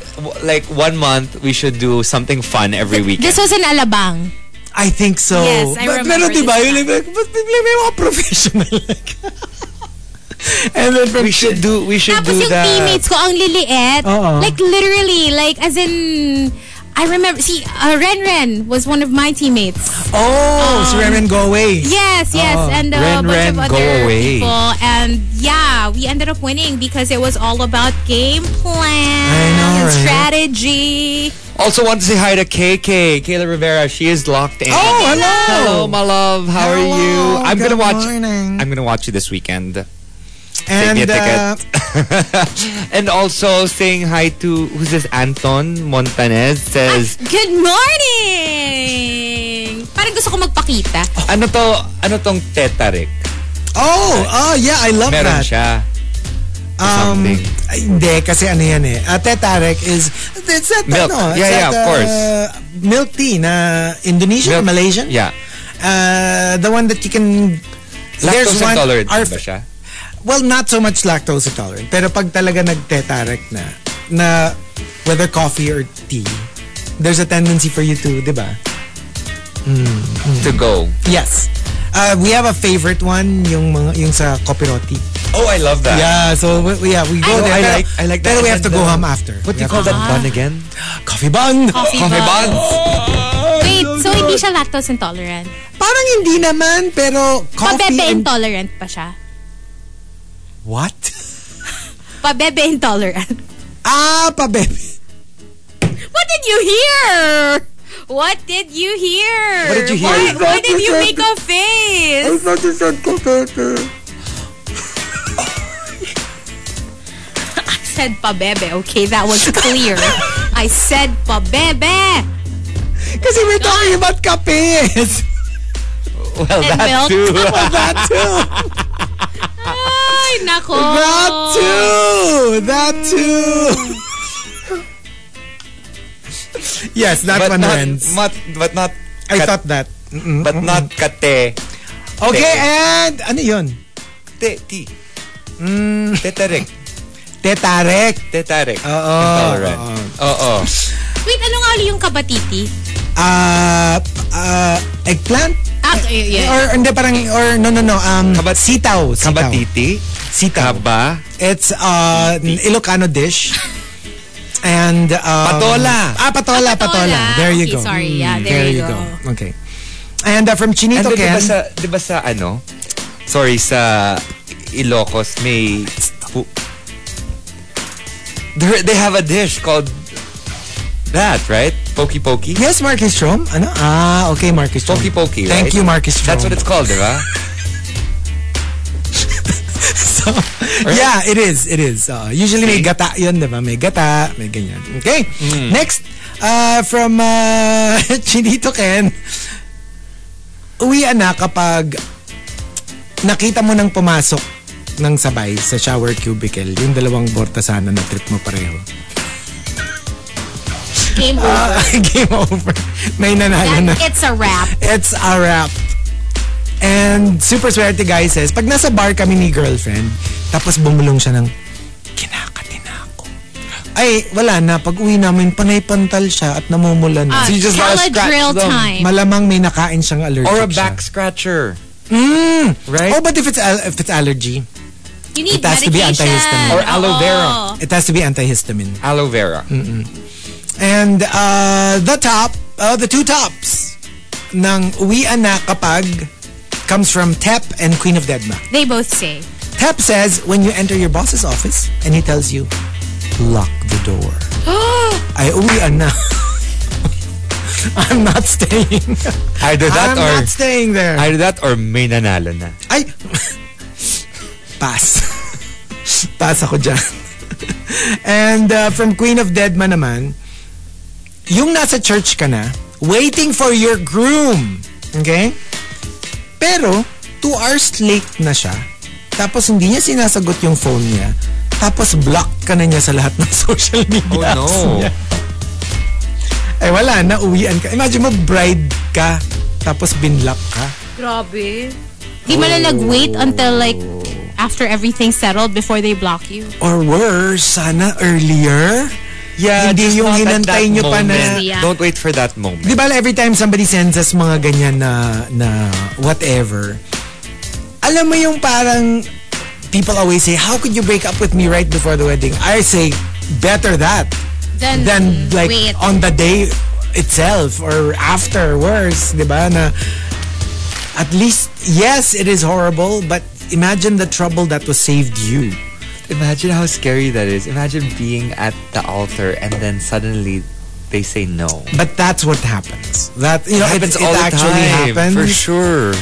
Like one month, we should do something fun every weekend. This was in Alabang. I think so. Yes, I But- remember Pero diba, this yun like, bigla may mga professional like, And then from we should do. We should Tapos do yung that. teammates ko, ang liliit. Oo. Like literally, like as in, I remember, see, uh, Ren Ren was one of my teammates. Oh, si Remen Go Away. Yes, yes, Oh. and a Ren bunch Ren, of go other away. people. And yeah, we ended up winning because it was all about game plan know, and right? strategy. Also want to say hi to KK, Kayla Rivera. She is locked in. Oh, hello. Hello, my love. How are you? I'm Good gonna watch. morning. I'm gonna watch you this weekend. And, Save me a uh, and also saying hi to who's this? Anton Montanez says, Good morning! Parang gusto ko magpakita. ano to? Ano tong tetarik? oh, oh, yeah, I love Meron that. siya. Um, something. hindi, kasi ano yan eh. Uh, Tetarek is, it's that, Milk. ano, it's Yeah, yeah, that, of course. uh, milk tea na Indonesian, Milk- Malaysian? Yeah. Uh, the one that you can, there's Lactose one, intolerant our- ba siya? Well, not so much lactose intolerant. Pero pag talaga nag-tetarek na, na whether coffee or tea, there's a tendency for you to, di ba? To go. Yes. Uh, we have a favorite one, yung mga, yung sa Kopiroti. Oh, I love that. Yeah, so we, yeah, we go Oh, there. I like- I like that. Pero we have to go home after. What do you call that bun again? Coffee bun. Coffee, Coffee bun. buns. Wait, so hindi siya lactose intolerant? Parang hindi naman, pero coffee Pabebe intolerant pa siya. What? Pabebe intolerant. Ah, pabebe. What did you hear? What did you hear? What did you hear? Why, why did you make a face? I thought you said pabebe. I said pabebe. Okay, that was clear. I said pabebe. Kasi we're talking about kapes. Well, And that milk. too. that too. Ay, nako. That too. That too. yes, that but one not, ends. But, but not. I kat- thought that. Mm-mm. But not kate. Okay, and ano yun? Te, ti. Tetarik. Tetarek. Tetarik. Oo. Intolerant. Oo. Wait, ano nga yung kabatiti? Uh, uh, eggplant? Ah, yeah. Or hindi parang or no no no um Kabat- sitaw, sitaw. Kabatiti. Sitaw. Kaba. It's uh Ilocano dish. And um, Patola. Ah, patola, Ah, patola. patola. There you Okay, go. sorry. Yeah, there you go. Okay. And uh, from Chinito ba Ken. sa, di ba sa ano? Sorry, sa Ilocos may pu- There- they have a dish called that, right? Pokey Pokey? Yes, Marcus Strom. Ano? Ah, okay, Marcus Strom. Pokey Pokey, Thank right? you, Marcus Strom. That's what it's called, di ba? So, yeah, it is. It is. Uh, usually may gata yun, di ba? May gata, may ganyan. Okay. Mm. Next, uh, from uh, Chinito Ken, uwian na kapag nakita mo nang pumasok ng sabay sa shower cubicle, yung dalawang borta sana na trip mo pareho. Game over. Ah, game over. May nanalo na. It's a wrap. It's a wrap. And super swerte guy says, pag nasa bar kami ni girlfriend, tapos bumulong siya ng, kinakatina ako. Ay, wala na. Pag uwi namin, panay-pantal siya at namumula na. Uh, you just gotta scratch drill them. time. Malamang may nakain siyang allergic Or a siya. back scratcher. Mm. Right? Oh, but if it's, al- if it's allergy, You need It has to be medication. antihistamine. Or aloe vera. Oo. it has to be antihistamine. Aloe vera. And uh, the top, uh, the two tops ng uwian na kapag comes from Tep and Queen of Deadma. They both say. Tep says when you enter your boss's office and he tells you, lock the door. I uwian na. I'm not staying. Either that I'm or not staying there. either that or may nanalo na. Ay! Pass. Pass ako dyan. And uh, from Queen of Deadma naman, yung nasa church ka na, waiting for your groom. Okay? Pero, two hours late na siya. Tapos hindi niya sinasagot yung phone niya. Tapos block ka na niya sa lahat ng social media Oh, apps no. niya. Ay wala na, uwian ka. Imagine mo, bride ka, tapos binlock ka. Grabe. Di mo na nag-wait until like after everything settled before they block you. Or worse, sana earlier. Yeah, Hindi just yung not hinantay nyo pa na-. Yeah. Don't wait for that moment. Di ba every time somebody sends us mga ganyan na, na whatever, alam mo yung parang people always say, how could you break up with me right before the wedding? I say, better that Then, than like wait. on the day itself or afterwards, di ba? Na at least, yes, it is horrible, but imagine the trouble that was saved you. Imagine how scary that is. Imagine being at the altar and then suddenly they say no. But that's what happens. That, you know, It happens it, all it the actually time, happens. for sure.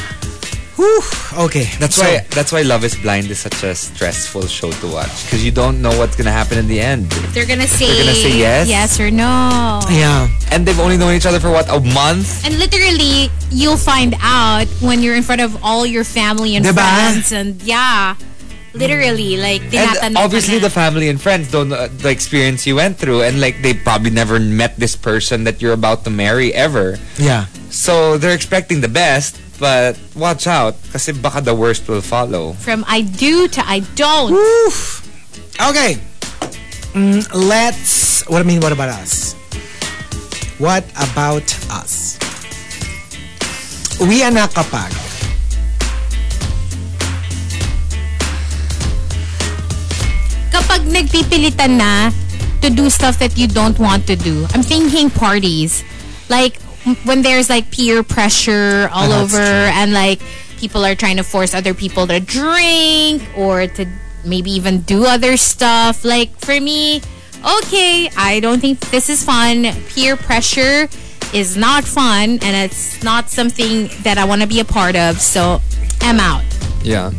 Whew, okay. That's so- why that's why Love is Blind is such a stressful show to watch because you don't know what's gonna happen in the end. They're gonna say, They're gonna say yes? yes or no. Yeah. And they've only known each other for what a month. And literally, you'll find out when you're in front of all your family and Diba? friends. And yeah, literally, like, tinatanong And obviously the family and friends don't know the experience you went through and like they probably never met this person that you're about to marry ever. Yeah. So they're expecting the best, but watch out kasi baka the worst will follow. From I do to I don't. Oof. Okay. Mm, let's. What I mean, what about us? What about us? Uwi na kapag Kapag nagpipilitan na to do stuff that you don't want to do. I'm thinking parties. Like, when there's like peer pressure all Oh, over and like people are trying to force other people to drink or to maybe even do other stuff. Like for me, okay, I don't think this is fun. Peer pressure is not fun and it's not something that I want to be a part of. So I'm out. Yeah.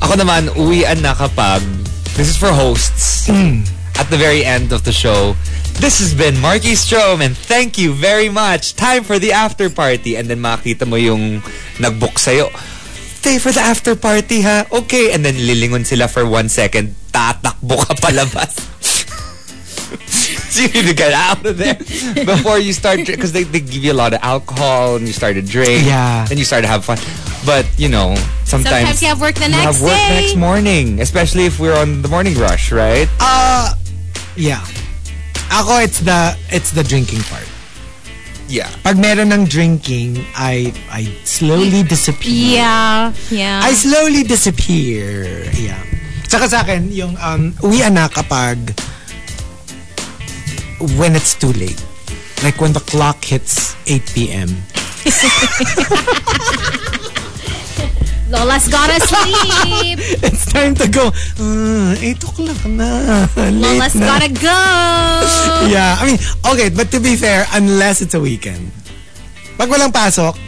Ako naman, uwian na kapag, this is for hosts, at the very end of the show, this has been Marky Strom and thank you very much. Time for the after party. And then makita mo yung nag-book sa'yo. Stay for the after party ha? Okay. And then lilingon sila for one second. Tatakbo ka palabas. so you need to get out of there before you start because they, they give you a lot of alcohol and you start to drink Yeah. then you start to have fun but you know sometimes, Sometimes you have work the you next have work day. next morning especially if we're on the morning rush right Uh, yeah. Ako, it's the it's the drinking part. yeah Pag meron ng drinking, I I slowly disappear. Yeah, yeah. I slowly disappear. Yeah. Tsaka sa akin, yung um, uwi na kapag when it's too late. Like when the clock hits 8 p.m. Lola's gotta sleep. It's time to go. Uh, 8 o'clock na. Late Lola's na. gotta go. Yeah, I mean, okay, but to be fair, unless it's a weekend. Pag walang pasok,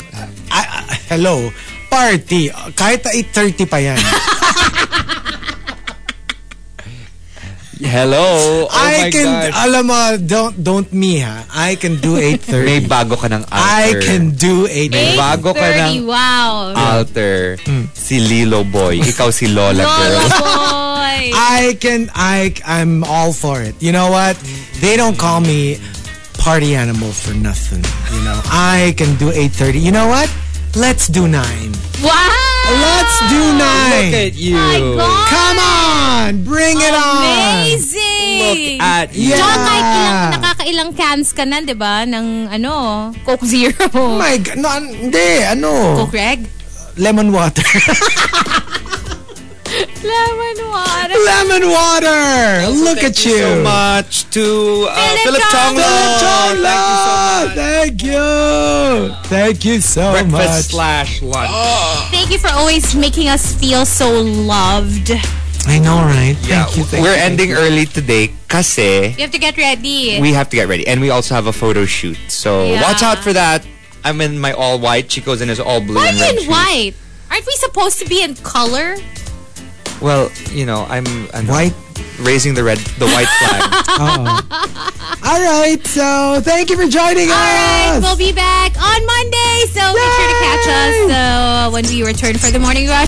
I- I- hello, party. Kahit 8.30 pa yan. Hello oh I my can, gosh alam mo, don't, don't me ha. I can do 8.30. may bago ka ng alter I can do 8.30. bago ka 8:30, ng- wow. alter si Lilo Boy ikaw si Lola, Lola girl boy. I can, I, I'm all for it. You know what? They don't call me party animal for nothing. You know, I can do 8.30. You know what? Let's do 9. wow. Let's do 9. look at you My God. Come on! Bring it on! Amazing. at you Yeah. John, like ilang, nakakailang cans ka na, di ba? Ng ano, Coke Zero. Oh my God. No, an- hindi. Ano? Coke Reg? Lemon water. Lemon water. Lemon water! Look at Thank you so much to uh, Philip Philip Chonglo. Chonglo. Thank you so much. Thank you. Thank you so Breakfast much. slash lunch. Thank you for always making us feel so loved. I know, right? Yeah, Thank you. Thank we're you, ending you. early today kasi You have to get ready. we have to get ready. And we also have a photo shoot. So Yeah. watch out for that. I'm in my all white. Chico's in his all blue Why and red in shoes. white? Aren't we supposed to be in color? Well, you know, I'm... ano, White raising the red, the white flag. All right, so thank you for joining All right, us. we'll be back on Monday, so make sure to catch us So uh, when do you return for the morning rush.